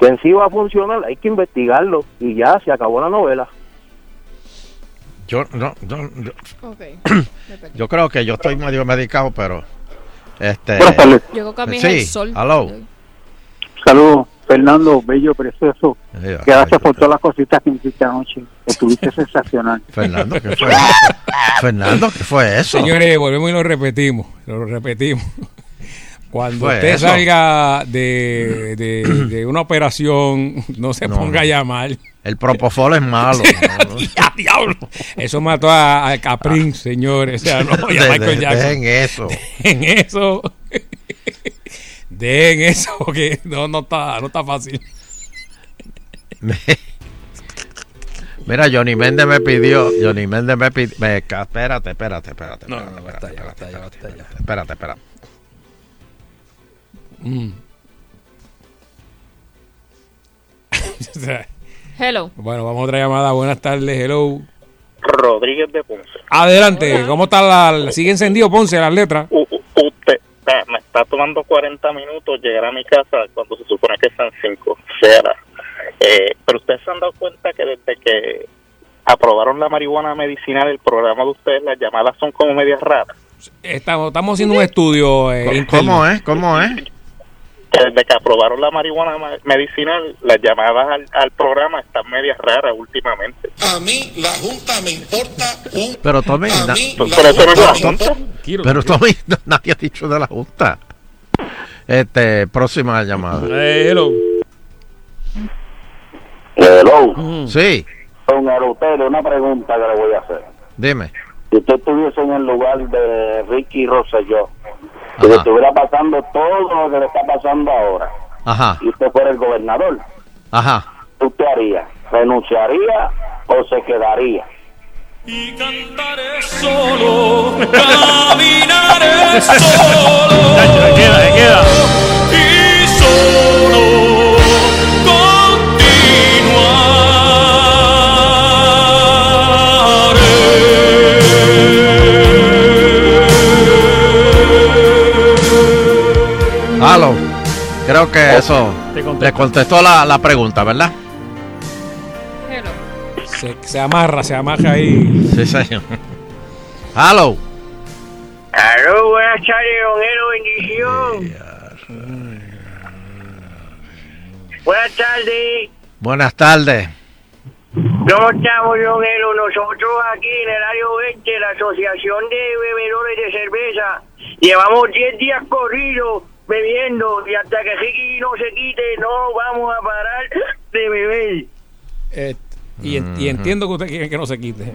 que en sí va a funcionar, hay que investigarlo. Y ya, se acabó la novela. Yo, no, no, yo, yo creo que yo estoy medio medicado, pero. Este, Llegó Camila sí, el sol. hello. Saludos, Fernando, bello, precioso. Gracias por todas las cositas que me hiciste anoche. Estuviste sensacional. Fernando, ¿qué fue eso? Fernando, ¿qué fue eso? Señores, volvemos y lo repetimos. Lo repetimos. Cuando usted eso. salga de, de- de una operación, no se No, ponga a llamar. El propofol es malo. ¿no? ¡Ya, diablo! Eso mató a, a Caprín, señores. O sea, no, y a De- Michael de- Jackson. dejen eso. En eso. Dejen eso, porque no, no, está, no está fácil. Mira, Johnny Méndez me pidió, Johnny Méndez me pidió, me, espérate, espérate, espérate, No, espérate, no, espérate, espérate, espérate, espérate, espérate. Mm. Hello. bueno, vamos a otra llamada. Buenas tardes, hello. Rodríguez de Ponce. Adelante, ¿cómo está la, ¿Sigue encendido Ponce las letras? U- u- usted me está tomando 40 minutos llegar a mi casa cuando se supone que sean 5. Será. Eh, pero ustedes se han dado cuenta que desde que aprobaron la marihuana medicinal, el programa de ustedes, las llamadas son como medias raras. Estamos, estamos haciendo un estudio. eh. ¿Cómo es? ¿Cómo es? Que desde que aprobaron la marihuana ma- medicinal, las llamadas al, al programa están medias raras últimamente. A mí la Junta me importa un... Pero Tommy, na- Pero eso no es la Junta. pero Tommy, no, nadie ha dicho de la Junta. Este, próxima llamada. Eh, hello. Hello. Sí, Don Arotelio, una pregunta que le voy a hacer. dime. Si usted estuviese en el lugar de Ricky Rosselló, si le Ajá. estuviera pasando todo lo que le está pasando ahora, Ajá, y usted fuera el gobernador, ajá. ¿usted haría? ¿Renunciaría o se quedaría? Y cantaré solo, caminaré solo. Se queda, se queda. Y solo Creo que eso Te contestó. le contestó la, la pregunta, ¿verdad? Se, se amarra, se amarra ahí. Sí, señor. Halo. Aló, buenas tardes, don Elo, bendición. Buenas tardes. Buenas tardes. ¿Cómo estamos, don Elo? Nosotros aquí en el área oeste, la Asociación de Bebedores de Cerveza, llevamos 10 días corridos bebiendo y hasta que Ricky no se quite, no vamos a parar de beber. Eh, y, en- y entiendo que usted quiere que no se quite.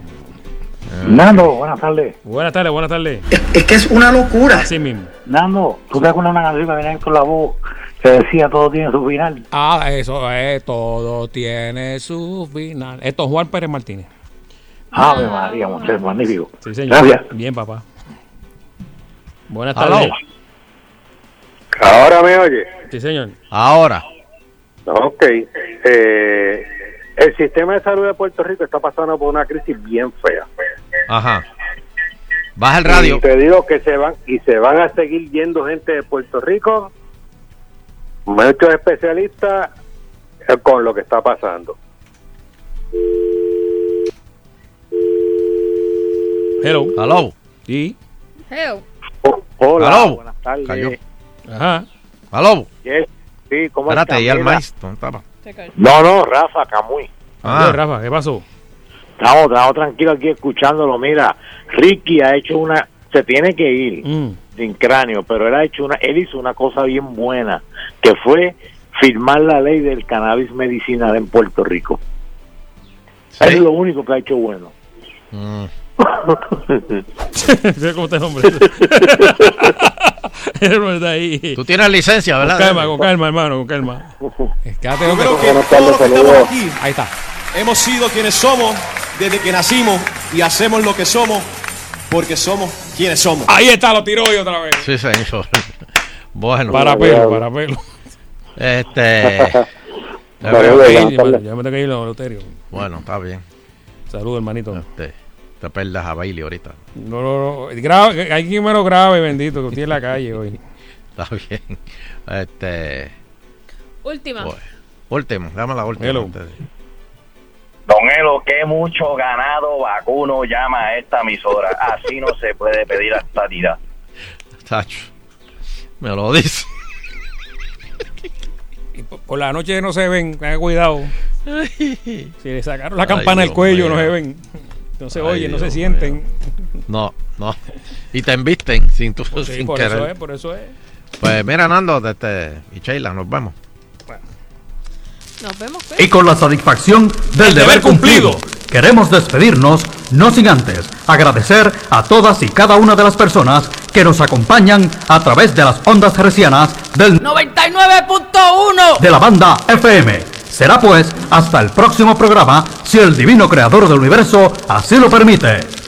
Nando, buenas tardes. Buenas tardes, buenas tardes. Es que es una locura. Así mismo. Nando, ¿tú te acuerdas una canción que venía con la voz que decía todo tiene su final? Ah, eso es, todo tiene su final. Esto es Juan Pérez Martínez. Ave María, muchacho, magnífico. Sí, señor. Gracias. Bien, papá. Buenas Aló. tardes. Ahora me oye. Sí, señor. Ahora. Ok. Eh, el sistema de salud de Puerto Rico está pasando por una crisis bien fea. Ajá. Baja el radio. Y te digo que se van y se van a seguir yendo gente de Puerto Rico, muchos especialistas eh, con lo que está pasando. Hello. Hello. Sí. Hello. Hola, Aló. buenas tardes. Cayó. Ajá. Aló. Yes, Sí, ¿cómo Espérate, está? y al Mira. maíz. ¿Dónde estaba? No, no, Rafa Camuy. Ah. Oye, Rafa, ¿qué pasó? Estamos, estamos tranquilos aquí escuchándolo. Mira, Ricky ha hecho una. Se tiene que ir Mm. sin cráneo, pero él ha hecho una. Él hizo una cosa bien buena, que fue firmar la ley del cannabis medicinal en Puerto Rico. Es lo único que ha hecho bueno. Mm. ¿Cómo te está ahí. Tú tienes licencia, ¿verdad? Con calma, con calma, hermano, con calma. Quédate Yo creo que todos los que estamos aquí Ahí está. hemos sido quienes somos desde que nacimos y hacemos lo que somos porque somos quienes somos. Ahí está, lo tiró hoy otra vez. Sí, señor. Bueno. Para pelo, para pelo. Este. Ya me tengo que ir. Bueno, está bien. Saludos, hermanito. Te, te perdas a Bailey ahorita. No, no, no. Grave, hay quien me lo grabe, bendito, que estoy en la calle hoy. Está bien. Este. Última. Bueno, último, dame la última. Hello. Don Elo, qué mucho ganado vacuno llama a esta emisora. Así no se puede pedir la estadidad. Tacho, me lo dice. Por la noche no se ven, tengan cuidado. Si le sacaron la Ay, campana del cuello, no se ven. No se Ay, oyen, no se Dios sienten. No, no. Y te embisten sin, tu, Pues sí, sin por querer. eso es, por eso es. Pues mira, Nando este, y Sheila, nos vemos. Nos vemos. pues. Y con la satisfacción del deber cumplido, queremos despedirnos, no sin antes agradecer a todas y cada una de las personas que nos acompañan a través de las ondas hercianas del 99.1 de la banda FM. Será pues hasta el próximo programa, si el divino creador del universo así lo permite.